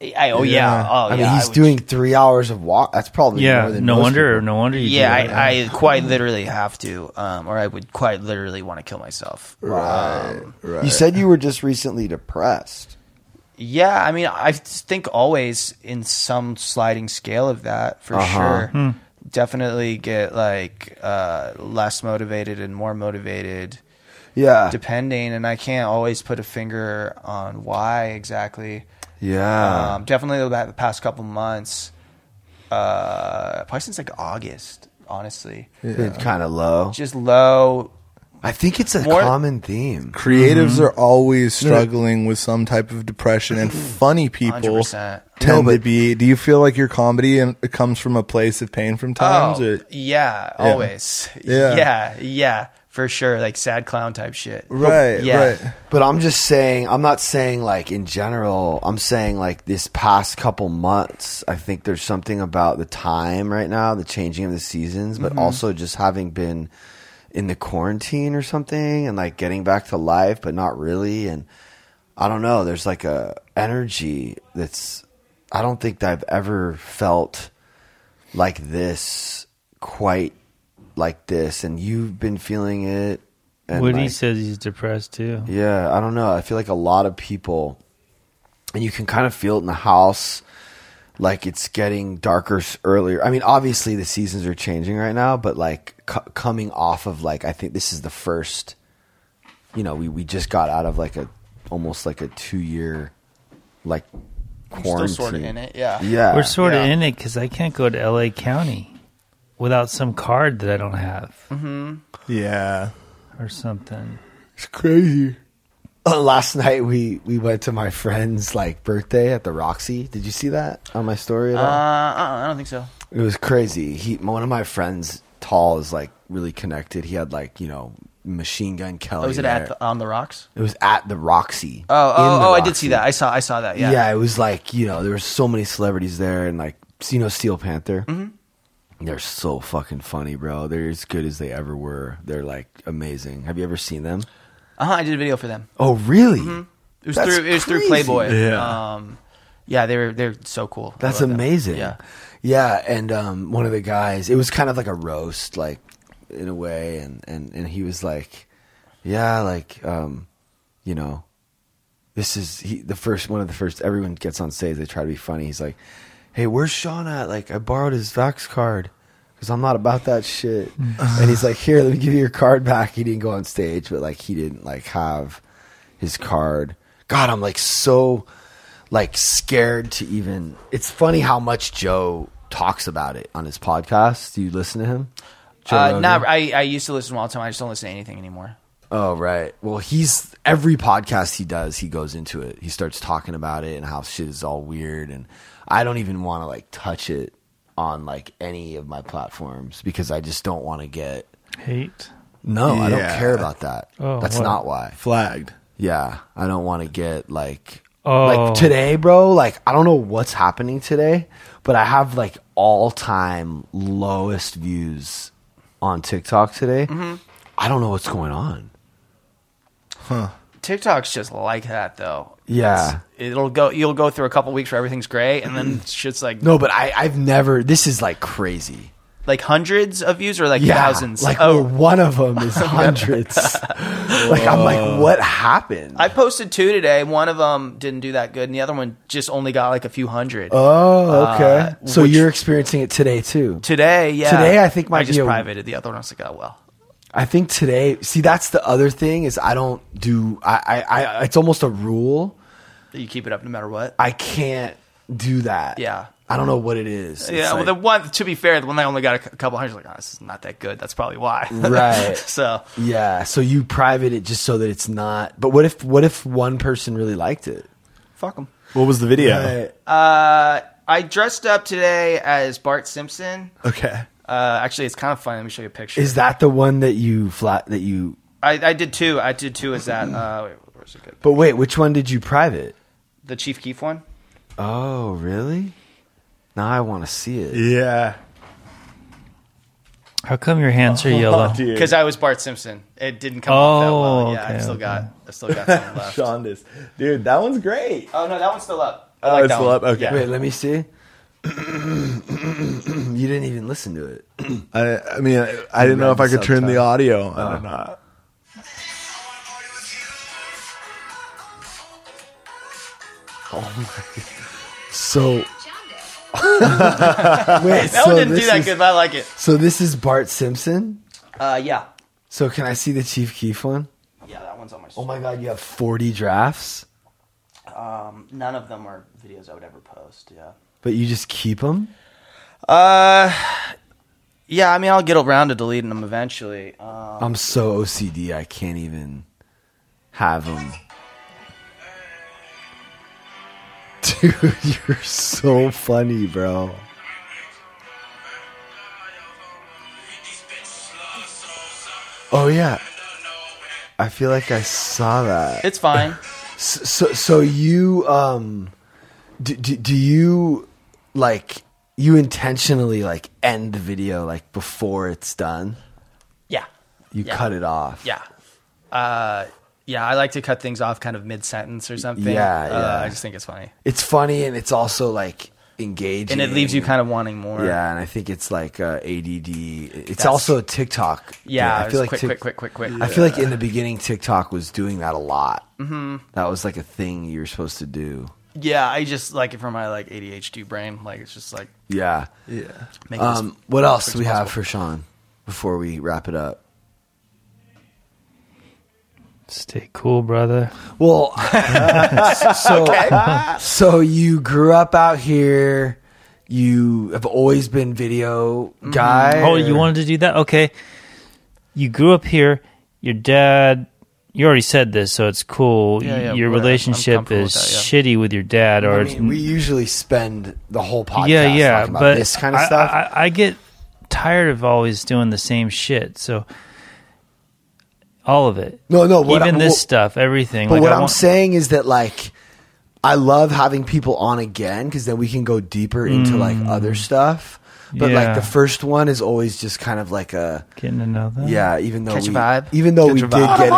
I, oh yeah. Oh I yeah. mean, he's I would- doing three hours of walk. That's probably Yeah, More than no most wonder. people. No wonder you. Yeah, do. I, I quite literally have to, um, or I would quite literally want to kill myself. Right, Um, You said you were just recently depressed. Yeah, I mean, I think always in some sliding scale of that for Uh-huh. sure. Hmm. Definitely get like uh, less motivated and more motivated. Yeah. depending, and I can't always put a finger on why exactly. Yeah. Um, definitely the the past couple months, uh, probably since like August, honestly. Been kind of low. Just low. I think it's a More- common theme. Creatives are always struggling with some type of depression, and funny people 100%. tend No, to be. Do you feel like your comedy and it comes from a place of pain from times? Oh, or- yeah, Yeah. always. Yeah. yeah, yeah, for sure. Like sad clown type shit. Right, Yeah. right. But I'm just saying, I'm not saying like in general. I'm saying like this past couple months, I think there's something about the time right now, the changing of the seasons, but Mhm. also just having been in the quarantine or something and like getting back to life, but not really. And I don't know, there's like a energy that's, I don't think I've ever felt like this quite like this. And you've been feeling it. And Woody like- says he's depressed too. yeah, I don't know. I feel like a lot of people, and you can kind of feel it in the house, like it's getting darker earlier. I mean, obviously the seasons are changing right now, but like c- coming off of like, I think this is the first. You know, we we just got out of like a almost like a two year, like I'm quarantine. still sort of in it. Yeah. Yeah, We're sort Yeah. of in it because I can't go to L.A. County without some card that I don't have Mm-hmm. Yeah. or something. It's crazy. Uh, last night we we went to my friend's like birthday at the Roxy. Did you see that on my story at Uh. I don't think so. It was crazy. He, one of my friends, tall, is like really connected. He had like you know Machine Gun Kelly. Oh, was it there. at the, on the rocks? It was at the Roxy. Oh, oh, oh! I did see that. I saw, I saw that. Yeah. Yeah. it was like you know there were so many celebrities there, and like you know Steel Panther. Mhm. They're so fucking funny, bro. They're as good as they ever were. They're like amazing. Have you ever seen them? Uh huh. I did a video for them. Oh, really? Mhm. It was That's through it was through crazy. Playboy. Yeah. Um, yeah, they're they're so cool. I That's love them. amazing. Yeah. Yeah, and um, one of the guys, it was kind of like a roast, like in a way, and and and he was like, yeah, like um, you know, this is he the first one of the first. Everyone gets on stage, they try to be funny. He's like, hey, where's Sean at? Like, I borrowed his Vax card. Because I'm not about that shit, and he's like, "Here, let me give you your card back." He didn't go on stage, but like he didn't like have his card. God, I'm like so like scared to even. It's funny how much Joe talks about it on his podcast. Do you listen to him? Joe Uh, Rogan? not, I I used to listen to him all the time. I just don't listen to anything anymore. Oh right. Well, he's every podcast he does, he goes into it. He starts talking about it and how shit is all weird, and I don't even want to like touch it on like any of my platforms because I just don't want to get Hate. No, I don't Yeah. care about that. Oh, That's what? not why. Flagged. Yeah, I don't want to get like Oh. like today, bro. Like I don't know what's happening today, but I have like all time lowest views on TikTok today. Mhm. I don't know what's going on. Huh. TikTok's just like that though. Yeah. It's- it'll go. You'll go through a couple weeks where everything's great, and then shit's like No, but I I've never. This is like crazy. Like hundreds of views or like yeah, thousands? Like oh, one of them is hundreds. like I'm like, what happened? I posted two today. One of them didn't do that good, and the other one just only got like a few hundred. Oh, okay. Uh, so which- you're experiencing it today too. today, yeah. Today, I think my I just a- privated the other one. I was like, oh well. I think today. See, that's the other thing is I don't do. I, I, I it's almost a rule. That you keep it up no matter what. I can't do that. Yeah. I don't know what it is. It's Yeah, well, like- the one to be fair, the one I only got a couple hundred, like, oh, this is not that good. That's probably why. Right. so yeah. So you private it just so that it's not. But what if what if one person really liked it? fuck them. What was the video? Right. Uh, I dressed up today as Bart Simpson. Okay. Uh, actually, it's kind of funny. Let me show you a picture. Is that the one that you flat that you? I, I did two. I did two Is that. Uh, wait, where's it good? But wait, which one did you private? The Chief Keef one. Oh, really? Now I want to see it. Yeah. How come your hands are yellow? dude. Because I was Bart Simpson. It didn't come off that well. Oh, Yeah, I okay, still okay. got. I still got some left. Shondas. Dude, that one's great. Oh no, that one's still up. I Oh, like it's that still one. up? Okay. Yeah. Wait, let me see. you didn't even listen to it. I, I mean, I, I didn't know if I could turn the audio on or not. Oh my. So. Wait, that so one didn't do this that is- good, but I like it. So this is Bart Simpson. Uh, yeah, So can I see the Chief Keef one? yeah, that one's on my. Oh my God, you have forty drafts, Um, none of them are videos I would ever post. Yeah. But you just keep them. Uh, yeah. I mean, I'll get around to deleting them eventually. Um, I'm so OCD, I can't even have them. Dude, you're so funny, bro. Oh yeah, I feel like I saw that. it's fine. So, so, so you um, do, do, do you like you intentionally like end the video like before it's done? Yeah. You Yeah. cut it off. Yeah. Uh, yeah. I like to cut things off kind of mid sentence or something. Yeah, Uh, yeah. I just think it's funny, It's funny and it's also like engaging, and it leaves you kind of wanting more. Yeah, and I think it's like uh, ADD. It's That's- also a TikTok. Yeah. I feel like quick, Tik- quick, quick, quick, quick. I feel like in the beginning TikTok was doing that a lot. Mhm. That was like a thing you were supposed to do. Yeah, I just like it for my like ADHD brain. Like it's just like Yeah, yeah. Make it as Um, what else do we have for Sean before we wrap it up? Stay cool, brother. Well, so so you grew up out here. You have always been video guy. Oh, you wanted to do that? Okay. You grew up here. Your dad. You already said this, so it's cool. Yeah, yeah, your whatever. Relationship is with that, shitty with your dad, or I mean, we usually spend the whole podcast yeah, yeah. talking about But this kind of I- stuff. I, I get tired of always doing the same shit. So all of it. No, no, even I- this well- stuff, everything. But like, what I I'm saying is that like I love having people on again because then we can go deeper into like Mm. other stuff. But like the first one is always just kind of like a getting to know them. yeah. Even though Catch a we, vibe. even though Catch we did vibe. get in,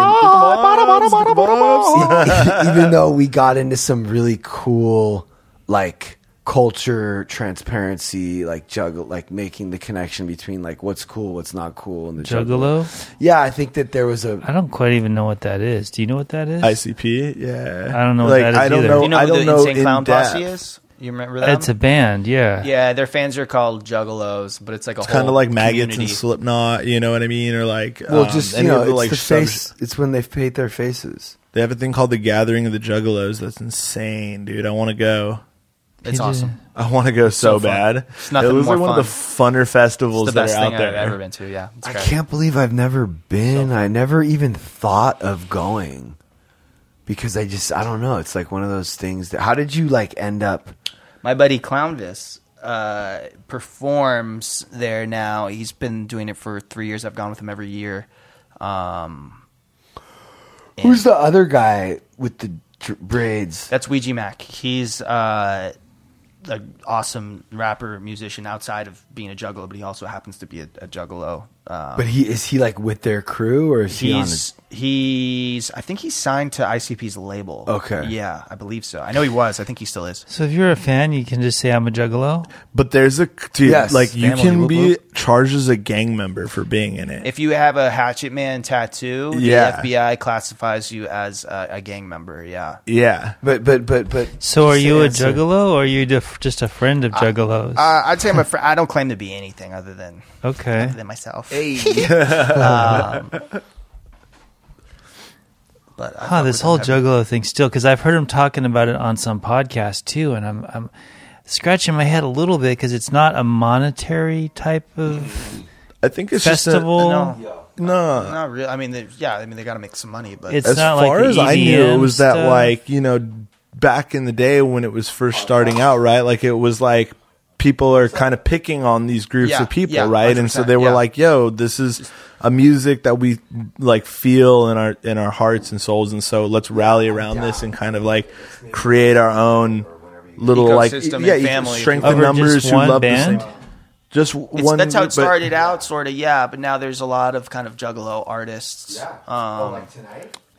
even though we got into some really cool like culture transparency like juggle like making the connection between like what's cool what's not cool and the Juggalo? yeah i think that there was a I don't quite even know what that is. Do you know what that is? ICP, yeah. I don't know what that is I don't either. know. you know I don't the know Insane Clown. Posse is? You remember that? It's a band, yeah. yeah. Their fans are called Juggalos, but it's like a It's whole kind of like maggots community. and Slipknot. You know what I mean? Or like well um, just you know of it's the, like the sub- face it's when they paint their faces They have a thing called the Gathering of the Juggalos. That's insane, dude. I want to go. It's awesome. I want to go so, So bad. It's nothing it was more like one of the funner festivals It's the that best are out thing there. I've ever been to. Yeah, I can't believe I've never been. I never even thought of going because I just I don't know. It's like one of those things that. How did you like end up? My buddy Clownvis uh, performs there now. He's been doing it for three years. I've gone with him every year. Um, Who's the other guy with the dr- braids? that's Ouija Macc. He's uh, an awesome rapper musician outside of being a juggalo, but he also happens to be a, a juggalo Um, But he is he like with their crew or is he on? he's he's I think he's signed to ICP's label. Okay. Yeah, I believe so. I know he was. I think he still is. So if you're a fan, you can just say I'm a juggalo. But there's a dude, Yes. like you Family can whoop be whoop. charged as a gang member for being in it. If you have a Hatchet Man tattoo, Yeah. the FBI classifies you as a, a gang member. Yeah. Yeah, but but but but. So are you a answer. juggalo, or are you def- just a friend of juggalos? Uh, I'd say I'm a fr- I don't claim to be anything other than Okay. other than myself. Hey. um, but I Huh, this whole them heavy. juggalo thing still because I've heard him talking about it on some podcast too, and I'm I'm scratching my head a little bit because it's not a monetary type of I think it's festival. No, no, not really. I mean, they, yeah, I mean they got to make some money, but It's as not like far the as I knew, it EDM was that like you know back in the day when it was first starting out, right? Like it was like people are kind of picking on these groups Yeah, of people, yeah, right? And so they were yeah. like, "Yo, this is a music that we like feel in our in our hearts and souls, and so let's rally around this and kind of like create our own." Little like Ecosystem and yeah, family. strength Over in numbers just who one love band? the same. Just It's, one. that's how group, it but- started out, sort of. Yeah, but now there's a lot of kind of juggalo artists. Oh, Um,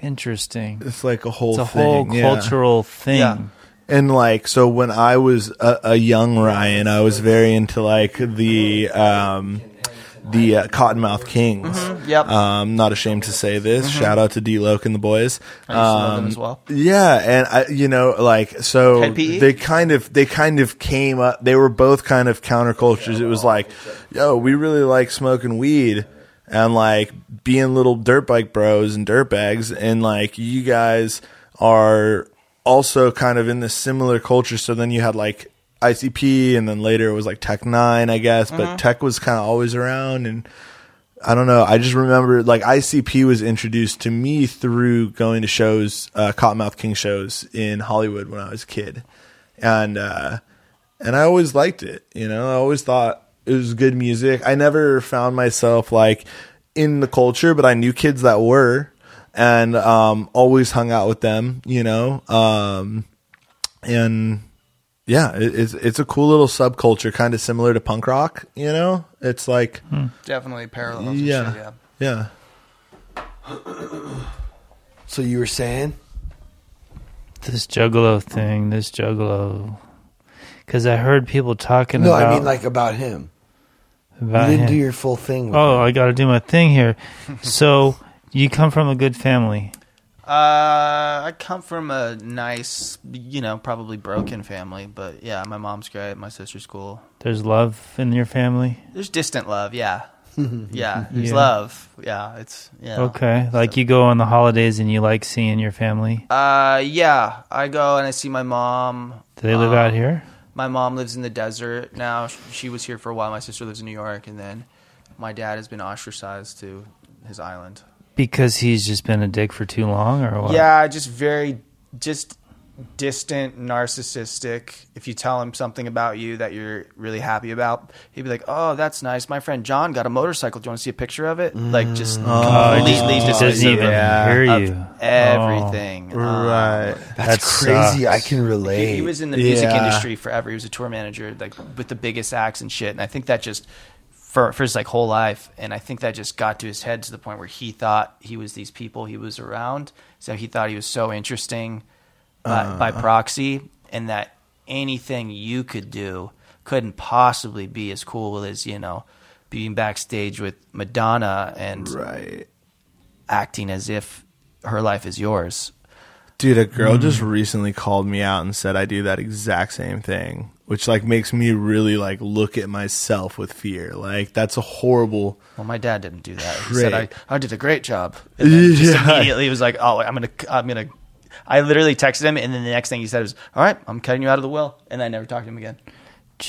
interesting. It's like a whole It's a thing, whole yeah. cultural thing. And like so when I was a, a young Ryan, I was very into like the um the uh, Kottonmouth Kings. Mhm, yep. Um not ashamed to say this. Mhm. Shout out to D-Loc and the boys. I used to love them Um, as well. Yeah, and I you know like so they kind of they kind of came up they were both kind of countercultures. It was like, yo, we really like smoking weed and like being little dirt bike bros and dirt bags and like you guys are also kind of in this similar culture. So then you had like ICP and then later it was like Tech N9ne I guess. But Tech was kind of always around and I don't know. I just remember like ICP was introduced to me through going to shows uh Kottonmouth King shows in Hollywood when I was a kid. And uh and I always liked it. You know, I always thought it was good music. I never found myself like in the culture, but I knew kids that were, and um, always hung out with them. You know, um, and yeah, it, it's it's a cool little subculture, kind of similar to punk rock. You know, it's like definitely parallels. and yeah, shit, yeah. yeah. So you were saying? This juggalo thing, this juggalo. Because I heard people talking No, about. I mean like about him. about you didn't him. do your full thing. With Oh, I got to do my thing here. so you come from a good family. Uh, I come from a nice, you know, probably broken family, but yeah, my mom's great. My sister's cool. There's love in your family. There's distant love, yeah, yeah. There's Yeah. love, yeah. It's yeah. Okay, like you go on the holidays and you like seeing your family. Uh, yeah. I go and I see my mom. Do they live Um, out here? My mom lives in the desert now. She was here for a while. My sister lives in New York, and then my dad has been ostracized to his island. Because he's just been a dick for too long, or what? Yeah, just very, just distant, narcissistic. If you tell him something about you that you're really happy about, he'd be like, "Oh, that's nice. My friend John got a motorcycle. Do you want to see a picture of it?" Like just Oh, completely just dismissive doesn't even of- hear you. Everything. Oh. Um, Right. That's That crazy. I can relate. he, he was in the music Yeah. industry forever. He was a tour manager, like with the biggest acts and shit. And I think that just for for his like whole life, and I think that just got to his head to the point where he thought he was these people he was around. So he thought he was so interesting by, by Uh. proxy, and that anything you could do couldn't possibly be as cool as you know being backstage with Madonna and right. acting as if her life is yours. Dude, a girl Mm. just recently called me out and said I do that exact same thing, which like makes me really like look at myself with fear. Like that's a horrible. Well, my dad didn't do that. He Great. said I, I did a great job. And then just Yeah. immediately he was like, "Oh, I'm gonna, I'm gonna." I literally texted him, and then the next thing he said was, "All right, I'm cutting you out of the will," and I never talked to him again.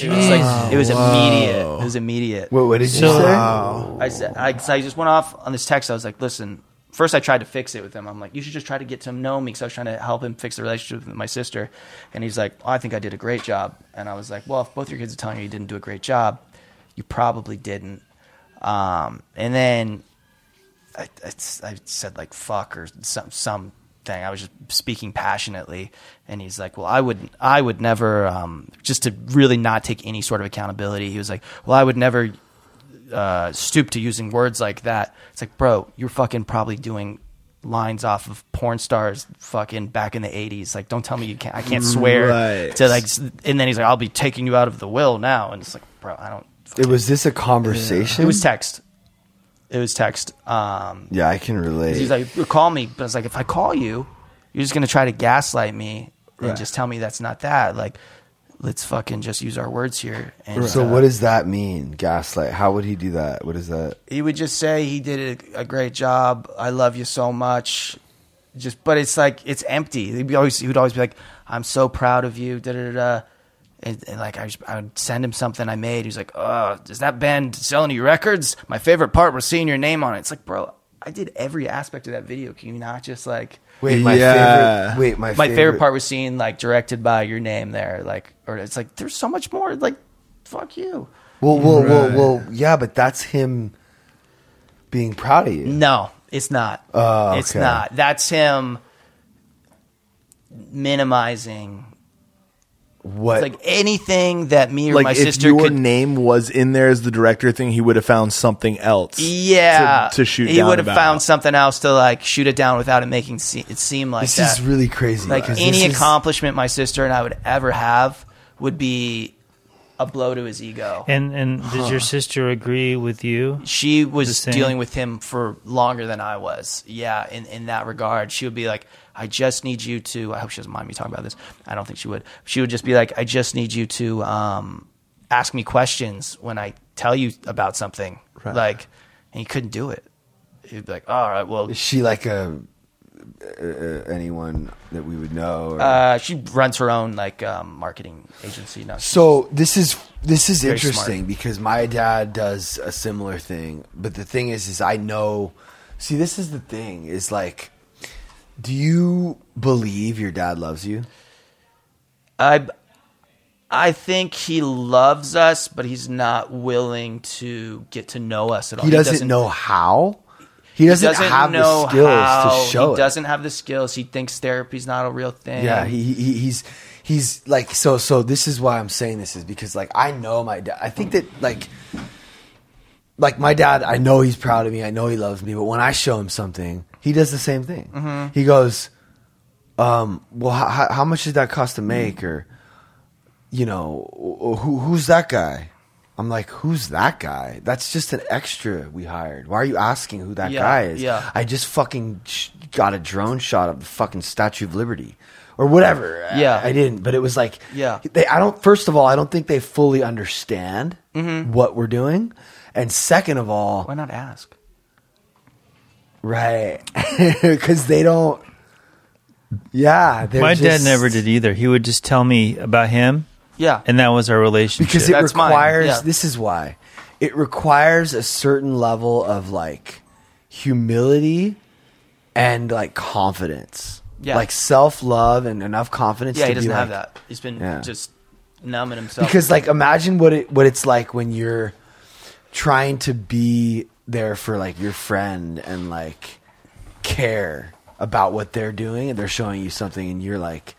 It was like it was immediate. It was immediate. What, what did you So- say? I said, I, so I just went off on this text. I was like, "Listen." First, I tried to fix it with him. I'm like, "You should just try to get to know me," because I was trying to help him fix the relationship with my sister. And he's like, oh, "I think I did a great job." And I was like, "Well, if both your kids are telling you you didn't do a great job, you probably didn't." Um, and then I, I, I said like fuck or some something. I was just speaking passionately, and he's like, "Well, I would, I would never, um, just to really not take any sort of accountability." He was like, "Well, I would never uh, stoop to using words like that. It's like, bro, you're fucking probably doing lines off of porn stars fucking back in the 80s like don't tell me you can't i can't swear Right. to like and then he's like i'll be taking you out of the will now and it's like bro i don't It was this a conversation? it was text it was text um Yeah, I can relate. he's like call me but it's like if i call you you're just gonna try to gaslight me and Right. just tell me that's not that like let's fucking just use our words here and so uh, what does that mean? Gaslight. How would he do that? What is that? he would just say he did a, a great job. I love you so much. Just, but it's like it's empty. He'd always he would always be like, "I'm so proud of you." Da da da. And, and like I, I would send him something I made. He's like, "Oh, does that band sell any records?" My favorite part was seeing your name on it. It's like, bro, I did every aspect of that video. Can you not just like? Wait, my Yeah. favorite. Wait, my, my favorite, favorite part was seeing like directed by your name there, like, or it's like there's so much more. Like, fuck you. Well, well, well, Right. well. Yeah, but that's him being proud of you. No, it's not. Oh, It's not. That's him minimizing. What? It's like anything that me or like my if sister your could. name was in there as the director thing, he would have found something else. yeah, to, to shoot. He down would have about. found something else to like shoot it down without it making se- it seem like this that. is really crazy. like any this is- accomplishment my sister and I would ever have would be a blow to his ego. And and did your sister agree with you? she was dealing with him for longer than I was. Yeah, in, in that regard. She would be like, I just need you to I hope she doesn't mind me talking about this. I don't think she would. She would just be like, I just need you to um, ask me questions when I tell you about something. Right. Like and he couldn't do it. He'd be like, All right, well Is she like a uh, anyone that we would know? Or? uh, she runs her own like um, marketing agency now. So this is this is interesting smart. because my dad does a similar thing, but the thing is, is I know. See, this is the thing: is like, do you believe your dad loves you? I I think he loves us, but he's not willing to get to know us at all. He doesn't, know how. He doesn't, have the skills how. to show He it. doesn't have the skills. He thinks therapy's not a real thing. Yeah, he, he he's he's like so so. This is why I'm saying this is because like I know my dad. I think that like like my dad. I know he's proud of me. I know he loves me. But when I show him something, he does the same thing. Mhm. He goes, um, "Well, how, how much did that cost to make?" Or you know, who who's that guy? I'm like, who's that guy? That's just an extra we hired. Why are you asking who that Yeah, guy is? yeah. I just fucking sh- got a drone shot of the fucking Statue of Liberty or whatever. Yeah. I, I didn't, but it was like, Yeah. They, I don't. First of all, I don't think they fully understand Mhm. what we're doing, and second of all, Why not ask? right? Because they don't. Yeah, they're My dad never did either. He would just tell me about him. Yeah. And that was our relationship. because it That's mine, requires yeah. this is why it requires a certain level of like humility and like confidence Yeah. like self-love and enough confidence Yeah, to he doesn't have like- that. He's been Yeah. just numbing himself. because like imagine what it what it's like when you're trying to be there for like your friend and like care about what they're doing and they're showing you something and you're like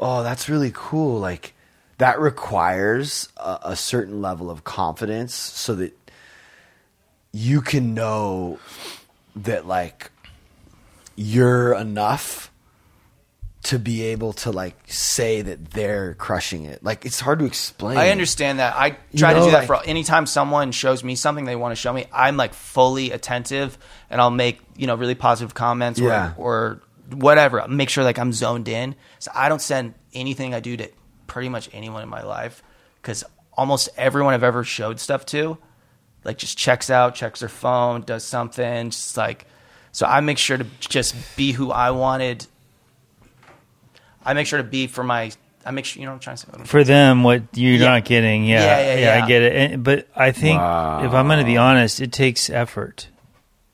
oh that's really cool like that requires a, a certain level of confidence so that you can know that like you're enough to be able to like say that they're crushing it. Like it's hard to explain. I understand that. I You try to do that like- for anytime someone shows me something they want to show me. I'm like fully attentive, and I'll make you know really positive comments Yeah. or, or whatever. Make sure like I'm zoned in. So I don't send anything I do to pretty much anyone in my life because almost everyone I've ever showed stuff to, like just checks out, checks their phone, does something, just like. So I make sure to just be who I wanted. I make sure to be for my. I make sure you know what I'm trying to say. for them what you're Yeah. not getting yeah Yeah, yeah, yeah. i get it and, but i think if i'm going to be honest it takes effort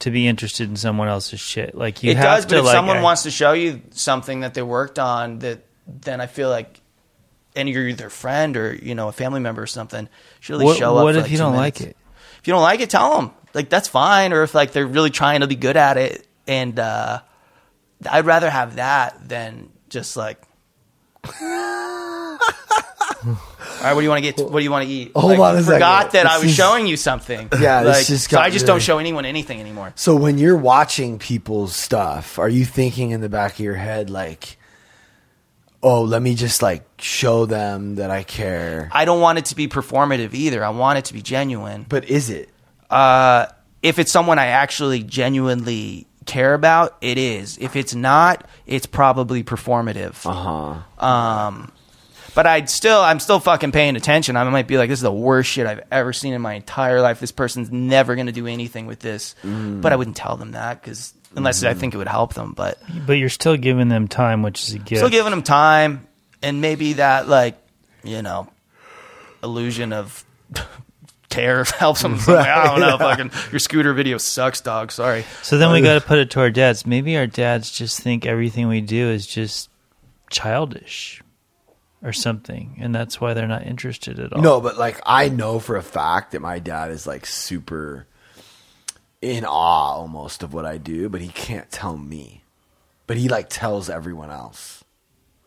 to be interested in someone else's shit like you it have does, to but if like someone I- wants to show you something that they worked on, that then I feel like, and you're either a friend or you know a family member or something, should really What- show up. what for, if like, you don't like it? If you don't like it, tell them like that's fine. Or if like they're really trying to be good at it, and uh, I'd rather have that than just like. All right, what do you want to get? What do you want to eat? Hold Like, on a I second. forgot that I was is- showing you something. Yeah, this like, just so got I just really- don't show anyone anything anymore. So when you're watching people's stuff, are you thinking in the back of your head like, "Oh, let me just like show them that I care"? I don't want it to be performative either. I want it to be genuine. But is it? Uh, if it's someone I actually genuinely care about, it is. If it's not, it's probably performative. Uh huh. Um, but I'd still, I'm still fucking paying attention. I might be like, this is the worst shit I've ever seen in my entire life. This person's never going to do anything with this. Mm. But I wouldn't tell them that because unless I mm-hmm. think it would help them. But But you're still giving them time, which is a gift. still giving them time and maybe that like, you know, illusion of care helps them. I don't know. Fucking your scooter video sucks, dog. Sorry. So then we uh, got to put it to our dads. Maybe our dads just think everything we do is just childish or something, and that's why they're not interested at all. No, but like I know for a fact that my dad is like super in awe almost of what I do, but he can't tell me. But he like tells everyone else.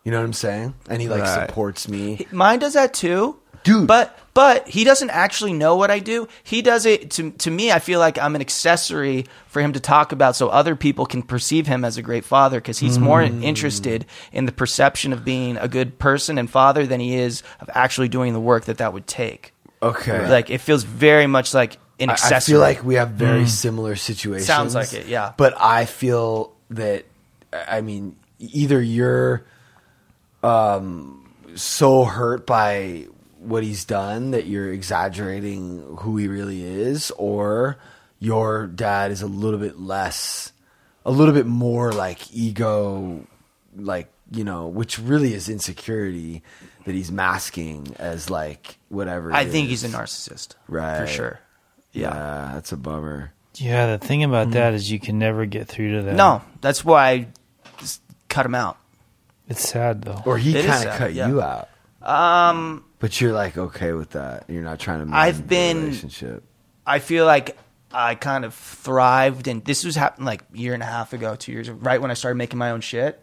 You know what I'm saying? And he like Right. supports me. Mine does that too. Dude. But but he doesn't actually know what I do. He does it to to me I feel like I'm an accessory for him to talk about so other people can perceive him as a great father cuz he's more Mm. interested in the perception of being a good person and father than he is of actually doing the work that that would take. Okay. Like it feels very much like an I- accessory. I feel like we have very Mm. similar situations. Sounds like it, yeah. But I feel that I mean, either you're um so hurt by what he's done that you're exaggerating who he really is, or your dad is a little bit less, a little bit more like ego, like you know, which really is insecurity that he's masking as like whatever. I it think is. he's a narcissist. right? For sure. Yeah. yeah, that's a bummer. Yeah, the thing about that is you can never get through to them. No, that's why I just cut him out. It's sad though. Or he kind of cut yeah. you out. Um But you're like okay with that. You're not trying to. Mend I've the been- relationship. I feel like I kind of thrived, and this was happening like a year and a half ago, two years, right when I started making my own shit,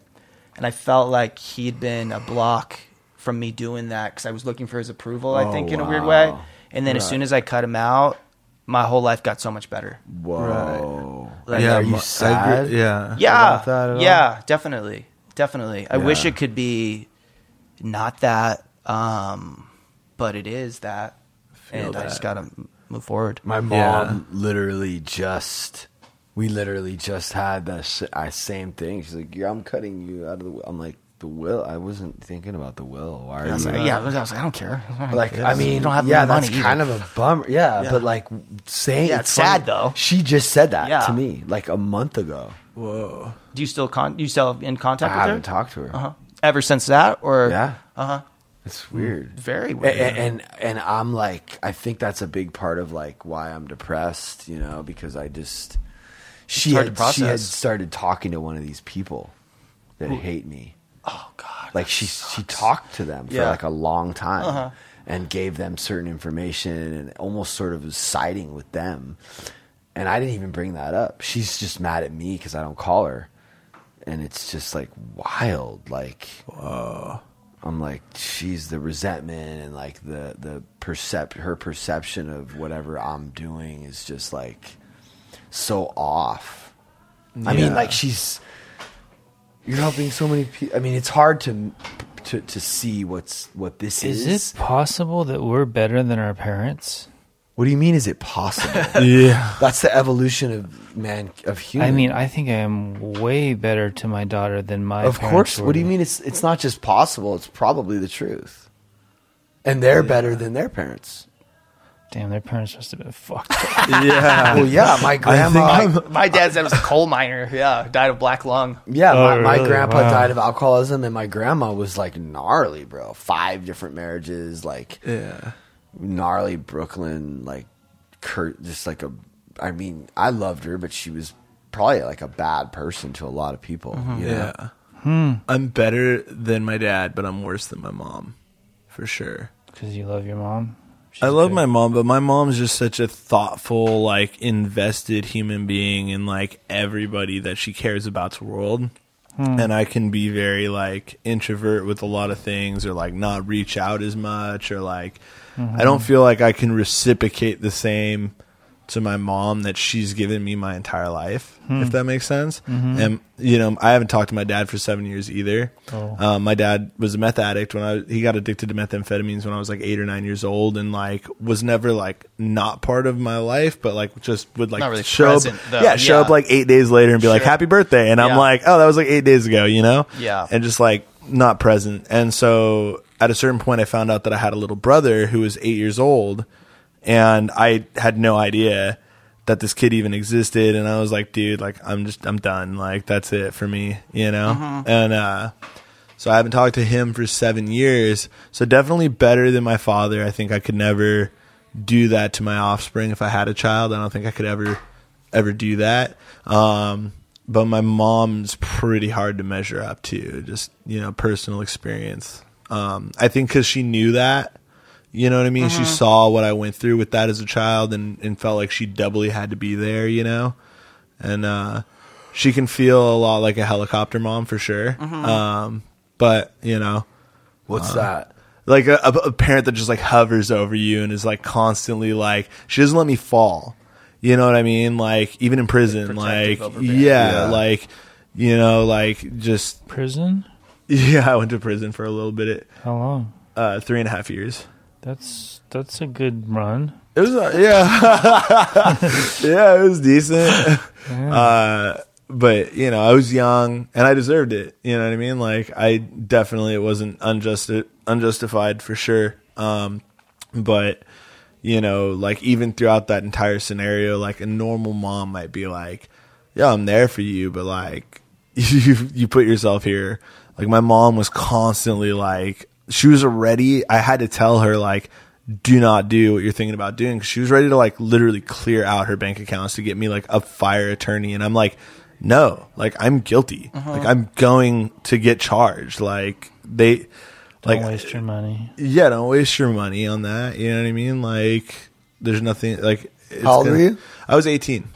and I felt like he'd been a block from me doing that because I was looking for his approval. I Oh, think in a weird way, and then as soon as I cut him out, my whole life got so much better. Whoa. Like, Yeah, are you I sad? agree- yeah. Yeah, that at all? yeah, definitely, definitely. I wish it could be not that, um, but it is that, and I just gotta move forward. My mom Yeah. literally just. We literally just had the s- uh, same thing. She's like, yeah, "I'm cutting you out of the." will." I'm like, "The will? I wasn't thinking about the will. Why are I was you?" like, yeah, I was, I was like, I don't care. Like, I mean, you don't have yeah, any money that's either. kind of a bummer. Yeah, Yeah. but like saying Yeah, it's sad, though. She just said that Yeah. to me like a month ago. Whoa. Do you still con? You still in I contact with her? I haven't her? talked to her. Uh huh. Ever since that, or Yeah. uh huh. It's weird. Very A- weird. a- And, and I'm like, I think that's a big part of like why I'm depressed, you know, because I just she hard had, she had process. started talking to one of these people that hate me. Oh God. Like she she talked to them for Yeah. like a long time Uh-huh. and gave them certain information and almost sort of was siding with them. And I didn't even bring that up. She's just mad at me because I don't call her, and it's just like wild. Like, I'm like, she's the resentment and like the the percept her perception of whatever I'm doing is just like so off. I mean, like she's you're helping so many people. I mean, it's hard to to to see what's what this is. Is it possible that we're better than our parents? What do you mean? Is it possible? Yeah. That's the evolution of man of human. I mean, I think I am way better to my daughter than my. of course. What do you mean? It's it's not just possible. It's probably the truth. And they're better uh, than their parents. Damn, their parents must have been fucked. up. Yeah. Well, yeah, my grandma. think My dad's dad was a coal miner. Yeah, died of black lung. Yeah, Oh, my, my really? grandpa Wow. died of alcoholism, and my grandma was like gnarly, bro. Five different marriages, like Yeah. gnarly Brooklyn, like Kurt, just like a. I mean, I loved her, but she was probably like a bad person to a lot of people. Mm-hmm. You know? Yeah. I'm better than my dad, but I'm worse than my mom, for sure. Because you love your mom. She's I love my mom, but my mom's just such a thoughtful, like invested human being in like everybody that she cares about's world. Hmm. and I can be very like introvert with a lot of things, or like not reach out as much, or like Mhm. I don't feel like I can reciprocate the same to my mom that she's given me my entire life, Hmm. if that makes sense. Mhm. And you know, I haven't talked to my dad for seven years either. Oh. Um, my dad was a meth addict when I he got addicted to methamphetamines when I was like eight or nine years old, and like was never like not part of my life, but like just would like Not really show present, up, though. yeah, show Yeah. up like eight days later and be like happy birthday, and I'm like, oh, that was like eight days ago, you know? Yeah. and just like not present. And so at a certain point, I found out that I had a little brother who was eight years old, and I had no idea that this kid even existed. And I was like, dude, like I'm just I'm done. Like that's it for me, you know. Mhm. And uh, so I haven't talked to him for seven years. So definitely better than my father. I think I could never do that to my offspring if I had a child. I don't think I could ever ever do that. Um, but my mom's pretty hard to measure up to. Just you know, personal experience. Um, I think because she knew that. You know what I mean? She Mhm. saw what I went through with that as a child and, and felt like she doubly had to be there, you know? And uh, she can feel a lot like a helicopter mom for sure. Mhm. Um, but, you know. What's uh, that? Like a, a, a parent that just like hovers over you and is like constantly like, she doesn't let me fall. You know what I mean? Like, even in prison, like, yeah, Yeah. like, you know, like just. Prison? Yeah, I went to prison for a little bit. How long? Uh, three and a half years. That's that's a good run. It was uh, yeah, yeah, it was decent. Yeah. Uh, but you know, I was young and I deserved it. You know what I mean? Like I definitely it wasn't unjust unjustified for sure. Um, but you know, like even throughout that entire scenario, like a normal mom might be like, "Yeah, I'm there for you," but like you you put yourself here. Like my mom was constantly like she was already. I had to tell her like, do not do what you're thinking about doing. she was ready to like literally clear out her bank accounts to get me like a fire attorney, and I'm like, no, like I'm guilty. Uh-huh. Like I'm going to get charged. Like they. Don't like waste your money. yeah, don't waste your money on that. You know what I mean? Like, there's nothing like. it's How old gonna- were you? I was 18.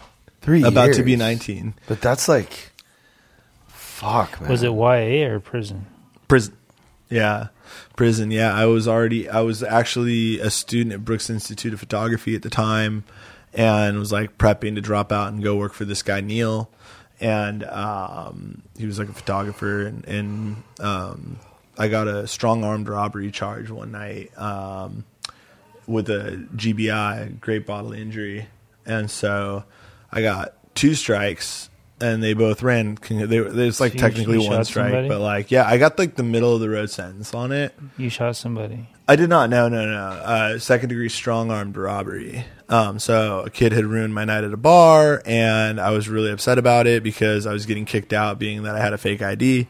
Three about to be 19. But that's like, fuck, man. Was it YA or prison? Prison. Yeah. Prison. Yeah. I was already, I was actually a student at Brooks Institute of Photography at the time and was like prepping to drop out and go work for this guy, Neil. And um, he was like a photographer. And, and um, I got a strong armed robbery charge one night um, with a GBI, great bodily injury. And so I got two strikes and they both ran. They, there's like technically one shot strike, somebody? but like, yeah, I got like the middle of the road sentence on it. You shot somebody. I did not. No, no, no. Uh, second degree strong armed robbery. Um, so a kid had ruined my night at a bar, and I was really upset about it because I was getting kicked out, being that I had a fake ID.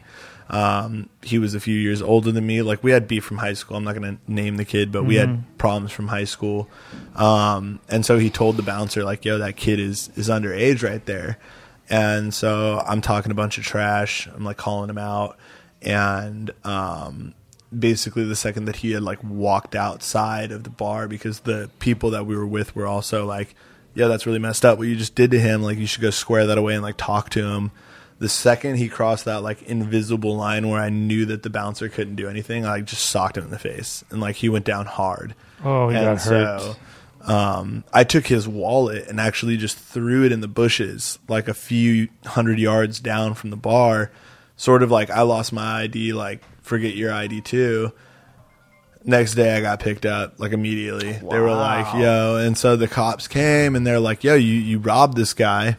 Um, he was a few years older than me. Like we had beef from high school. I'm not going to name the kid, but we had problems from high school. Um, and so he told the bouncer, like, "Yo, that kid is is underage right there." And so I'm talking a bunch of trash. I'm like calling him out, and um, basically the second that he had like walked outside of the bar because the people that we were with were also like, "Yeah, that's really messed up what you just did to him. Like you should go square that away and like talk to him." The second he crossed that like invisible line where I knew that the bouncer couldn't do anything, I just socked him in the face and like he went down hard. Oh, he and got hurt. Um, I took his wallet and actually just threw it in the bushes, like a few hundred yards down from the bar. Sort of like I lost my ID, like forget your ID too. Next day I got picked up like immediately. They were like, "Yo," and so the cops came and they're like, "Yo, you you robbed this guy,"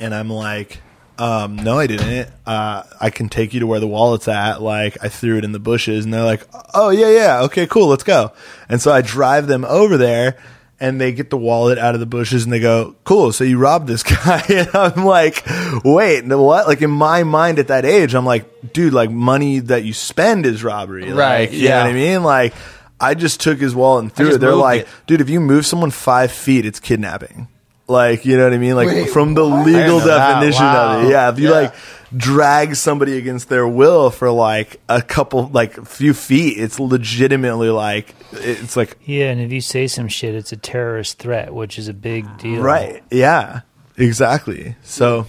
and I'm like. Um, no, I didn't. Uh, I can take you to where the wallet's at. Like, I threw it in the bushes, and they're like, "Oh yeah, yeah, okay, cool, let's go." And so I drive them over there, and they get the wallet out of the bushes, and they go, "Cool, so you robbed this guy?" And I'm like, "Wait, what?" Like in my mind at that age, I'm like, "Dude, like money that you spend is robbery, Right, Like, you know yeah. what I mean? Like, I just took his wallet and threw it. They're like, it. "Dude, if you move someone five feet, it's kidnapping." Like, you know what I mean? Like Wait, from the what? legal I didn't know that. definition of it. Yeah. If you Yeah. like drag somebody against their will for like a couple, like a few feet, it's legitimately like, it's like, Yeah, and if you say some shit, it's a terrorist threat, which is a big deal. right. Yeah. Exactly. So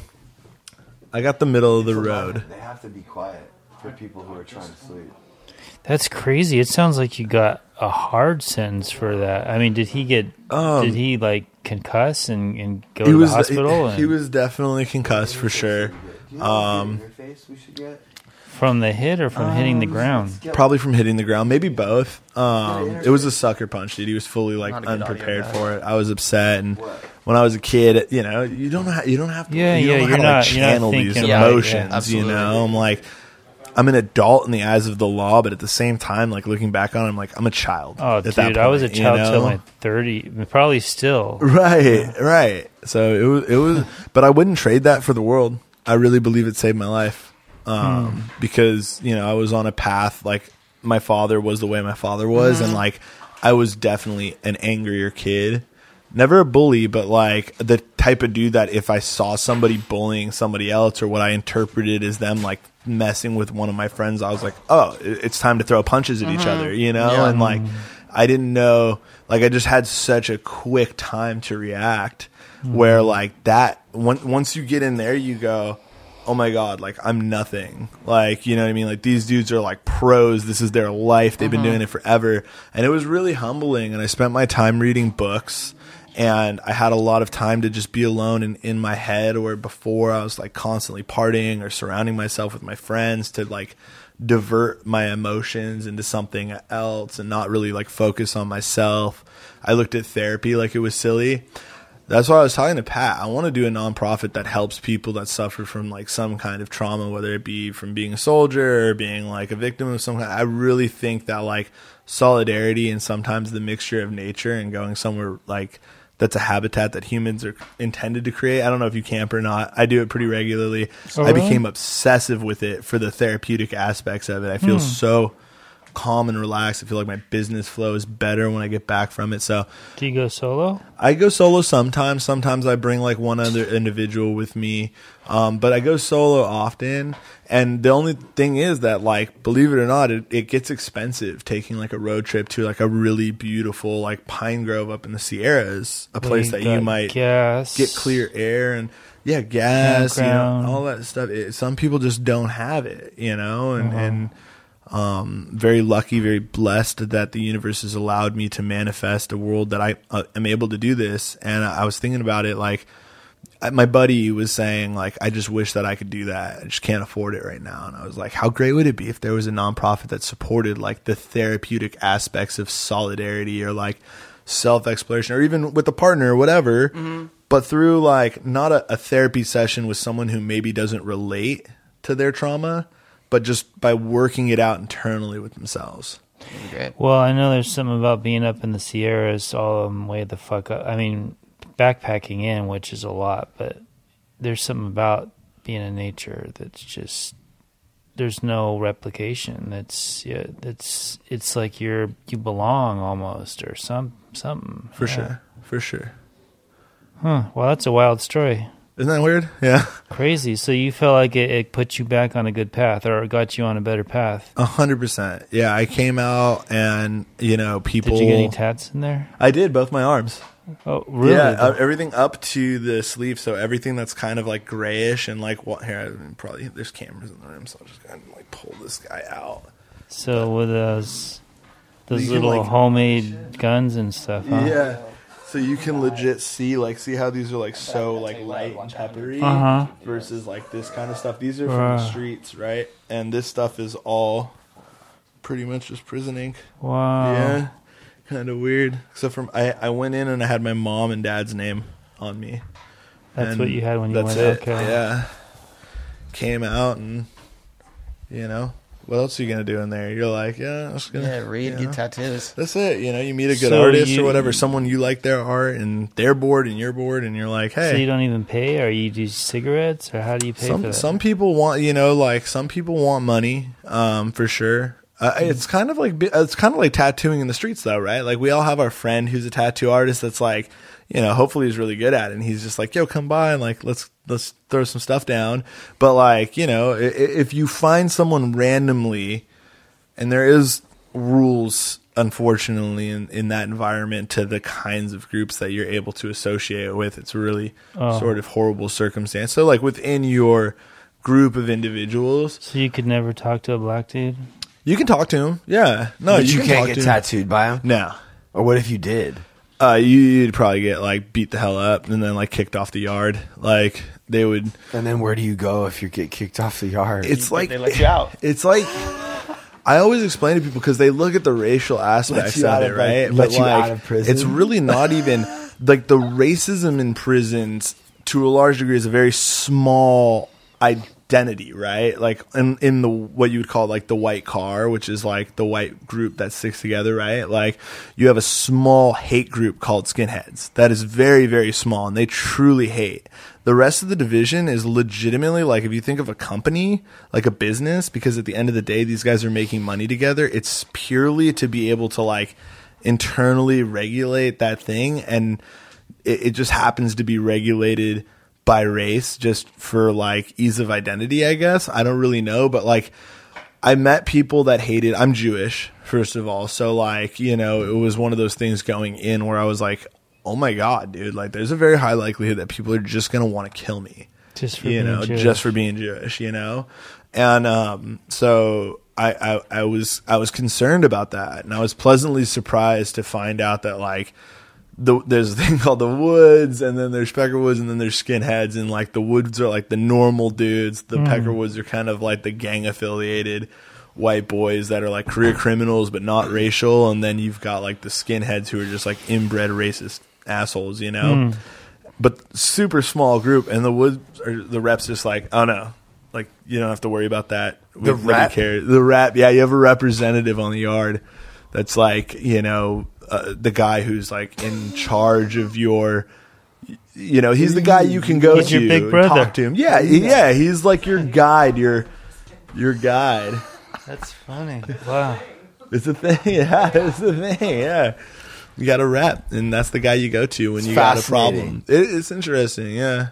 I got the middle of the road. They have to be quiet for people who are trying to sleep. That's crazy. It sounds like you got a hard sentence for that. I mean, did he get? Um, did he like concuss and, and go he to was the hospital? he and- was definitely concussed for sure. Um, from the hit or from hitting the Um, ground? Probably from hitting the ground, maybe both. Um, it was a sucker punch, dude. He was fully like Not a good unprepared for it. I was upset, and when I was a kid, you know, you don't ha- you don't have to, Yeah, you yeah, don't know you're how to, like, not- you're not channel these thinking about it, yeah, emotions. you know, I'm like. I'm an adult in the eyes of the law, but at the same time, like looking back on, it, I'm like I'm a child. Oh, dude, that I was a point, you child till know? my thirty, probably still. Right, right. So it was, it was, but I wouldn't trade that for the world. I really believe it saved my life, um, because you know I was on a path like my father was the way my father was, and like I was definitely an angrier kid. Never a bully, but like the type of dude that if I saw somebody bullying somebody else or what I interpreted as them like messing with one of my friends, I was like, oh, it's time to throw punches at each mm-hmm. other, you know? Yeah. And like, I didn't know, like, I just had such a quick time to react where mm-hmm. like that, on- once you get in there, you go, oh my god like i'm nothing. Like you know what i mean? Like these dudes are like pros. This is their life. They've been mm-hmm. doing it forever. And it was really humbling. And i spent my time reading books and i had a lot of time to just be alone and in my head or before i was like constantly partying or surrounding myself with my friends to like divert my emotions into something else and not really like focus on myself i looked at therapy like it was silly that's why I was talking to Pat. I want to do a nonprofit that helps people that suffer from like some kind of trauma, whether it be from being a soldier or being like a victim of some kind. I really think that like solidarity and sometimes the mixture of nature and going somewhere like that's a habitat that humans are intended to create. I don't know if you camp or not. I do it pretty regularly. Oh, I really? became obsessive with it for the therapeutic aspects of it. I feel Hmm. so calm and relaxed. I feel like my business flow is better when I get back from it. So Do you go solo? I go solo sometimes. Sometimes I bring like one other individual with me, um, but I go solo often. And the only thing is that, like, believe it or not, it, it gets expensive taking like a road trip to like a really beautiful like pine grove up in the Sierras, a place that you might gas. get clear air and yeah, gas, you know, all that stuff. It, some people just don't have it, you know, and Uh-huh. and um, very lucky, very blessed that the universe has allowed me to manifest a world that I uh, am able to do this. And I was thinking about it like I- my buddy was saying like I just wish that I could do that. I just can't afford it right now. And I was like, how great would it be if there was a nonprofit that supported like the therapeutic aspects of solidarity or like self exploration or even with a partner or whatever, but through like not a, a therapy session with someone who maybe doesn't relate to their trauma, but just by working it out internally with themselves. Great. Well, I know there's something about being up in the Sierras, all of them way the fuck up. I mean, backpacking in, which is a lot, but there's something about being in nature that's just there's no replication. That's yeah, that's it's like you're you belong almost or some something For Yeah. sure. For sure. Huh. Well, that's a wild story. Isn't that weird? Yeah. Crazy. So you felt like it, it put you back on a good path, or got you on a better path. A hundred percent. Yeah, I came out and you know people. Did you get any tats in there? I did both my arms. Oh, really? Yeah, uh, everything up to the sleeve. So everything that's kind of like grayish and like what here probably there's cameras in the room, so I'm just gonna like pull this guy out. So with those those little like- homemade guns and stuff, huh? Yeah. So you can legit see like see how these are like so like light and peppery Uh-huh. versus like this kind of stuff. These are from the Right. streets, right? And this stuff is all pretty much just prison ink. Wow. Yeah. Kind of weird. Except from I I went in and I had my mom and dad's name on me. That's And what you had when you that's went, it. okay. Yeah. Came out and you know what else are you gonna do in there? You're like, yeah, I'm just gonna Yeah, read, get know. tattoos. That's it. You know, you meet a good So artist you- or whatever, someone you like their art, and they're bored and you're bored, and you're like, hey. So you don't even pay, or you do cigarettes, or how do you pay for some that? some people want you know like some people want money um for sure uh, it's kind of like it's kind of like tattooing in the streets though right like we all have our friend who's a tattoo artist that's like you know hopefully he's really good at it and he's just like yo come by and like let's let's throw some stuff down but like you know i- i- if you find someone randomly and there is rules unfortunately in, in that environment to the kinds of groups that you're able to associate with it's really Oh. sort of horrible circumstance so like within your group of individuals. So you could never talk to a black dude. You can talk to him. Yeah. No, But you, can can't talk get tattooed by him. No. Or what if you did? Uh, you, you'd probably get like beat the hell up and then like kicked off the yard. Like they would. And then where do you go if you get kicked off the yard? It's like they let you out. It's like I always explain to people because they look at the racial aspects of it, of, like, right? let you out of prison. it's really not even like the racism in prisons to a large degree is a very small identity, right? Like in in the what you would call like the white car, which is like the white group that sticks together, right? Like you have a small hate group called skinheads that is very very small and they truly hate. The rest of the division is legitimately like if you think of a company, like a business, because at the end of the day these guys are making money together, it's purely to be able to like internally regulate that thing and it, it just happens to be regulated by race just for like ease of identity, I guess. I don't really know, but like I met people that hated I'm Jewish, first of all. So like, you know, it was one of those things going in where I was like, "Oh my god, dude, like there's a very high likelihood that people are just going to want to kill me." Just for you being know, Jewish. just for being Jewish, you know? And um so I, I I was I was concerned about that and I was pleasantly surprised to find out that like the, there's a thing called the woods and then there's peckerwoods and then there's skinheads and like the woods are like the normal dudes the Mm. peckerwoods are kind of like the gang affiliated white boys that are like career criminals but not racial and then you've got like the skinheads who are just like inbred racist assholes you know Mm. but super small group and the woods are the reps just like oh no like you don't have to worry about that The Nobody rep? cares. the rep yeah you have a representative on the yard that's like you know uh, the guy who's like in charge of your you know he's the guy you can go He's to your big brother. talk to him yeah yeah he's like your guide your your guide That's funny. Wow. it's a thing yeah it's a thing yeah you got a rep and that's the guy you go to when It's you got a problem it, it's interesting yeah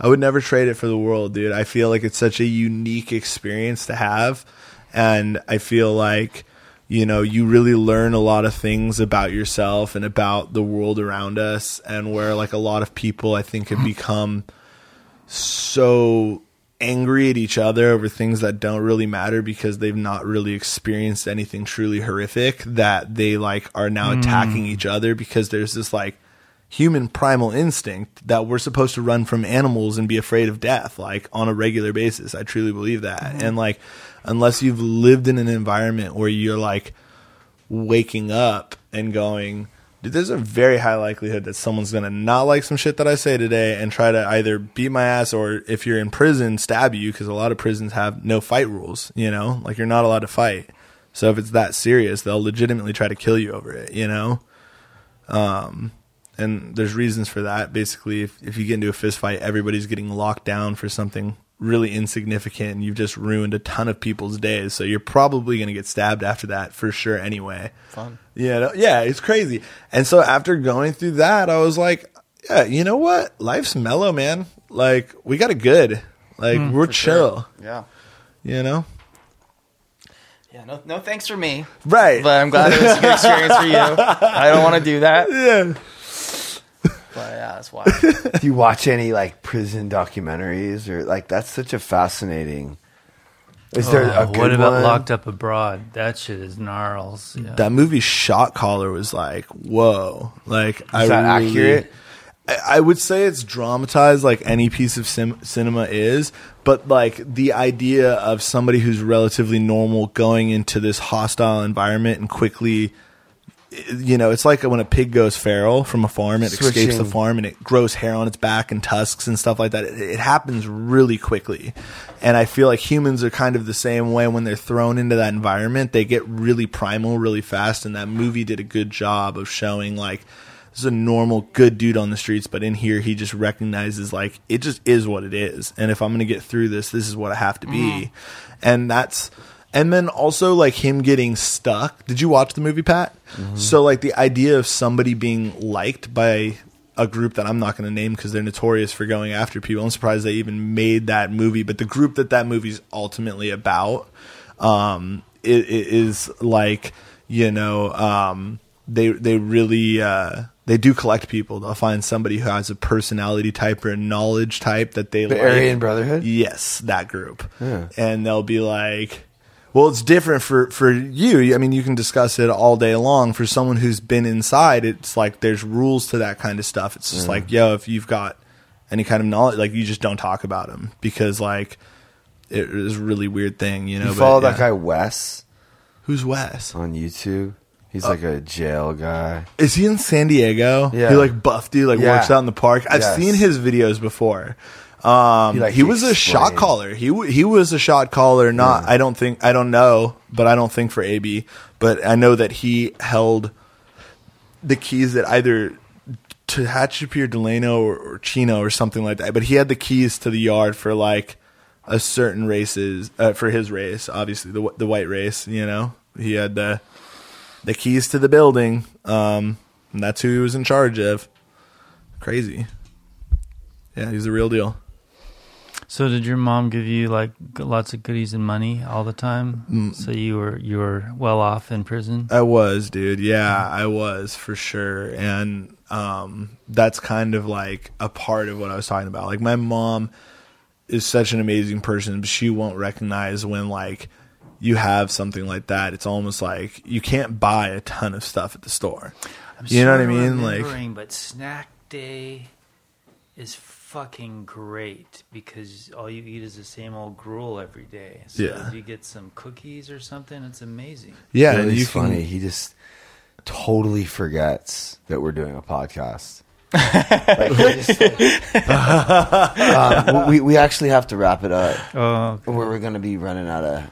I would never trade it for the world, dude. I feel like it's such a unique experience to have. And I feel like, you know, you really learn a lot of things about yourself and about the world around us. And where, like, a lot of people, I think, have become so angry at each other over things that don't really matter because they've not really experienced anything truly horrific that they, like, are now Mm. attacking each other because there's this, like, human primal instinct that we're supposed to run from animals and be afraid of death like on a regular basis i truly believe that and like unless you've lived in an environment where you're like waking up and going dude there's a very high likelihood that someone's gonna not like some shit that i say today and try to either beat my ass or if you're in prison stab you because a lot of prisons have no fight rules you know? Like you're not allowed to fight. So if it's that serious they'll legitimately try to kill you over it you know? Um, and there's reasons for that. Basically, if, if you get into a fist fight, everybody's getting locked down for something really insignificant, and you've just ruined a ton of people's days. So you're probably going to get stabbed after that for sure. Anyway, Fun. yeah, yeah, it's crazy. And so after going through that, I was like, yeah, you know what? Life's mellow, man. Like we got it good. Like Mm, we're for sure. chill. Yeah. You know. Yeah, no, no thanks for me. Right. But I'm glad it was a good experience for you. I don't want to do that. Yeah. But yeah, that's wild. Do you watch any like prison documentaries or like that's such a fascinating? Is there Oh, a good what about one? Locked Up Abroad? That shit is gnarls. Yeah. That movie Shot Caller was like, whoa. Like, I that really- accurate? I, I would say it's dramatized like any piece of sim- cinema is, but like the idea of somebody who's relatively normal going into this hostile environment and quickly, you know, it's like when a pig goes feral from a farm, it escapes the farm and it grows hair on its back and tusks and stuff like that. It, it happens really quickly. And I feel like humans are kind of the same way when they're thrown into that environment. They get really primal really fast. And that movie did a good job of showing like, this is a normal good dude on the streets, but in here he just recognizes like it just is what it is. And if I'm gonna get through this, this is what I have to be. Mm-hmm. And that's and then also like him getting stuck. Did you watch the movie, Pat? So like the idea of somebody being liked by a group that I'm not going to name because they're notorious for going after people. I'm surprised they even made that movie, but the group that that movie's ultimately about, um, it, it is like you know, um, they they really uh, they do collect people. They'll find somebody who has a personality type or a knowledge type that they The like. Aryan Brotherhood? Yes, that group. Yeah. And they'll be like, well, it's different for for you. I mean, you can discuss it all day long. For someone who's been inside, it's like there's rules to that kind of stuff. It's just Yeah. like, yo, if you've got any kind of knowledge, like you just don't talk about them because like it is a really weird thing, you know. You but, follow that guy Wes Who's Wes on YouTube? He's Uh, like a jail guy. Is he in San Diego? Yeah. He like buff dude, like Yeah. works out in the park. I've Yes. seen his videos before. Um, He, like, he was a shot caller. He w- he was a shot caller. Not I don't think I don't know, but I don't think for AB. But I know that he held the keys that either to Hatshepsut Delano or, or Chino or something like that. But he had the keys to the yard for like a certain races uh, for his race, obviously the the white race. You know, he had the the keys to the building. Um, and that's who he was in charge of. Crazy. Yeah, he's the real deal. So did your mom give you like lots of goodies and money all the time? Mm. So you were you were well off in prison. I was, dude. Yeah, I was for sure. And um, that's kind of like a part of what I was talking about. Like my mom is such an amazing person, but she won't recognize when like you have something like that. It's almost like you can't buy a ton of stuff at the store. you know what I mean? Like but snack day is fucking great because all you eat is the same old gruel every day. So Yeah. if you get some cookies or something, it's amazing. Yeah, Billy's and you can- funny. He just totally forgets that we're doing a podcast. Like, just, like- um, we we actually have to wrap it up. Oh, We're, we're going to be running out of